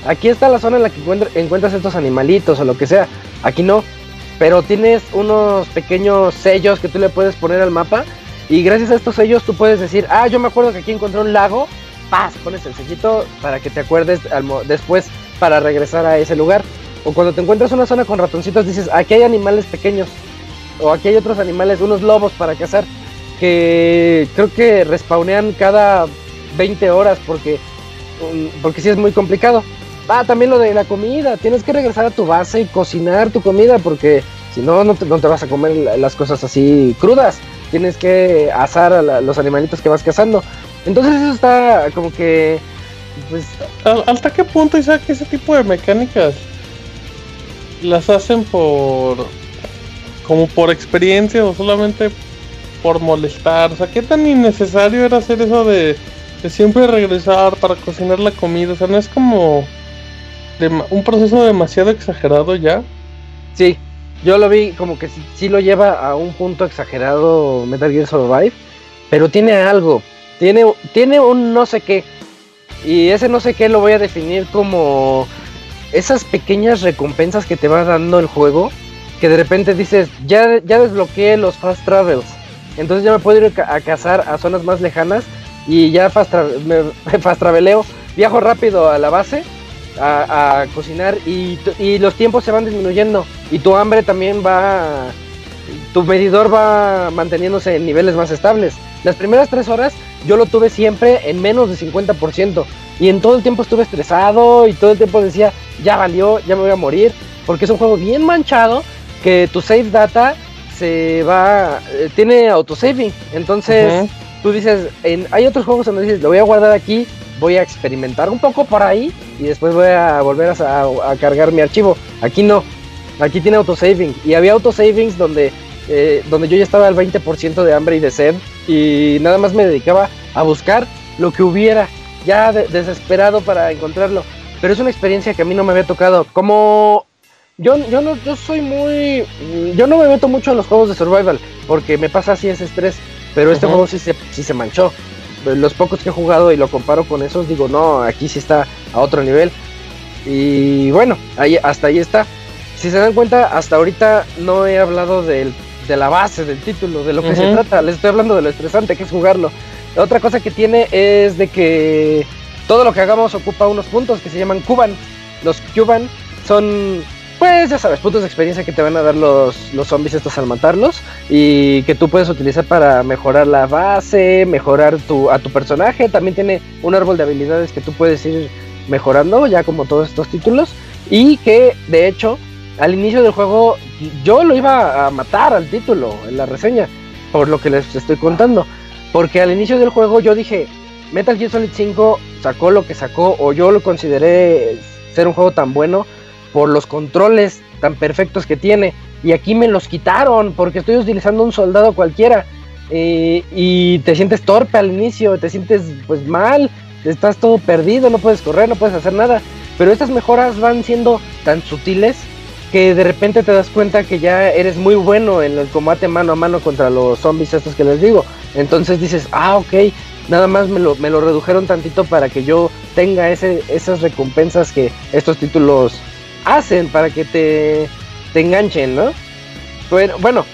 Aquí está la zona en la que encuentras estos animalitos o lo que sea. Aquí no. Pero tienes unos pequeños sellos que tú le puedes poner al mapa y gracias a estos sellos tú puedes decir, ah, yo me acuerdo que aquí encontré un lago, paz, pones el sellito para que te acuerdes después para regresar a ese lugar. O cuando te encuentras una zona con ratoncitos dices, aquí hay animales pequeños. O aquí hay otros animales, unos lobos para cazar. Que creo que respawnean cada 20 horas porque, mm, porque sí es muy complicado. Ah, también lo de la comida. Tienes que regresar a tu base y cocinar tu comida porque si no, no te, no te vas a comer las cosas así crudas tienes que asar a los animalitos que vas cazando. Entonces eso está como que... Pues, ¿Hasta qué punto Isaac ese tipo de mecánicas las hacen por... como por experiencia o solamente por molestar? O sea, ¿qué tan innecesario era hacer eso de, de siempre regresar para cocinar la comida? O sea, ¿no es como un proceso demasiado exagerado ya? Sí, yo lo vi como que sí, lo lleva a un punto exagerado Metal Gear Survive, pero tiene algo, tiene, tiene un no sé qué. Y ese no sé qué lo voy a definir como esas pequeñas recompensas que te va dando el juego, que de repente dices, ya, ya desbloqueé los fast travels, entonces ya me puedo ir a, cazar a zonas más lejanas y ya fast, me, fast traveleo, viajo rápido a la base a, cocinar y, los tiempos se van disminuyendo y tu hambre también va, tu medidor va manteniéndose en niveles más estables. Las primeras tres horas yo lo tuve siempre en menos de 50% y en todo el tiempo estuve estresado y todo el tiempo decía, ya valió, ya me voy a morir, porque es un juego bien manchado que tu save data se va, eh, tiene autosaving, entonces... Tú dices, en, hay otros juegos donde dices, lo voy a guardar aquí voy a experimentar un poco por ahí y después voy a volver a, cargar mi archivo. Aquí no, aquí tiene autosaving. Y había autosavings donde eh, donde yo ya estaba al 20% de hambre y de sed y nada más me dedicaba a buscar lo que hubiera, ya desesperado para encontrarlo. Pero es una experiencia que a mí no me había tocado. Como yo, yo no, yo soy muy, yo no me meto mucho en los juegos de survival porque me pasa así ese estrés. Pero este juego sí se, sí se manchó. Los pocos que he jugado y lo comparo con esos, digo, no, aquí sí está a otro nivel. Y bueno, ahí, hasta ahí está. Si se dan cuenta, hasta ahorita no he hablado del, de la base del título, de lo que se trata. Les estoy hablando de lo estresante que es jugarlo. Otra cosa que tiene es de que todo lo que hagamos ocupa unos puntos que se llaman Cuban. Los Cuban son pues ya sabes, puntos de experiencia que te van a dar los, los zombies estos al matarlos y que tú puedes utilizar para mejorar la base, mejorar tu, a tu personaje. También tiene un árbol de habilidades que tú puedes ir mejorando, ya como todos estos títulos. Y que de hecho, al inicio del juego, yo lo iba a matar al título en la reseña, por lo que les estoy contando. Porque al inicio del juego yo dije, Metal Gear Solid 5 sacó lo que sacó, o yo lo consideré ser un juego tan bueno por los controles tan perfectos que tiene. Y aquí me los quitaron porque estoy utilizando un soldado cualquiera. Eh, y te sientes torpe al inicio, te sientes pues mal, estás todo perdido, no puedes correr, no puedes hacer nada. Pero estas mejoras van siendo tan sutiles que de repente te das cuenta que ya eres muy bueno en el combate mano a mano contra los zombies estos que les digo. Entonces dices, ah, ok, nada más me lo, me lo redujeron tantito para que yo tenga ese, esas recompensas que estos títulos hacen para que te, te enganchen, ¿no? Bueno, bueno,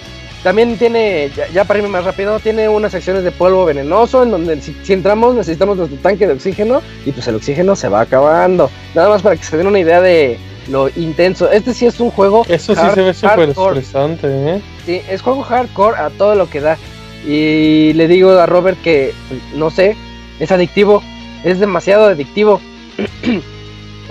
también tiene, ya, para irme más rápido, tiene unas secciones de polvo venenoso en donde si, entramos necesitamos nuestro tanque de oxígeno y pues el oxígeno se va acabando. Nada más para que se den una idea de lo intenso. Este sí es un juego. Eso sí se ve súper estresante, ¿eh? Sí, es juego hardcore a todo lo que da. Y le digo a Robert que, no sé, es adictivo, es demasiado adictivo.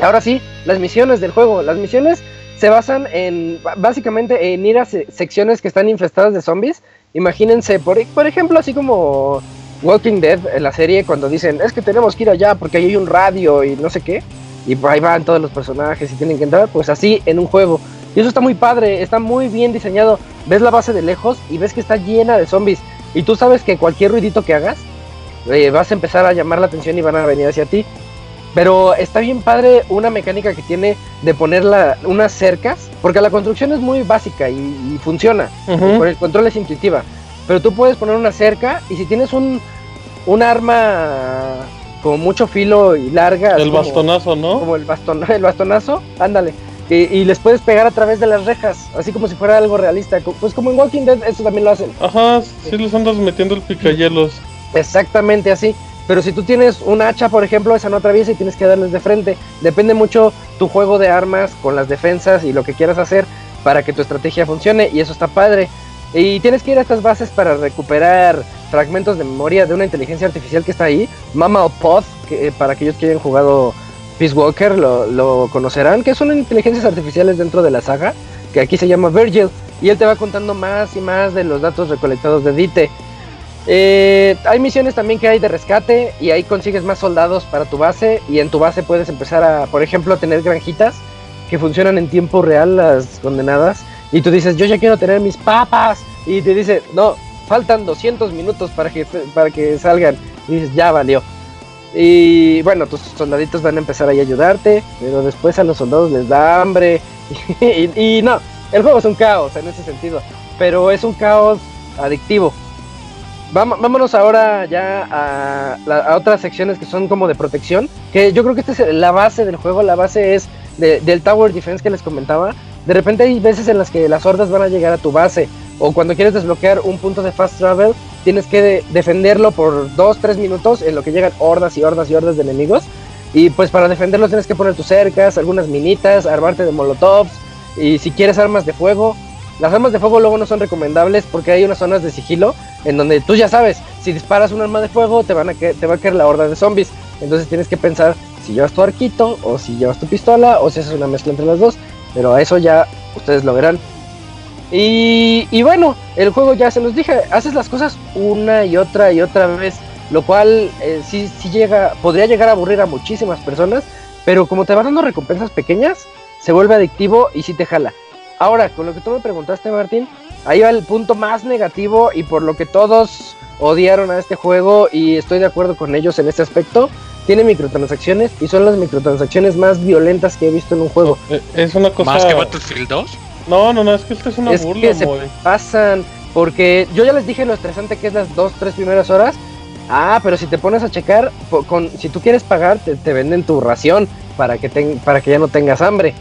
Ahora sí, las misiones del juego. Las misiones se basan en, básicamente, en ir a secciones que están infestadas de zombies. Imagínense, por, por ejemplo, así como Walking Dead en la serie, cuando dicen, es que tenemos que ir allá porque ahí hay un radio y no sé qué. Y ahí van todos los personajes y tienen que entrar, pues así en un juego. Y eso está muy padre, está muy bien diseñado. Ves la base de lejos y ves que está llena de zombies. Y tú sabes que cualquier ruidito que hagas, eh, vas a empezar a llamar la atención y van a venir hacia ti. Pero está bien padre una mecánica que tiene de poner unas cercas, porque la construcción es muy básica y, funciona. Por el control es intuitiva. Pero tú puedes poner una cerca y si tienes un, un arma con mucho filo y larga. El bastonazo, ¿no? Como el, baston, el bastonazo, ándale. Y, les puedes pegar a través de las rejas, así como si fuera algo realista. Pues como en Walking Dead, eso también lo hacen. Ajá, sí, les andas metiendo el picayelos. Exactamente así. Pero si tú tienes un hacha, por ejemplo, esa no atraviesa y tienes que darles de frente. Depende mucho tu juego de armas con las defensas y lo que quieras hacer para que tu estrategia funcione y eso está padre. Y tienes que ir a estas bases para recuperar fragmentos de memoria de una inteligencia artificial que está ahí, Mama o Pod, que eh, para aquellos que hayan jugado Peace Walker lo, lo conocerán, que son inteligencias artificiales dentro de la saga, que aquí se llama Virgil, y él te va contando más y más de los datos recolectados de Dite. Eh, hay misiones también que hay de rescate y ahí consigues más soldados para tu base y en tu base puedes empezar a, por ejemplo, tener granjitas que funcionan en tiempo real las condenadas y tú dices, yo ya quiero tener mis papas y te dice, no, faltan 200 minutos para que, para que salgan y dices, ya valió. Y bueno, tus soldaditos van a empezar ahí a ayudarte, pero después a los soldados les da hambre y, no, el juego es un caos en ese sentido, pero es un caos adictivo Vámonos ahora ya a, otras secciones que son como de protección. Que yo creo que esta es la base del juego. La base es del Tower Defense que les comentaba. De repente hay veces en las que las hordas van a llegar a tu base. O cuando quieres desbloquear un punto de fast travel, tienes que defenderlo por 2-3 minutos en lo que llegan hordas y hordas y hordas de enemigos. Y pues para defenderlo tienes que poner tus cercas, algunas minitas, armarte de molotovs. Y si quieres armas de fuego, las armas de fuego luego no son recomendables porque hay unas zonas de sigilo en donde tú ya sabes, si disparas un arma de fuego te, van a te va a caer la horda de zombies. Entonces tienes que pensar si llevas tu arquito o si llevas tu pistola o si haces una mezcla entre las dos. Pero eso ya ustedes lo verán. Y, y bueno, el juego ya se los dije, haces las cosas una y otra y otra vez. Lo cual eh, sí, sí llega, podría llegar a aburrir a muchísimas personas. Pero como te van dando recompensas pequeñas, se vuelve adictivo y sí te jala. Ahora, con lo que tú me preguntaste, Martín, ahí va el punto más negativo y por lo que todos odiaron a este juego y estoy de acuerdo con ellos en este aspecto. Tiene microtransacciones y son las microtransacciones más violentas que he visto en un juego. Eh, es una cosa. ¿Más que Battlefield 2? No, no, no, es que esto es una es burla, que se pasan. Porque yo ya les dije lo estresante que es las dos, tres primeras horas. Ah, pero si te pones a checar, con, si tú quieres pagar, te, venden tu ración para que, para que ya no tengas hambre.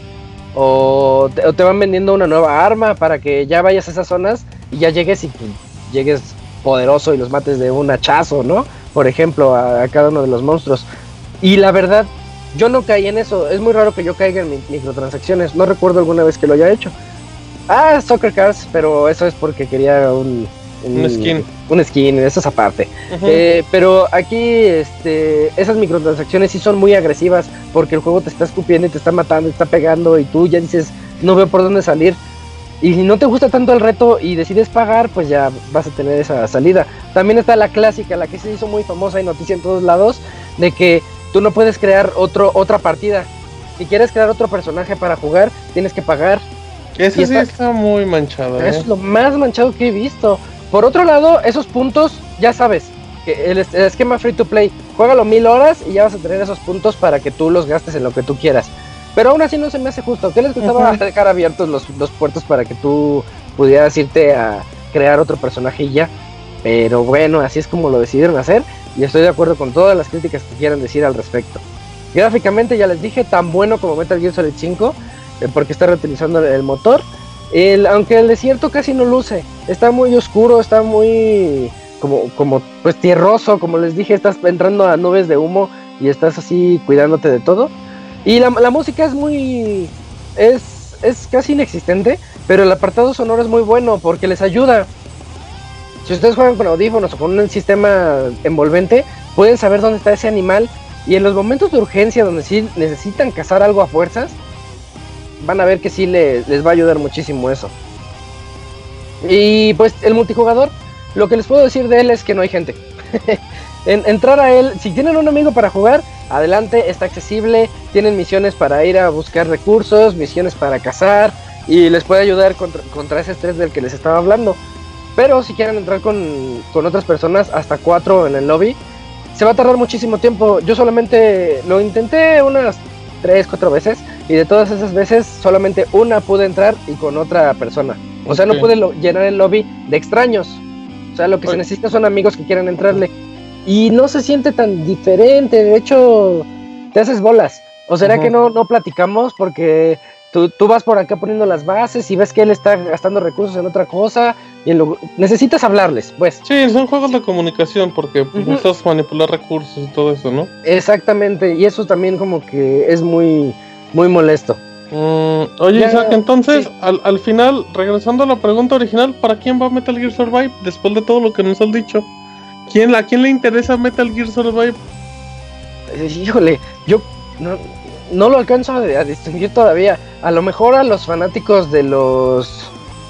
O te, van vendiendo una nueva arma para que ya vayas a esas zonas y ya llegues y pues, llegues poderoso y los mates de un hachazo, ¿no? Por ejemplo, a, cada uno de los monstruos. Y la verdad, yo no caí en eso. Es muy raro que yo caiga en microtransacciones. No recuerdo alguna vez que lo haya hecho. Ah, Soccer Cars, pero eso es porque quería un, un, skin. Un skin, eso es aparte. Eh, pero aquí, este, esas microtransacciones sí son muy agresivas porque el juego te está escupiendo y te está matando, te está pegando y tú ya dices, no veo por dónde salir. Y si no te gusta tanto el reto y decides pagar, pues ya vas a tener esa salida. También está la clásica, la que se hizo muy famosa y noticia en todos lados, de que tú no puedes crear otro, otra partida. Si quieres crear otro personaje para jugar, tienes que pagar. Ese sí está, muy manchado. ¿eh? Es lo más manchado que he visto. Por otro lado, esos puntos, ya sabes, que el, esquema free to play, juégalo mil horas y ya vas a tener esos puntos para que tú los gastes en lo que tú quieras. Pero aún así no se me hace justo. ¿Qué les gustaba dejar abiertos los, los puertos para que tú pudieras irte a crear otro personaje y ya? Pero bueno, así es como lo decidieron hacer y estoy de acuerdo con todas las críticas que quieran decir al respecto. Gráficamente ya les dije, tan bueno como Metal Gear Solid 5, eh, porque está reutilizando el motor. El, aunque el desierto casi no luce, está muy oscuro, está muy como, como pues tierroso, como les dije, estás entrando a nubes de humo y estás así cuidándote de todo. Y la, la música es muy... Es, es casi inexistente, pero el apartado sonoro es muy bueno porque les ayuda. Si ustedes juegan con audífonos o con un sistema envolvente, pueden saber dónde está ese animal y en los momentos de urgencia donde sí necesitan cazar algo a fuerzas, van a ver que sí les, les va a ayudar muchísimo eso. Y pues el multijugador, lo que les puedo decir de él es que no hay gente. en, entrar a él, si tienen un amigo para jugar, adelante, está accesible, tienen misiones para ir a buscar recursos, misiones para cazar y les puede ayudar contra, ese estrés del que les estaba hablando. Pero si quieren entrar con, con otras personas, hasta cuatro en el lobby, se va a tardar muchísimo tiempo. Yo solamente lo intenté unas tres, cuatro veces y de todas esas veces solamente una pude entrar y con otra persona. O sea, no pude llenar el lobby de extraños. O sea, lo que se necesita son amigos que quieran entrarle y no se siente tan diferente, de hecho te haces bolas. ¿O será que no, no platicamos porque tú, tú, vas por acá poniendo las bases y ves que él está gastando recursos en otra cosa y necesitas hablarles, pues. Sí, son juegos de comunicación porque necesitas manipular recursos y todo eso, ¿no? Exactamente, y eso también como que es muy, muy molesto. Mm, oye, Isaac, entonces, al, al final, regresando a la pregunta original, ¿para quién va Metal Gear Survive después de todo lo que nos han dicho? ¿Quién, ¿A quién le interesa Metal Gear Survive? Eh, híjole, yo no, lo alcanzo a, distinguir todavía. A lo mejor a los fanáticos de los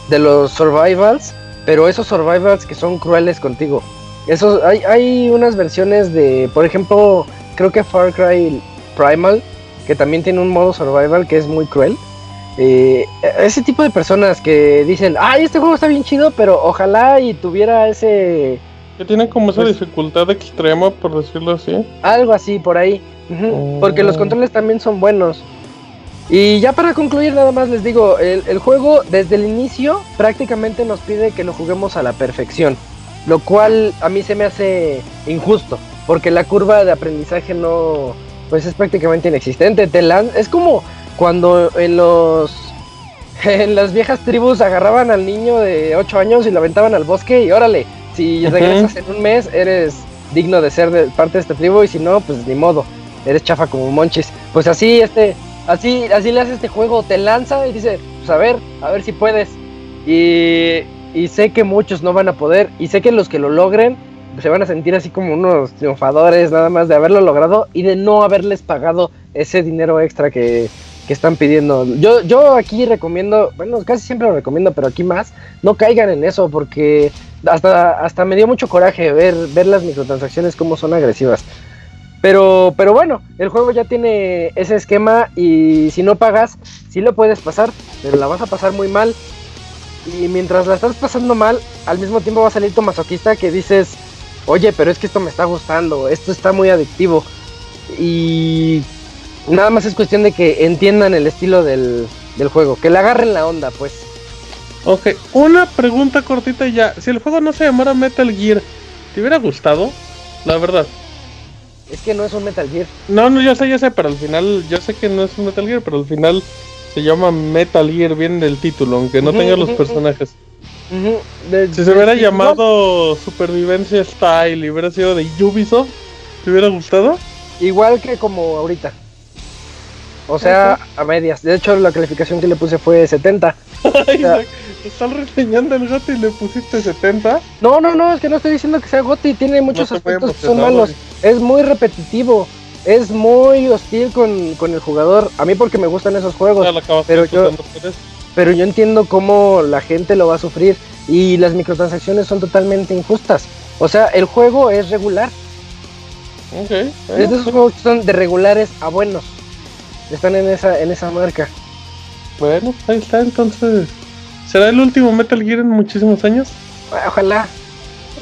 de los survivals, pero esos survivals que son crueles contigo. Esos, hay, hay unas versiones de, por ejemplo, creo que Far Cry Primal, que también tiene un modo survival que es muy cruel. Eh, ese tipo de personas que dicen, ay, este juego está bien chido, pero ojalá y tuviera ese que tienen como esa pues dificultad extrema, por decirlo así. Algo así, por ahí. Porque los oh. controles también son buenos. Y ya para concluir, nada más les digo, el, juego desde el inicio prácticamente nos pide que lo juguemos a la perfección. Lo cual a mí se me hace injusto. Porque la curva de aprendizaje no. Pues es prácticamente inexistente. Te es como cuando en los. En las viejas tribus agarraban al niño de 8 años y lo aventaban al bosque y órale, si regresas en un mes, eres digno de ser parte de esta tribu y si no, pues ni modo, eres chafa como monchis. Pues así, este, así, así le hace este juego, te lanza y dice, pues a ver, a ver si puedes. Y, y sé que muchos no van a poder y sé que los que lo logren se van a sentir así como unos triunfadores nada más de haberlo logrado y de no haberles pagado ese dinero extra que, que están pidiendo. Yo, yo aquí recomiendo, bueno, casi siempre lo recomiendo, pero aquí más, no caigan en eso porque hasta, hasta me dio mucho coraje ver, ver las microtransacciones como son agresivas. Pero, pero bueno, el juego ya tiene ese esquema y si no pagas, sí lo puedes pasar, pero la vas a pasar muy mal. Y mientras la estás pasando mal, al mismo tiempo va a salir tu masoquista que dices, oye, pero es que esto me está gustando, esto está muy adictivo. Y nada más es cuestión de que entiendan el estilo del, del juego, que le agarren la onda, pues. Ok, una pregunta cortita ya. Si el juego no se llamara Metal Gear, ¿te hubiera gustado? La verdad. Es que no es un Metal Gear. No, no, yo sé, yo sé, pero al final, yo sé que no es un Metal Gear, pero al final se llama Metal Gear, bien del título, aunque no tenga los personajes. si se hubiera llamado Supervivencia Style y hubiera sido de Ubisoft, ¿te hubiera gustado? Igual que como ahorita. O sea, a medias. De hecho, la calificación que le puse fue 70. ¿Estás reseñando el GOTI y le pusiste 70? No, no, no, es que no estoy diciendo que sea GOTI, tiene muchos aspectos que son malos. Es muy repetitivo, es muy hostil con, con, el jugador. A mí porque me gustan esos juegos, pero yo, pero yo entiendo cómo la gente lo va a sufrir y las microtransacciones son totalmente injustas. O sea, el juego es regular. Ok. Estos juegos son de regulares a buenos. Están en esa, en esa marca. Bueno, ahí está entonces. ¿Será el último Metal Gear en muchísimos años? Ojalá.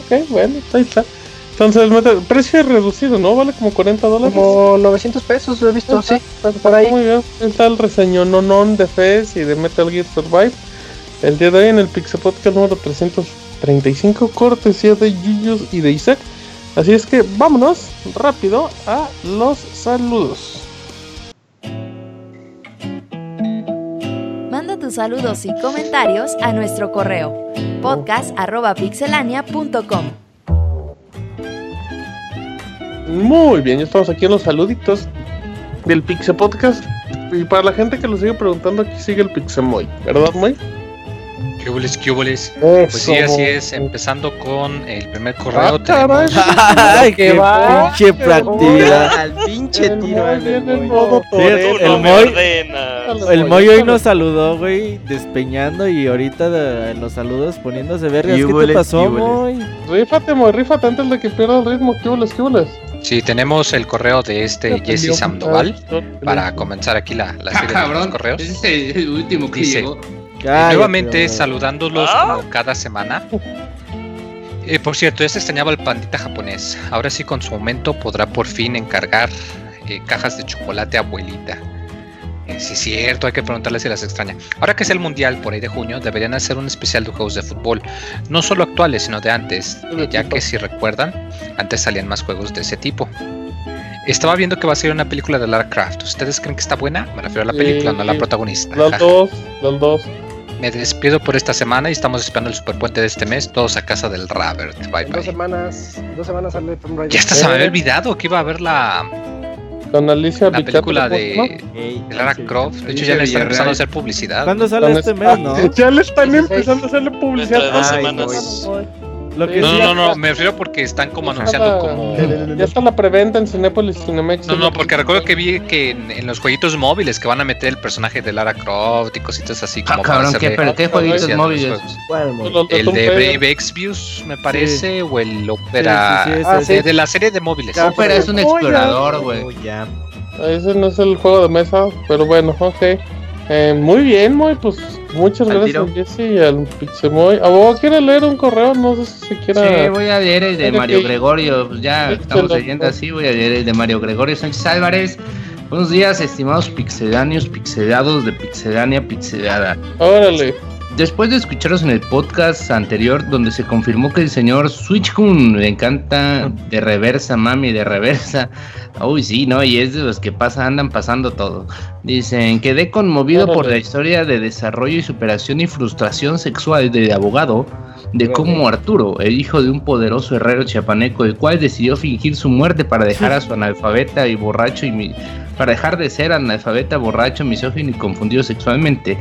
Ok, bueno, ahí está. Entonces, el Metal... precio es reducido, ¿no? Vale como 40 dólares. Como 900 pesos, lo he visto, sí. por ahí. Muy bien. Está el reseño non de FES y de Metal Gear Survive. El día de hoy en el Pixel Podcast número 335, cortesía de Yuyos y de Isaac. Así es que vámonos rápido a los saludos. Saludos y comentarios a nuestro correo podcast.pixelania.com. Muy bien, ya estamos aquí en los saluditos del Pixel Podcast. Y para la gente que lo sigue preguntando, aquí sigue el Pixemoy, ¿verdad, Moy? ¿Qué hubo, qué Pues sí, así es. Empezando con el primer correo. Ah, tenemos... ¡Ay, qué pinche práctica! Al pinche tiro. El, Moy, el Moy hoy nos saludó, güey, despeñando y ahorita en los saludos poniéndose vergas. ¿Qué te pasó, Moy? Rífate, Moy, rífate antes de que pierda el ritmo. ¿Qué hubo, qué Sí, tenemos el correo de este Jesse Sandoval para comenzar aquí la, la serie de los correos. Es el último que llegó nuevamente saludándolos ¿Ah? como cada semana. Eh, por cierto, ya se extrañaba el pandita japonés. Ahora sí, con su aumento podrá por fin encargar eh, cajas de chocolate abuelita. Eh, sí, es cierto, hay que preguntarle si las extraña. Ahora que es el mundial por ahí de junio, deberían hacer un especial de juegos de fútbol. No solo actuales, sino de antes. ya que si recuerdan, antes salían más juegos de ese tipo. Estaba viendo que va a ser una película de Lara Croft. ¿Ustedes creen que está buena? Me refiero a la película, no a la protagonista. Los dos, los dos. Me despido por esta semana y estamos esperando el superpuente de este mes, todos a casa del Robert. Bye, bye. Dos semanas, dos semanas sale Tomb Raider. Ya hasta se me había olvidado que iba a ver la, con Alicia la película de, Lara Croft. De hecho, ya le están empezando a hacer publicidad. ¿Cuándo sale este mes, no? Ya le están empezando a hacerle publicidad. dos semanas no, no, no, me refiero porque están como anunciando como. Ya está la preventa en Cinepolis Cinemex. No, no, porque recuerdo que vi que en, los jueguitos móviles que van a meter el personaje de Lara Croft y cositas así como. Ah, cabrón, ¿qué, pero ¿qué jueguitos móviles? el de Brave Exvius, me parece, o el Opera. Ah, de, la serie de móviles. Opera es un explorador, güey. Ese no es el juego de mesa, pero bueno, ok. Eh, muy bien, muy pues muchas gracias a Jesse y al Pixemoy. ¿A quiere leer un correo? No sé si quiera. Sí, voy a leer el de Mario Gregorio. Pues ya estamos leyendo así. Voy a leer el de Mario Gregorio Sánchez Álvarez. Buenos días, estimados pixedáneos, pixelados de Pixedania Pixelada. Órale. Después de escucharos en el podcast anterior, donde se confirmó que el señor Switchkun le encanta de reversa, mami, de reversa. Uy, sí, ¿no? Y es de los que pasa, andan pasando todo. Dicen, quedé conmovido por la historia de desarrollo y superación y frustración sexual de abogado de cómo Arturo, el hijo de un poderoso herrero chiapaneco, el cual decidió fingir su muerte para dejar a su analfabeta y borracho y mi, para dejar de ser analfabeta, borracho, misógino y confundido sexualmente,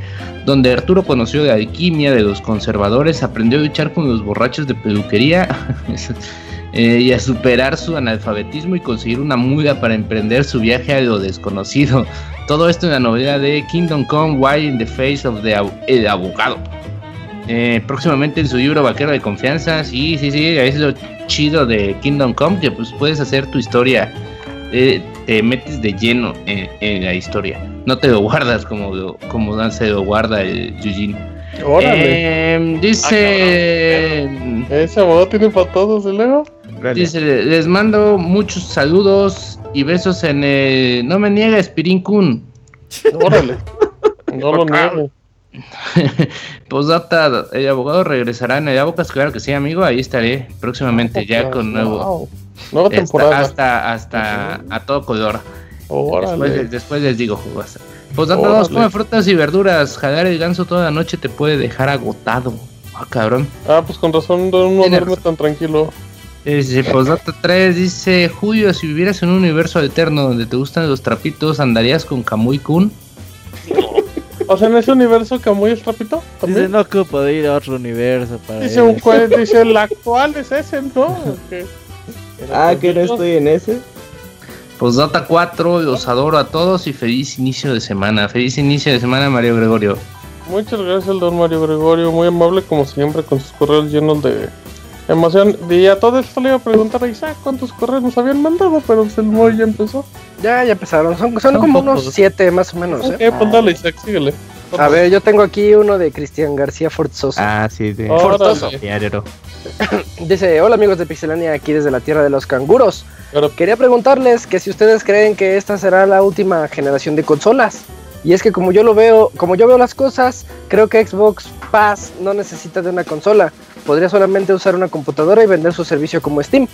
donde Arturo conoció de alquimia de los conservadores, aprendió a luchar con los borrachos de peluquería eh, y a superar su analfabetismo y conseguir una muda para emprender su viaje a lo desconocido. Todo esto en la novela de Kingdom Come, Why in the Face of the el Abogado. Eh, próximamente en su libro Vaquero de Confianza, sí, sí, sí, es lo chido de Kingdom Come, que pues puedes hacer tu historia eh, te metes de lleno en, la historia. No te lo guardas como, como Dan se lo guarda el Yujin. Órale. Em, dice. Ese abogado tiene para todos, ¿eh, Leo? Dice, les mando muchos saludos y besos en el... No me niegues, Spirin Kun. Órale. No lo niego. Postdata, el abogado regresará en el Abocas, claro que sí, amigo. Ahí estaré próximamente ya con nuevo. Nueva temporada. Hasta, hasta a todo color. Después, después, les digo, Postdata 2, come frutas y verduras. Jalar el ganso toda la noche te puede dejar agotado. Ah, cabrón. Ah, pues con razón no duerme tan tranquilo. Dice, Postdata 3 dice, Julio, si vivieras en un universo eterno donde te gustan los trapitos, ¿andarías con Kamui Kun? O sea, en ese universo Kamui es trapito. Dice, no ocupo ir a otro universo para Dice, un juez, dice, el actual es ese, ¿no? Ah, que no estoy en ese. Postdata 4, los adoro a todos y feliz inicio de semana. Feliz inicio de semana, Mario Gregorio. Muchas gracias, el don Mario Gregorio. Muy amable, como siempre, con sus correos llenos de Emoción. Y a todo esto le iba a preguntar a Isaac cuántos correos nos habían mandado, pero el móvil ya empezó. Ya, ya empezaron. Son, son como unos siete más o menos. ¿eh? pues dale, Isaac, síguele. A ver, yo tengo aquí uno de Cristian García Forzoso. Ah, sí, de Forzoso. Dice, hola amigos de Pixelania, aquí desde la tierra de los canguros. Quería preguntarles que si ustedes creen que esta será la última generación de consolas. Y es que como yo lo veo, como yo veo las cosas, creo que Xbox Pass no necesita de una consola. Podría solamente usar una computadora y vender su servicio como Steam.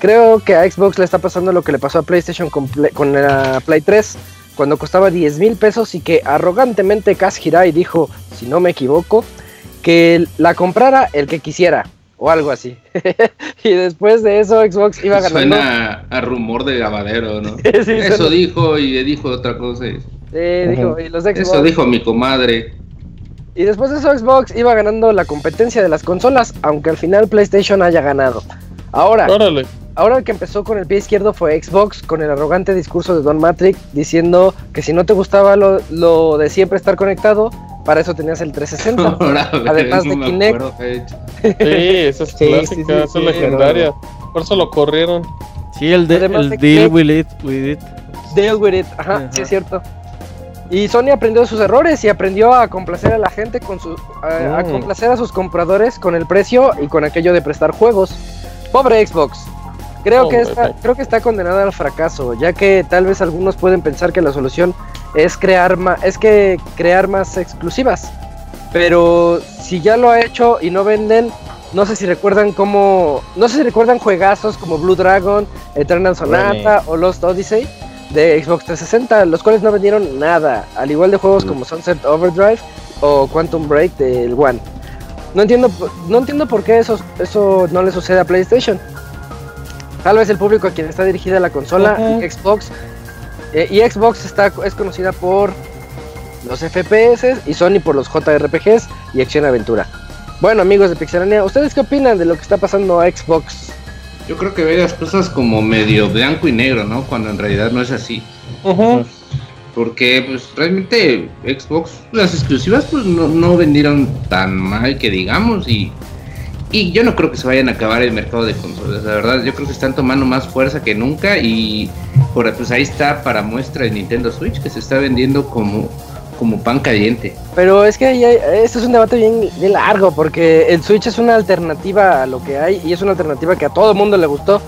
Creo que a Xbox le está pasando lo que le pasó a PlayStation con, la Play 3, cuando costaba 10 mil pesos y que arrogantemente Kaz Hirai dijo, si no me equivoco, que la comprara el que quisiera o algo así. y después de eso Xbox iba ganando. Suena a rumor de gabadero, ¿no? eso dijo y le dijo otra cosa. Eso dijo mi comadre. Y después de eso Xbox iba ganando la competencia de las consolas, aunque al final PlayStation haya ganado. Ahora, ahora el que empezó con el pie izquierdo fue Xbox, con el arrogante discurso de Don Matrix, diciendo que si no te gustaba lo, de siempre estar conectado, para eso tenías el 360. además de Kinect. sí, esa es clásica, esa es legendaria. Por eso lo corrieron. Sí, el, de, el deal with it, with it. Deal with it, ajá. sí es cierto. Y Sony aprendió de sus errores y aprendió a complacer a la gente con su, a, mm. complacer a sus compradores con el precio y con aquello de prestar juegos. Pobre Xbox. Creo que está, creo que está condenada al fracaso, ya que tal vez algunos pueden pensar que la solución es crear más, es que crear más exclusivas. Pero si ya lo ha hecho y no venden, no sé si recuerdan cómo, no sé si recuerdan juegazos como Blue Dragon, Eternal Sonata o Lost Odyssey de Xbox 360, los cuales no vendieron nada, al igual de juegos como Sunset Overdrive o Quantum Break del One. No entiendo, no entiendo por qué eso, eso no le sucede a PlayStation. Tal vez el público a quien está dirigida la consola, Xbox, eh, y Xbox está, es conocida por los FPS y Sony por los JRPGs y acción aventura. Bueno amigos de Pixelania, ¿ustedes qué opinan de lo que está pasando a Xbox? Yo creo que ve las cosas como medio blanco y negro, ¿no? Cuando en realidad no es así. Porque pues realmente Xbox, las exclusivas pues no, vendieron tan mal que digamos y, y yo no creo que se vayan a acabar el mercado de consolas, la verdad yo creo que están tomando más fuerza que nunca y por, pues ahí está para muestra el Nintendo Switch que se está vendiendo como como pan caliente. Pero es que esto es un debate bien, largo porque el Switch es una alternativa a lo que hay y es una alternativa que a todo el mundo le gustó.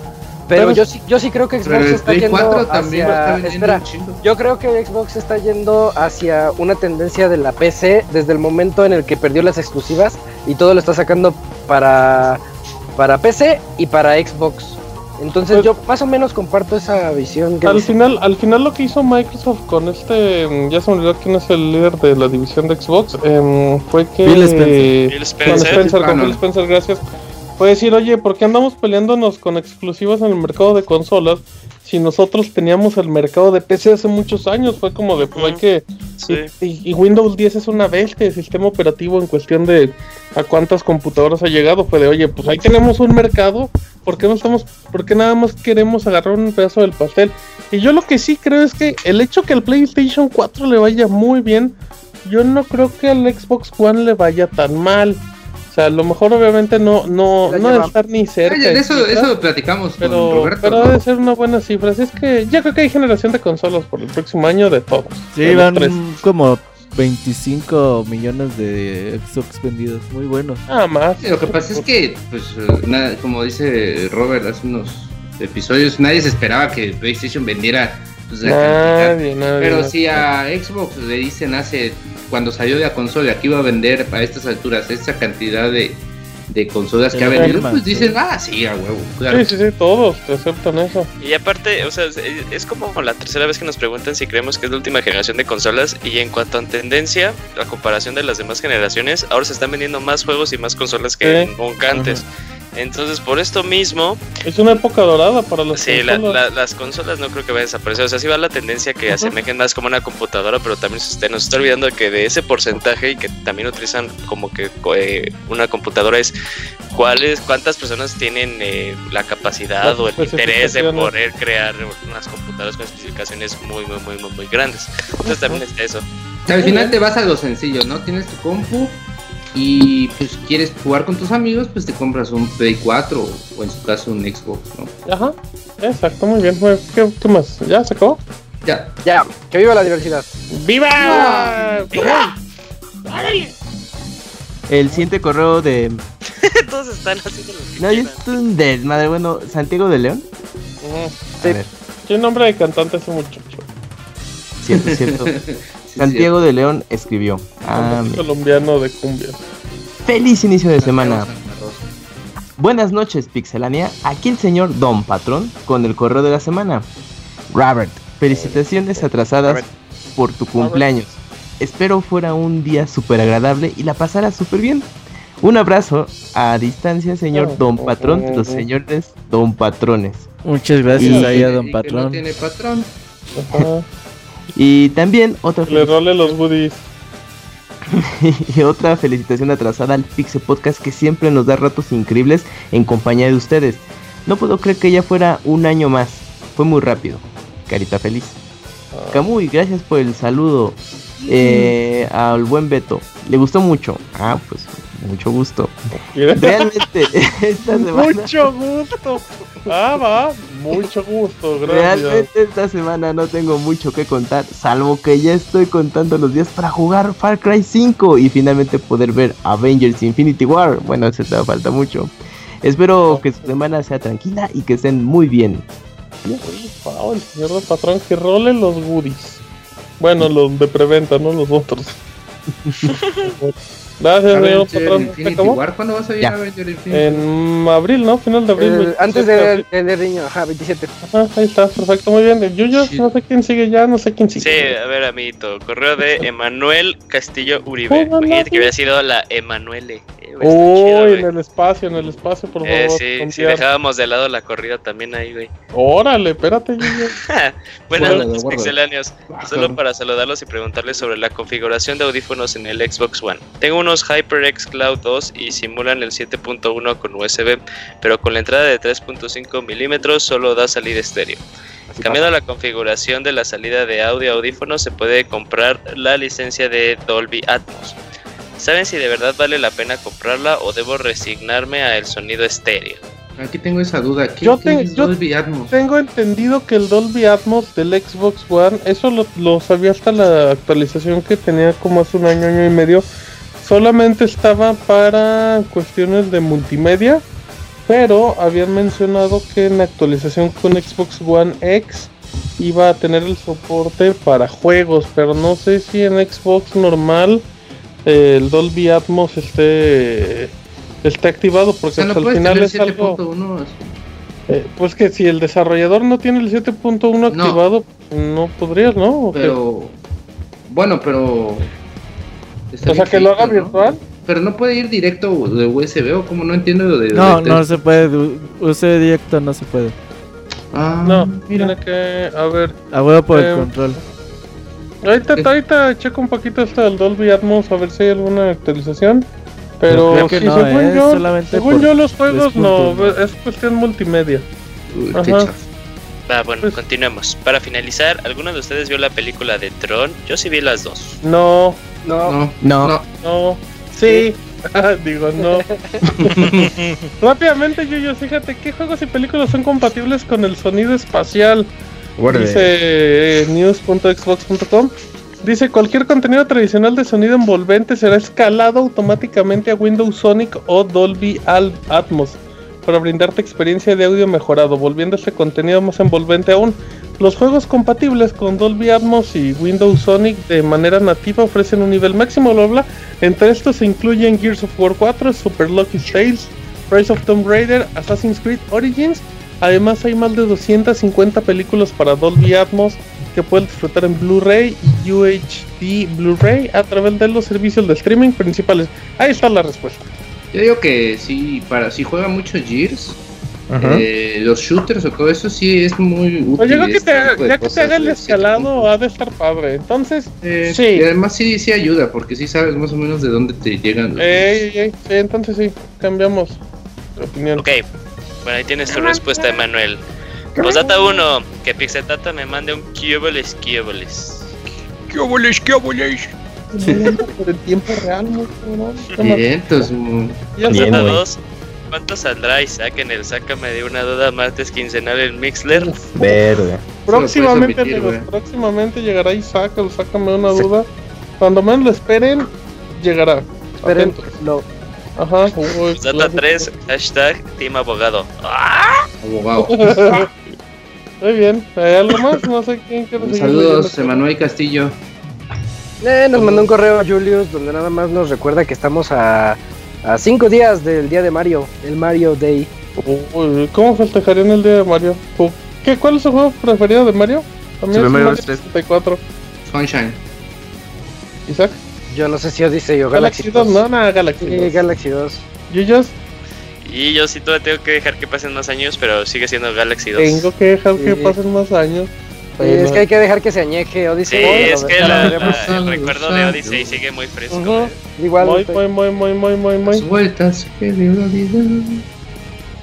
Pero, yo sí, yo sí creo que Xbox está yendo hacia. Espera, yo creo que Xbox está yendo hacia una tendencia de la PC desde el momento en el que perdió las exclusivas y todo lo está sacando para, para PC y para Xbox. Entonces pues yo más o menos comparto esa visión. al final, al final lo que hizo Microsoft con este, mm, ya se me olvidó quién es el líder de la división de Xbox, em, fue que Bill Spencer, Bill Spencer, con Bill Spencer, gracias. Fue decir, oye, ¿por qué andamos peleándonos con exclusivas en el mercado de consolas si nosotros teníamos el mercado de PC hace muchos años? Fue como de, pues hay que... Y, Windows 10 es una bestia de sistema operativo en cuestión de a cuántas computadoras ha llegado. Fue de, oye, pues ahí tenemos un mercado ¿por qué no estamos, por qué nada más queremos agarrar un pedazo del pastel? Y yo lo que sí creo es que el hecho que al PlayStation 4 le vaya muy bien, yo no creo que al Xbox One le vaya tan mal. O sea, a lo mejor obviamente no, no, no debe estar ni cerca. de eso, eso platicamos pero, con Roberto. Pero debe ser una buena cifra. Así es que ya creo que hay generación de consolas por el próximo año de todos. Sí, van como 25 millones de Xbox vendidos. Muy buenos. Nada más. lo que pasa es que, pues, nada, como dice Robert hace unos episodios, nadie se esperaba que PlayStation vendiera pues, nadie, nadie, Pero si a Xbox le dicen hace cuando salió de la consola que iba a vender a estas alturas esta cantidad de, de consolas que ha vendido, pues dicen, ah, sí, a huevo. Sí, sí, sí, todos te aceptan eso. Y aparte, o sea, es como la tercera vez que nos preguntan si creemos que es la última generación de consolas. Y en cuanto a tendencia, a comparación de las demás generaciones, ahora se están vendiendo más juegos y más consolas que nunca antes. Entonces, por esto mismo. Es una época dorada para las sí, consolas. Sí, las consolas no creo que vayan a desaparecer. O sea, sí va la tendencia que asemejen más como una computadora, pero también se nos está olvidando que de ese porcentaje y que también utilizan como que eh, una computadora es cuáles, cuántas personas tienen eh, la capacidad o el interés de poder crear unas computadoras con especificaciones muy, muy, muy, muy, muy grandes. Entonces, también es eso. Al final te vas a lo sencillo, ¿no? Tienes tu compu y pues quieres jugar con tus amigos, pues te compras un Play 4 o, en su caso un Xbox, ¿no? Ajá, exacto, muy bien. ¿Qué, más? ¿Ya se acabó? Ya. Ya, que viva la diversidad. ¡Viva! ¡Viva! El siguiente correo de. Todos están haciendo lo que No, es un desmadre. Bueno, Santiago de León. sí. ¿Qué nombre de cantante es un muchacho? Cierto, cierto. Santiago de León escribió. Ah, colombiano de cumbia. Feliz inicio de semana. Buenas noches, Pixelania. Aquí el señor Don Patrón con el correo de la semana. Robert, felicitaciones atrasadas por tu cumpleaños. Espero fuera un día súper agradable y la pasara súper bien. Un abrazo a distancia, señor Don Patrón, los señores Don Patrones. Muchas gracias ahí a Don Patrón. tiene patrón. Y también otra Le role los goodies. y otra felicitación atrasada al Pixel Podcast que siempre nos da ratos increíbles en compañía de ustedes. No puedo creer que ya fuera un año más. Fue muy rápido. Carita feliz. Ah. Camuy, gracias por el saludo. Eh, al buen Beto. Le gustó mucho. Ah, pues mucho gusto. Realmente, esta semana. Mucho gusto. Ah, va. Mucho gusto. Gracias. Realmente esta semana no tengo mucho que contar, salvo que ya estoy contando los días para jugar Far Cry 5 y finalmente poder ver Avengers Infinity War. Bueno, eso te falta mucho. Espero que su semana sea tranquila y que estén muy bien. el señor del patrón que role los goodies. Bueno, los de preventa, no los otros. Gracias, amigo patrón. ¿Cuándo vas a ir a Avenger Infinity? En abril, ¿no? Final de abril. Eh, antes del de, de, niño, ajá, 27. Ajá, ahí está, perfecto, muy bien. Yuyo, no sé quién sigue ya, no sé quién sigue. Sí, a ver, amiguito. Correo de Emanuel Castillo Uribe. Imagínate que hubiera sido la Emanuele. Uy, en el espacio, en el espacio, por eh, favor. Sí, si dejábamos de lado la corrida también ahí, güey. Órale, espérate. Buenas noches, pixeláneos. Solo para saludarlos y preguntarles sobre la configuración de audífonos en el Xbox One. Tengo unos HyperX Cloud 2 y simulan el 7.1 con USB, pero con la entrada de 3.5 milímetros solo da salida estéreo. Cambiando la configuración de la salida de audio audífonos se puede comprar la licencia de Dolby Atmos. ¿Saben si de verdad vale la pena comprarla o debo resignarme a el sonido estéreo? Aquí tengo esa duda. yo, tengo entendido que el Dolby Atmos del Xbox One, eso lo, lo, sabía hasta la actualización que tenía como hace un año, año y medio, solamente estaba para cuestiones de multimedia, pero habían mencionado que en la actualización con Xbox One X iba a tener el soporte para juegos, pero no sé si en Xbox normal el Dolby Atmos esté, esté activado, porque al final es algo... Eh, pues que si el desarrollador no tiene el 7.1 activado, no podrías, ¿no? Pero... Bueno, pero o sea, que lo haga virtual. Pero no puede ir directo de USB o como no entiendo lo de. No, no se puede. USB directo no se puede. Ah, no, tiene que. A ver. A huevo por el eh, control. Ahorita, ahorita checo un poquito esto del Dolby Atmos a ver si hay alguna actualización. Pero si según, eh, yo, según yo, los juegos no, es cuestión multimedia. Ajá. Va, bueno, pues, continuemos. Para finalizar, ¿alguno de ustedes vio la película de Tron? Yo sí vi las dos. No. No. No. No. Sí. Digo, no. Rápidamente, Yuyo, fíjate, ¿qué juegos y películas son compatibles con el sonido espacial? Dice eh, news.xbox.com. Dice, cualquier contenido tradicional de sonido envolvente será escalado automáticamente a Windows Sonic o Dolby Atmos para brindarte experiencia de audio mejorado, volviendo este contenido más envolvente aún. Los juegos compatibles con Dolby Atmos y Windows Sonic de manera nativa ofrecen un nivel máximo, bla bla. Entre estos se incluyen Gears of War 4, Super Lucky Tales, Rise of Tomb Raider, Assassin's Creed Origins. Además hay más de 250 películas para Dolby Atmos que puedes disfrutar en Blu-ray y UHD Blu-ray a través de los servicios de streaming principales. Ahí está la respuesta. Yo digo que sí, para si juega mucho Gears, eh, los shooters o todo eso sí es muy útil. Pues yo creo que te, ya que te haga el escalado ha de estar padre. Entonces, eh, sí. Y además sí, sí ayuda, porque sí sabes más o menos de dónde te llegan. Ey, sí, entonces sí, cambiamos de opinión. Ok, bueno, ahí tienes tu respuesta, Emanuel. Posdata 1, que Pixetata me mande un Cuboles. Cuboles Cuboles por el tiempo real, ¿no? Vientos, Posdata 2, ¿cuánto saldrá Isaac en el Sácame de una duda martes quincenal en Mixler? Verde. Próximamente, amigos, próximamente llegará Isaac el Sácame de una duda. Cuando menos lo esperen, llegará. Esperen, no. Ajá. Posdata 3, hashtag Team Abogado. Abogado. Muy bien, ¿hay algo más? No sé quién quiere seguir. Saludos, Emanuel Castillo. Eh, nos mandó un correo a Julius donde nada más nos recuerda que estamos a, a cinco días del día de Mario, el Mario Day. ¿Cómo festejarían el día de Mario? ¿Qué, ¿Cuál es su juego preferido de Mario? También es Mario 64. Sunshine. ¿Isaac? Yo no sé si os dice yo Galaxy, 2. No, nada, Galaxy 2. Galaxy 2. ¿Yuyos? Y yo sí todavía tengo que dejar que pasen más años, pero sigue siendo Galaxy 2. Tengo que dejar que pasen más años. es que hay que dejar que se añeje Odyssey. Sí, es que el recuerdo de Odyssey sigue muy fresco. Igual. Muy, muy, muy, muy, muy, muy, muy. vueltas que la.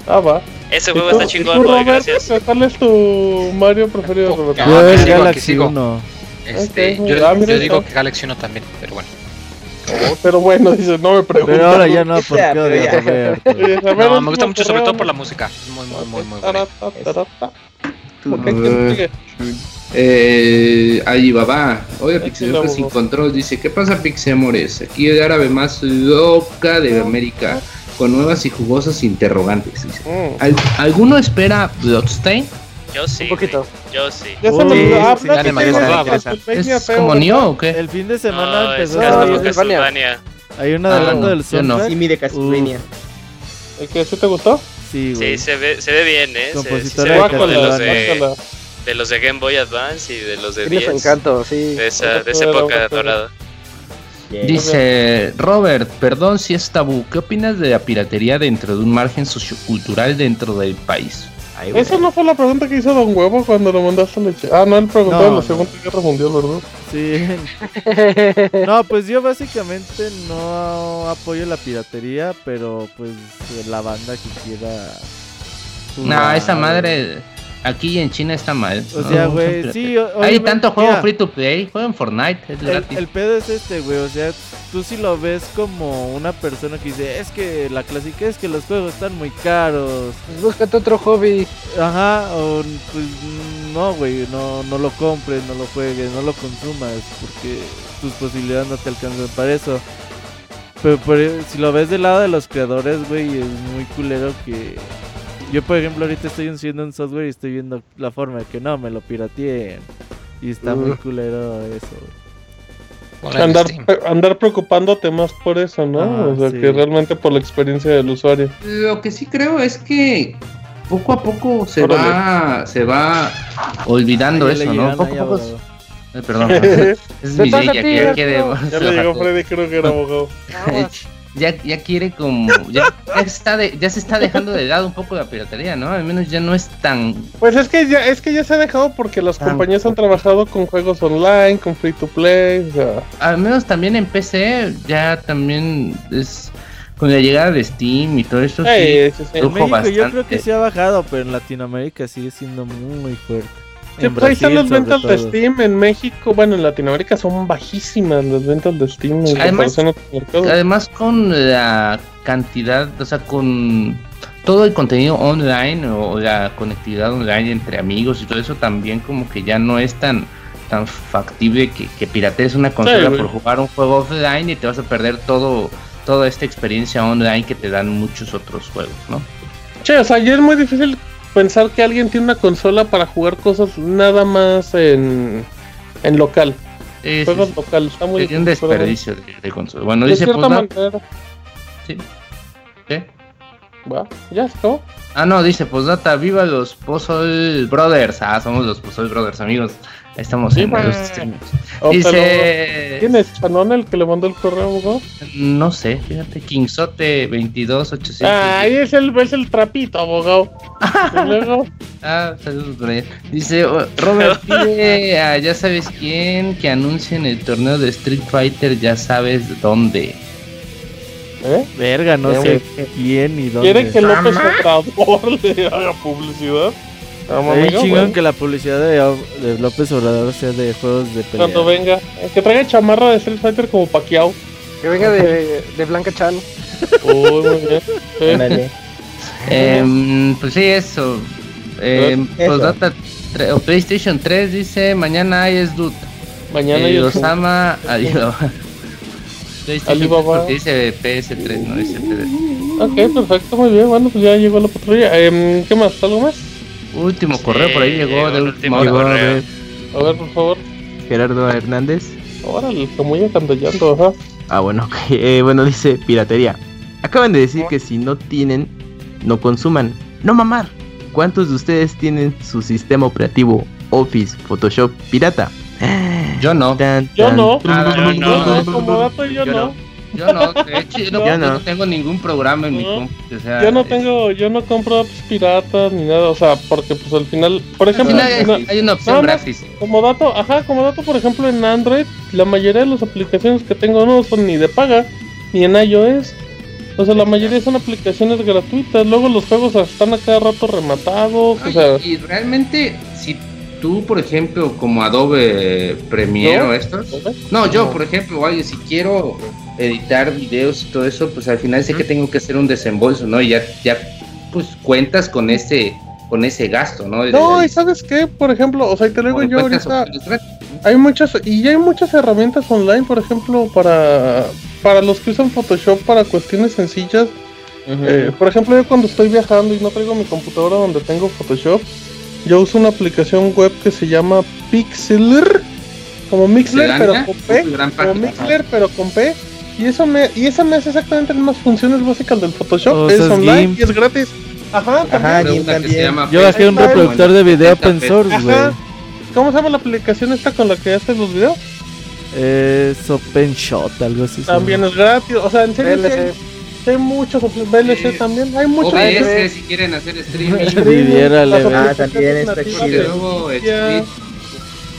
Ah, va. Ese juego está chingón, Roy, gracias. ¿Cuál es tu Mario preferido, Roberto? Yo el Galaxy 1. Este, yo, yo digo que Galaxy 1 también, pero bueno. Pero bueno, dice, no me preguntes. Pero ahora ya no, porque odio No, me gusta mucho, sobre todo por la música. Muy, muy, muy, muy bueno. Eh, Alibaba, oye Pixel sin control, dice, ¿qué pasa Pixemores? Aquí el árabe más loca de América, con nuevas y jugosas interrogantes. Dice. Mm. ¿Alguno espera Bloodstain? Yo sí. Un poquito. Yo sí. Ya se me ah, ¿Es como Nioh o qué? El fin de semana no, empezó. Es Castlevania. Hay un adelanto del soundtrack. Sí, de Castlevania. ¿El que sí te gustó? Sí, güey. Sí, se ve, se ve bien, ¿eh? Compositora se, se ve de, los de, de los de Game Boy Advance y de los de 10. encanto, sí. De esa, de esa época dorada. Dice Robert, perdón si es tabú, ¿qué opinas de la piratería dentro de un margen sociocultural dentro del país? Esa no fue la pregunta que hizo Don Huevo cuando lo mandaste a leche. Ah, no, él preguntó no, en la Segunda Guerra Mundial, ¿verdad? Sí. no, pues yo básicamente no apoyo la piratería, pero pues la banda que quiera. No, esa madre Aquí en China está mal. O sea, güey, sí. Hay tanto juego free to play. Juegan Fortnite, es gratis. El, pedo es este, güey. O sea, tú si lo ves como una persona que dice, es que la clásica es que los juegos están muy caros. Pues búscate otro hobby. Ajá, o pues no, güey, no, no lo compres, no lo juegues, no lo consumas, porque tus posibilidades no te alcanzan para eso. Pero, pero si lo ves del lado de los creadores, güey, es muy culero que yo, por ejemplo, ahorita estoy haciendo un software y estoy viendo la forma de que no me lo pirateen. Y está muy culero eso. andar, andar preocupándote más por eso, ¿no? o sea, que realmente por la experiencia del usuario. Lo que sí creo es que poco a poco se va se va olvidando eso, ¿no? Poco a poco. Eh, perdón, es mi que quiere. Ya le llegó Freddy, creo que era abogado. Ya, ya quiere como ya, ya, está de, ya se está dejando de lado un poco la piratería, ¿no? Al menos ya no es tan Pues es que ya es que ya se ha dejado porque las compañías han trabajado con juegos online, con free to play, o sea. Al menos también en PC ya también es con la llegada de Steam y todo eso sí, sí, En México yo creo que se ha bajado, pero en Latinoamérica sigue siendo muy fuerte. Pues ahí están las ventas de Steam en México, bueno, en Latinoamérica son bajísimas las ventas de Steam. Además, además con la cantidad, o sea, con todo el contenido online o la conectividad online entre amigos y todo eso también como que ya no es tan tan factible que, que piratees una consola por jugar un juego offline y te vas a perder todo toda esta experiencia online que te dan muchos otros juegos, ¿no? Che, o sea, ya es muy difícil pensar que alguien tiene una consola para jugar cosas nada más en, en local. juegos locales, está muy un desperdicio de, consola. Bueno, dice pues, Sí. ¿Qué? Va, ya está. Ah, no, dice Posdata, viva los Pozol Brothers. Ah, somos los Pozol Brothers, amigos. Estamos en los oh, Dice. ¿Quién es Chanon el que le mandó el correo, No sé, fíjate, Kingsote 22800. Ah, ahí es el, es el trapito, abogado. luego. Ah, saludos por ahí. Dice oh, Robert pide a ya sabes quién que anuncien el torneo de Street Fighter, ya sabes dónde. ¿Eh? Verga, no sé quién ni dónde. ¿Quieren que López Obrador le haga publicidad? Es chingón que la publicidad de, López Obrador sea de juegos de pelea. Cuando venga, que traiga chamarra de Street Fighter como Pacquiao. Que venga de, de Blanca Chan. Uy, muy bien. eh, pues sí, eso. Eh, pues PlayStation 3 dice: Mañana hay es Dude. Mañana hay eh, Osama Alibaba. Alibaba. Dice PS3, no dice 3. Ok, perfecto, muy bien. Bueno, pues ya llegó la patrulla. Eh, ¿Qué más? ¿Algo más? Último correo por ahí llegó de último A ver. a ver, por favor. Gerardo Hernández. Órale, como ya cantallando, ajá. Ah, bueno, eh, bueno, dice piratería. Acaban de decir que si no tienen, no consuman. No mamar. ¿Cuántos de ustedes tienen su sistema operativo Office, Photoshop pirata? Yo no. yo no. Como dato yo no. Yo no, de hecho, yo no, tengo ningún programa en mi compu. yo no tengo, yo no compro apps piratas ni nada, o sea, porque pues al final, por ejemplo, hay, una opción gratis. Como dato, ajá, como dato, por ejemplo, en Android, la mayoría de las aplicaciones que tengo no son ni de paga, ni en iOS. O sea, la mayoría son aplicaciones gratuitas. Luego los juegos están a cada rato rematados. o sea... Y realmente, si tú, por ejemplo, como Adobe Premiere o estos. No, yo, por ejemplo, oye, si quiero editar videos y todo eso, pues al final sé que tengo que hacer un desembolso, ¿no? Y ya, ya pues cuentas con ese con ese gasto, ¿no? no, y sabes qué, por ejemplo, o sea, te lo digo yo ahorita, hay muchas, y hay muchas herramientas online, por ejemplo, para, para los que usan Photoshop para cuestiones sencillas. Eh, por ejemplo, yo cuando estoy viajando y no traigo mi computadora donde tengo Photoshop, yo uso una aplicación web que se llama Pixeler, como Mixler, pero con P, como Mixler, pero con P y eso me, y esa me hace exactamente las mismas funciones básicas del Photoshop. es online y es gratis. Ajá, también. Yo bajé un reproductor de video open source, güey. ¿Cómo se llama la aplicación esta con la que haces los videos? Es OpenShot, algo así. También es gratis, o sea, en serio. VLC. Hay, muchos, VLC también, hay muchos. OBS si quieren hacer streaming. ah, también está chido.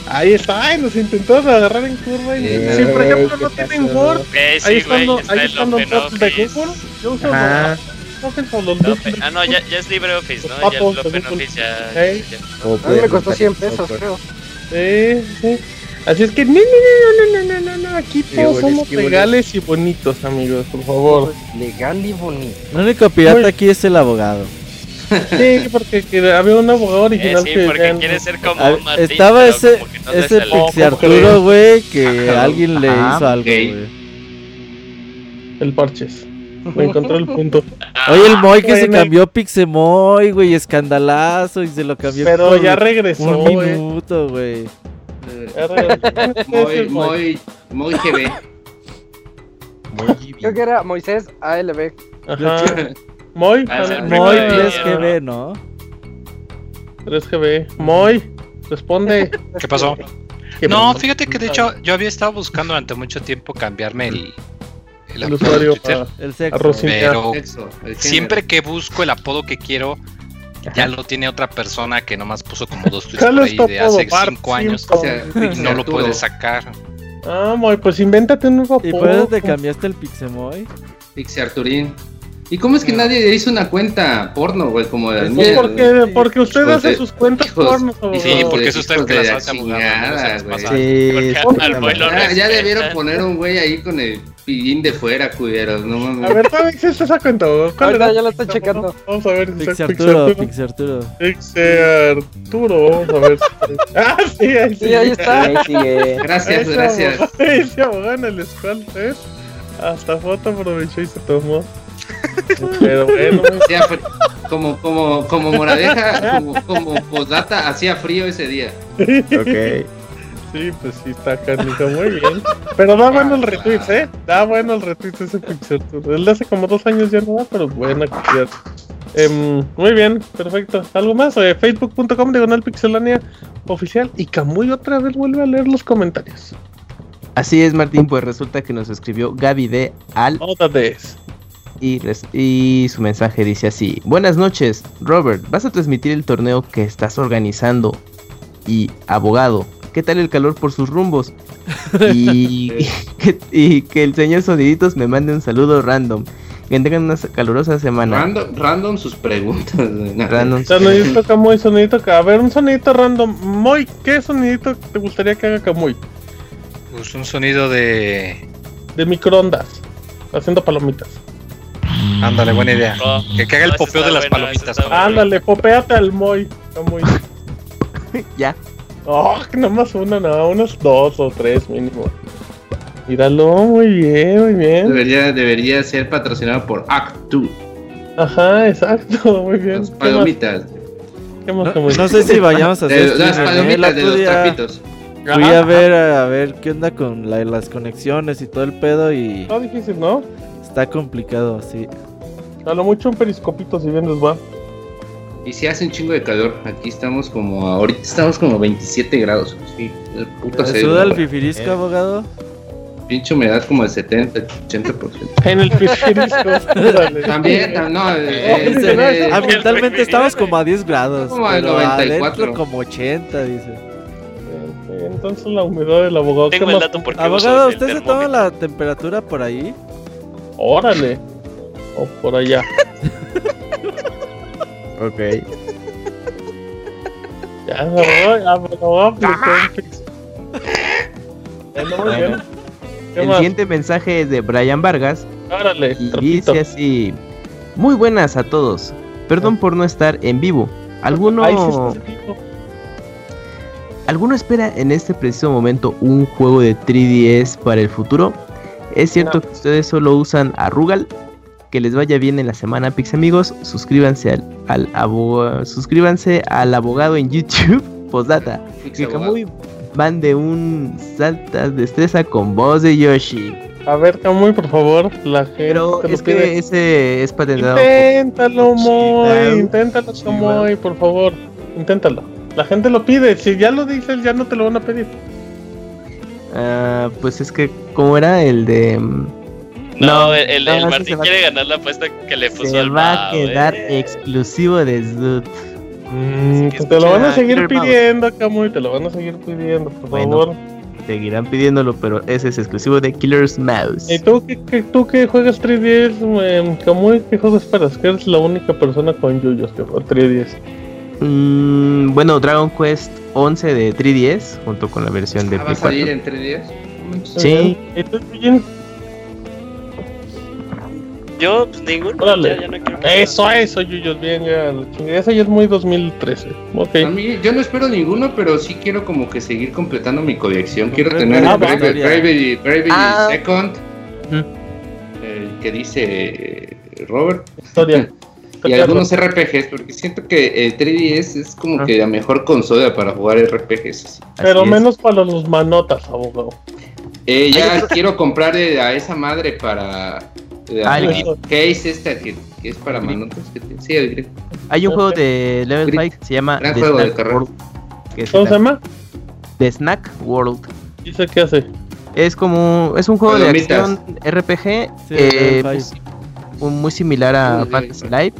Ahí está, ay, nos intentó agarrar en curva y si por ejemplo no tienen Word, ahí están los ahí están los bots de Google, yo uso ah. ah, no, ya, ya es LibreOffice, ¿no? Ya el OpenOffice ya, ya. A mí me costó 100 pesos, creo. Sí, sí. Así es que, no, no, no, no, no, no, no, aquí todos somos legales y bonitos, amigos, por favor. Legal y bonito. El único pirata aquí es el abogado. Sí, porque había un abogado original sí, porque quiere ser como Martín, Estaba ese, ese Pixie Arturo, güey, que alguien le hizo algo, güey. El parches. Me encontré el punto. Oye, el Moy que se cambió Pixemoy, güey, escandalazo y se lo cambió. Pero ya regresó, un minuto, güey. Muy, muy, muy GB. Creo que era Moisés ALB. Ajá. Moy, Moy 3GB, ¿no? 3GB. Moy, responde. ¿Qué pasó? no, fíjate que de hecho yo había estado buscando durante mucho tiempo cambiarme el, el, usuario el sexo. Pero siempre que busco el apodo que quiero, ya lo tiene otra persona que nomás puso como dos tweets por ahí de hace 5 años y no lo puede sacar. Ah, Moy, pues invéntate un nuevo apodo. ¿Y por eso te cambiaste el Pixemoy? Pixe Arturín. ¿Y cómo es que nadie hizo una cuenta porno, güey? Como de pues porque, porque usted hace sus cuentas porno. Sí, porque eso está en la chingada, güey. Sí, ya, debieron poner un güey ahí con el pillín de fuera, culeros, no mames. A ver, ¿cuál es esa cuenta? ¿Cuál era? Ya la estoy checando. Vamos a ver. Pixie Arturo, Pixie Arturo. Pixie Arturo, vamos a ver. ah, sí, ahí sí. ahí está. Ahí sigue. Gracias, gracias. Ese abogado en el squad, ¿eh? Hasta foto aprovechó y se tomó. Pero bueno. como, como, como moradeja, como, como posdata, hacía frío ese día. Ok. Sí, pues sí está canijo, muy bien. Pero da bueno el retweet, ¿eh? Da bueno el retweet ese picture. Él hace como dos años ya no da, pero buena. Eh, muy bien, perfecto. ¿Algo más? Eh, Facebook.com diagonal pixelania oficial. Y Camuy otra vez vuelve a leer los comentarios. Así es, Martín, pues resulta que nos escribió Gaby de Al. Otra vez. Y, y, su mensaje dice así: Buenas noches, Robert. ¿Vas a transmitir el torneo que estás organizando? Y abogado, ¿qué tal el calor por sus rumbos? y, que, el señor Soniditos me mande un saludo random. Que tengan una calurosa semana. Random, sus preguntas. Random. Sonidito Camuy, sonidito A ver, un sonidito random. Moy, ¿qué sonidito te gustaría que haga Camuy? Pues un sonido de. De microondas. Haciendo palomitas. Ándale, buena idea. que, haga el popeo de las palomitas. Ándale, popeate al Moy. Camuy. ya. Oh, nomás una, no, unos dos o tres mínimo. Míralo, muy bien, muy bien. Debería, debería ser patrocinado por Act2. Ajá, exacto, muy bien. Las palomitas. no, sé si vayamos a hacer. las palomitas de los trapitos. Fui a ver a ver qué onda con las conexiones y todo el pedo y. Está difícil, ¿no? Está complicado, sí. A lo mucho un periscopito si bien les va. Y si hace un chingo de calor. Aquí estamos como. Ahorita estamos como 27 grados. Sí, el puto ¿Te suda el fifirisco, eh. abogado? Pinche humedad como de 70, 80%. en el fifirisco. También, no. Eh, eh, ambientalmente estamos como a 10 grados. Como a 94. como 80, dice. Entonces la humedad del abogado. Tengo el dato porque Abogado, ¿usted se toma la temperatura por ahí? Órale. O por allá. Ok. Ya me voy, ya me lo voy a aplicar. El siguiente mensaje es de Brian Vargas. Árale, y dice así: Muy buenas a todos. Perdón por no estar en vivo. ¿Alguno, ¿Alguno espera en este preciso momento un juego de 3DS para el futuro? ¿Es cierto que ustedes solo usan a Rugal? que les vaya bien en la semana, Pix amigos. Suscríbanse al, al abogado, suscríbanse al abogado en YouTube. Postdata. Que Kamui mande un salta destreza con voz de Yoshi. A ver, Kamui, por favor, la gente. Pero es que ese es patentado. Inténtalo, Moy. Inténtalo, Moy, por favor. Inténtalo. La gente lo pide. Si ya lo dices, ya no te lo van a pedir. Ah, pues es que, ¿cómo era el de.? Mm, no, el, el, Martín quiere ganar la apuesta que le puso se al va a quedar exclusivo de Zoot. Mm, pues te lo van a seguir pidiendo, Camuy, te lo van a seguir pidiendo, por favor. Seguirán pidiéndolo, pero ese es exclusivo de Killer's Mouse. ¿Y tú que, tú que juegas 3DS, Camuy, qué juegos esperas? Que eres la única persona con Yuyos que juega 3DS. Mm, bueno, Dragon Quest 11 de 3DS, junto con la versión de ah, ¿Va a salir en 3DS? Sí. ¿Y tú, yo, pues ninguno. Ya, no quiero eso, eso, Yuyos, bien, ya. Ese ya es muy 2013. Ok. A mí, yo no espero ninguno, pero sí quiero como que seguir completando mi colección. Quiero tener ah, Bravely, ah. Second, que dice Robert. Historia. y algunos RPGs, porque siento que el 3DS es como ah. que la mejor consola para jugar RPGs. Pero menos para los manotas, abogado. Eh, ya quiero comprar a esa madre para ¿Qué es esta que, es para manotas? Sí, el Hay un juego de Level 5 que se llama The Snack World. ¿Cómo se llama? The Snack World. ¿Y eso qué hace? Es como. Es un juego de acción RPG. eh, muy, muy, similar a Fantasy Life.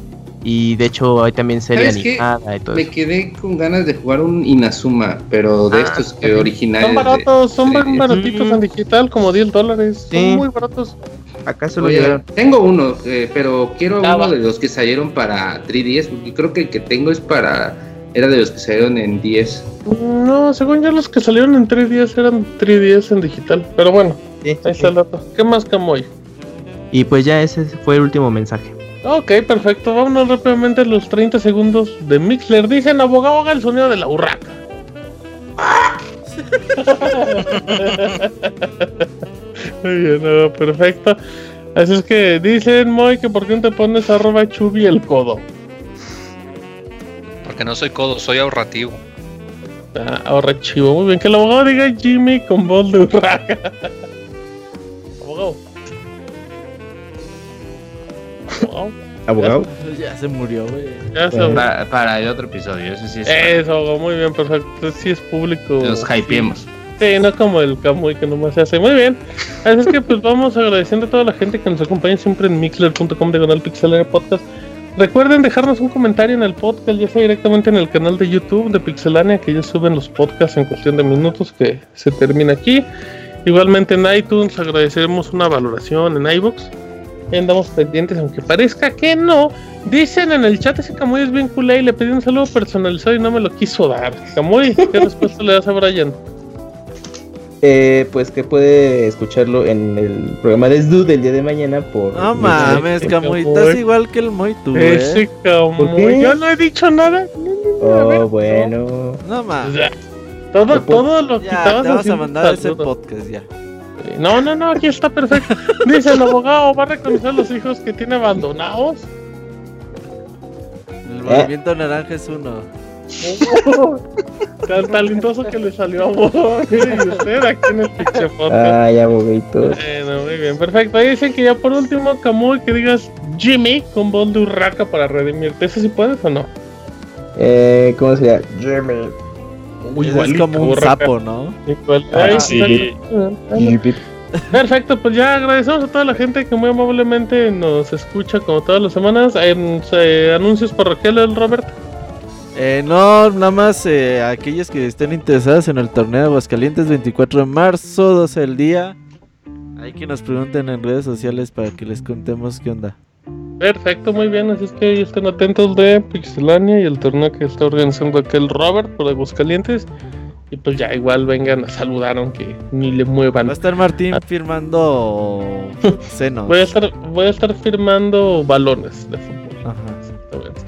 Y de hecho hay también serie animada y todo Me quedé con ganas de jugar un Inazuma, pero de ah, estos que originales. Son baratos, son baratitos en digital, como 10 dólares. Son muy baratos. ¿Acaso lo llegaron? Tengo uno, eh, pero quiero ah, uno de los que salieron para 3DS, porque creo que el que tengo es para. Era de los que salieron en 10. No, según yo, los que salieron en 3DS eran 3DS en digital. Pero bueno, ahí está el dato. ¿Qué más, Camoy? Y pues ya ese fue el último mensaje. Ok, perfecto. Vámonos rápidamente a los 30 segundos de Mixler. Dicen, abogado, haga el sonido de la urraca. Muy bien, no, perfecto. Así es que dicen, Moy, que por qué no te pones arroba chubi el codo. Porque no soy codo, soy ahorrativo. Ah, ahorrativo, muy bien. Que el abogado diga Jimmy con voz de urraca. abogado. Abogado. Ya se murió, güey. Para, para, el otro episodio, eso sí es. Eso, muy bien, perfecto. Sí es público. Nos hypeemos. Sí, no como el Camuy que nomás se hace. Muy bien. Así es que pues vamos agradeciendo a toda la gente que nos acompaña siempre en mixler.com de Pixelania Podcast. Recuerden dejarnos un comentario en el podcast, ya sea directamente en el canal de YouTube de Pixelania, que ya suben los podcasts en cuestión de minutos que se termina aquí. Igualmente en iTunes agradeceremos una valoración en iBox andamos pendientes, aunque parezca que no. Dicen en el chat ese Camuy es bien culé y le pedí un saludo personalizado y no me lo quiso dar. Camuy, ¿qué respuesta le das a Brian? Eh, pues que puede escucharlo en el programa de Sdu del día de mañana por... No mames, Camuy, estás igual que el Moy tú, Ese Camuy, yo no he dicho nada. oh, bueno. No mames. todo, todo lo que ya, te vas a mandar ese podcast ya. No, no, no, aquí está perfecto. Dice el abogado, ¿va a reconocer los hijos que tiene abandonados? El movimiento naranja es uno. tan talentoso que le salió a vos y usted aquí en el pinche Ay, aboguitos. Bueno, muy bien, perfecto. Ahí dicen que ya por último, Camuy, que digas Jimmy con voz de urraca para redimirte. ¿Eso sí puedes o no? Eh, ¿cómo sería? Jimmy es como un sapo, ¿no? Ah, sí. Perfecto, pues ya agradecemos a toda la gente que muy amablemente nos escucha como todas las semanas. En eh, anuncios parroquiales, Robert. Eh, no, nada más eh, aquellos que estén interesados en el torneo de Aguascalientes 24 de marzo, 12 del día. Hay que nos pregunten en redes sociales para que les contemos qué onda. Perfecto, muy bien. Así es que estén atentos de Pixelania y el torneo que está organizando aquel Robert por Aguascalientes. Y pues ya igual vengan a saludar aunque ni le muevan. Va a estar Martín ah. firmando senos. Voy a estar, voy a estar firmando balones de fútbol. Ajá.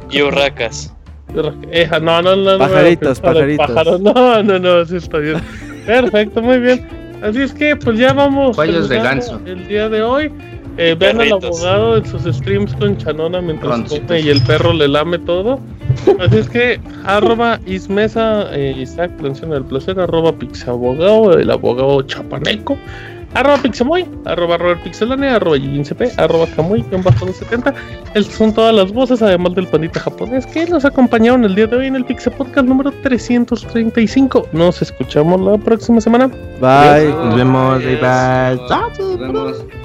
Y urracas. no, no, no. Pajaritos, pajaritos. No, no, no, sí está bien. Perfecto, muy bien. Así es que pues ya vamos. de ganso. El día de hoy. Eh, vean al abogado en sus streams con Chanona mientras come y el perro le lame todo. Así es que, arroba Ismesa, eh, Isaac, atención del placer, arroba Pixabogado, el abogado chapaneco, arroba Pixamoy, arroba Robert Pixelane, arroba CP, arroba Kamuy, bajo 70. Estas son todas las voces, además del pandita japonés, que nos acompañaron el día de hoy en el Pixel Podcast número 335. Nos escuchamos la próxima semana. Bye, nos vemos, bye bye. Nos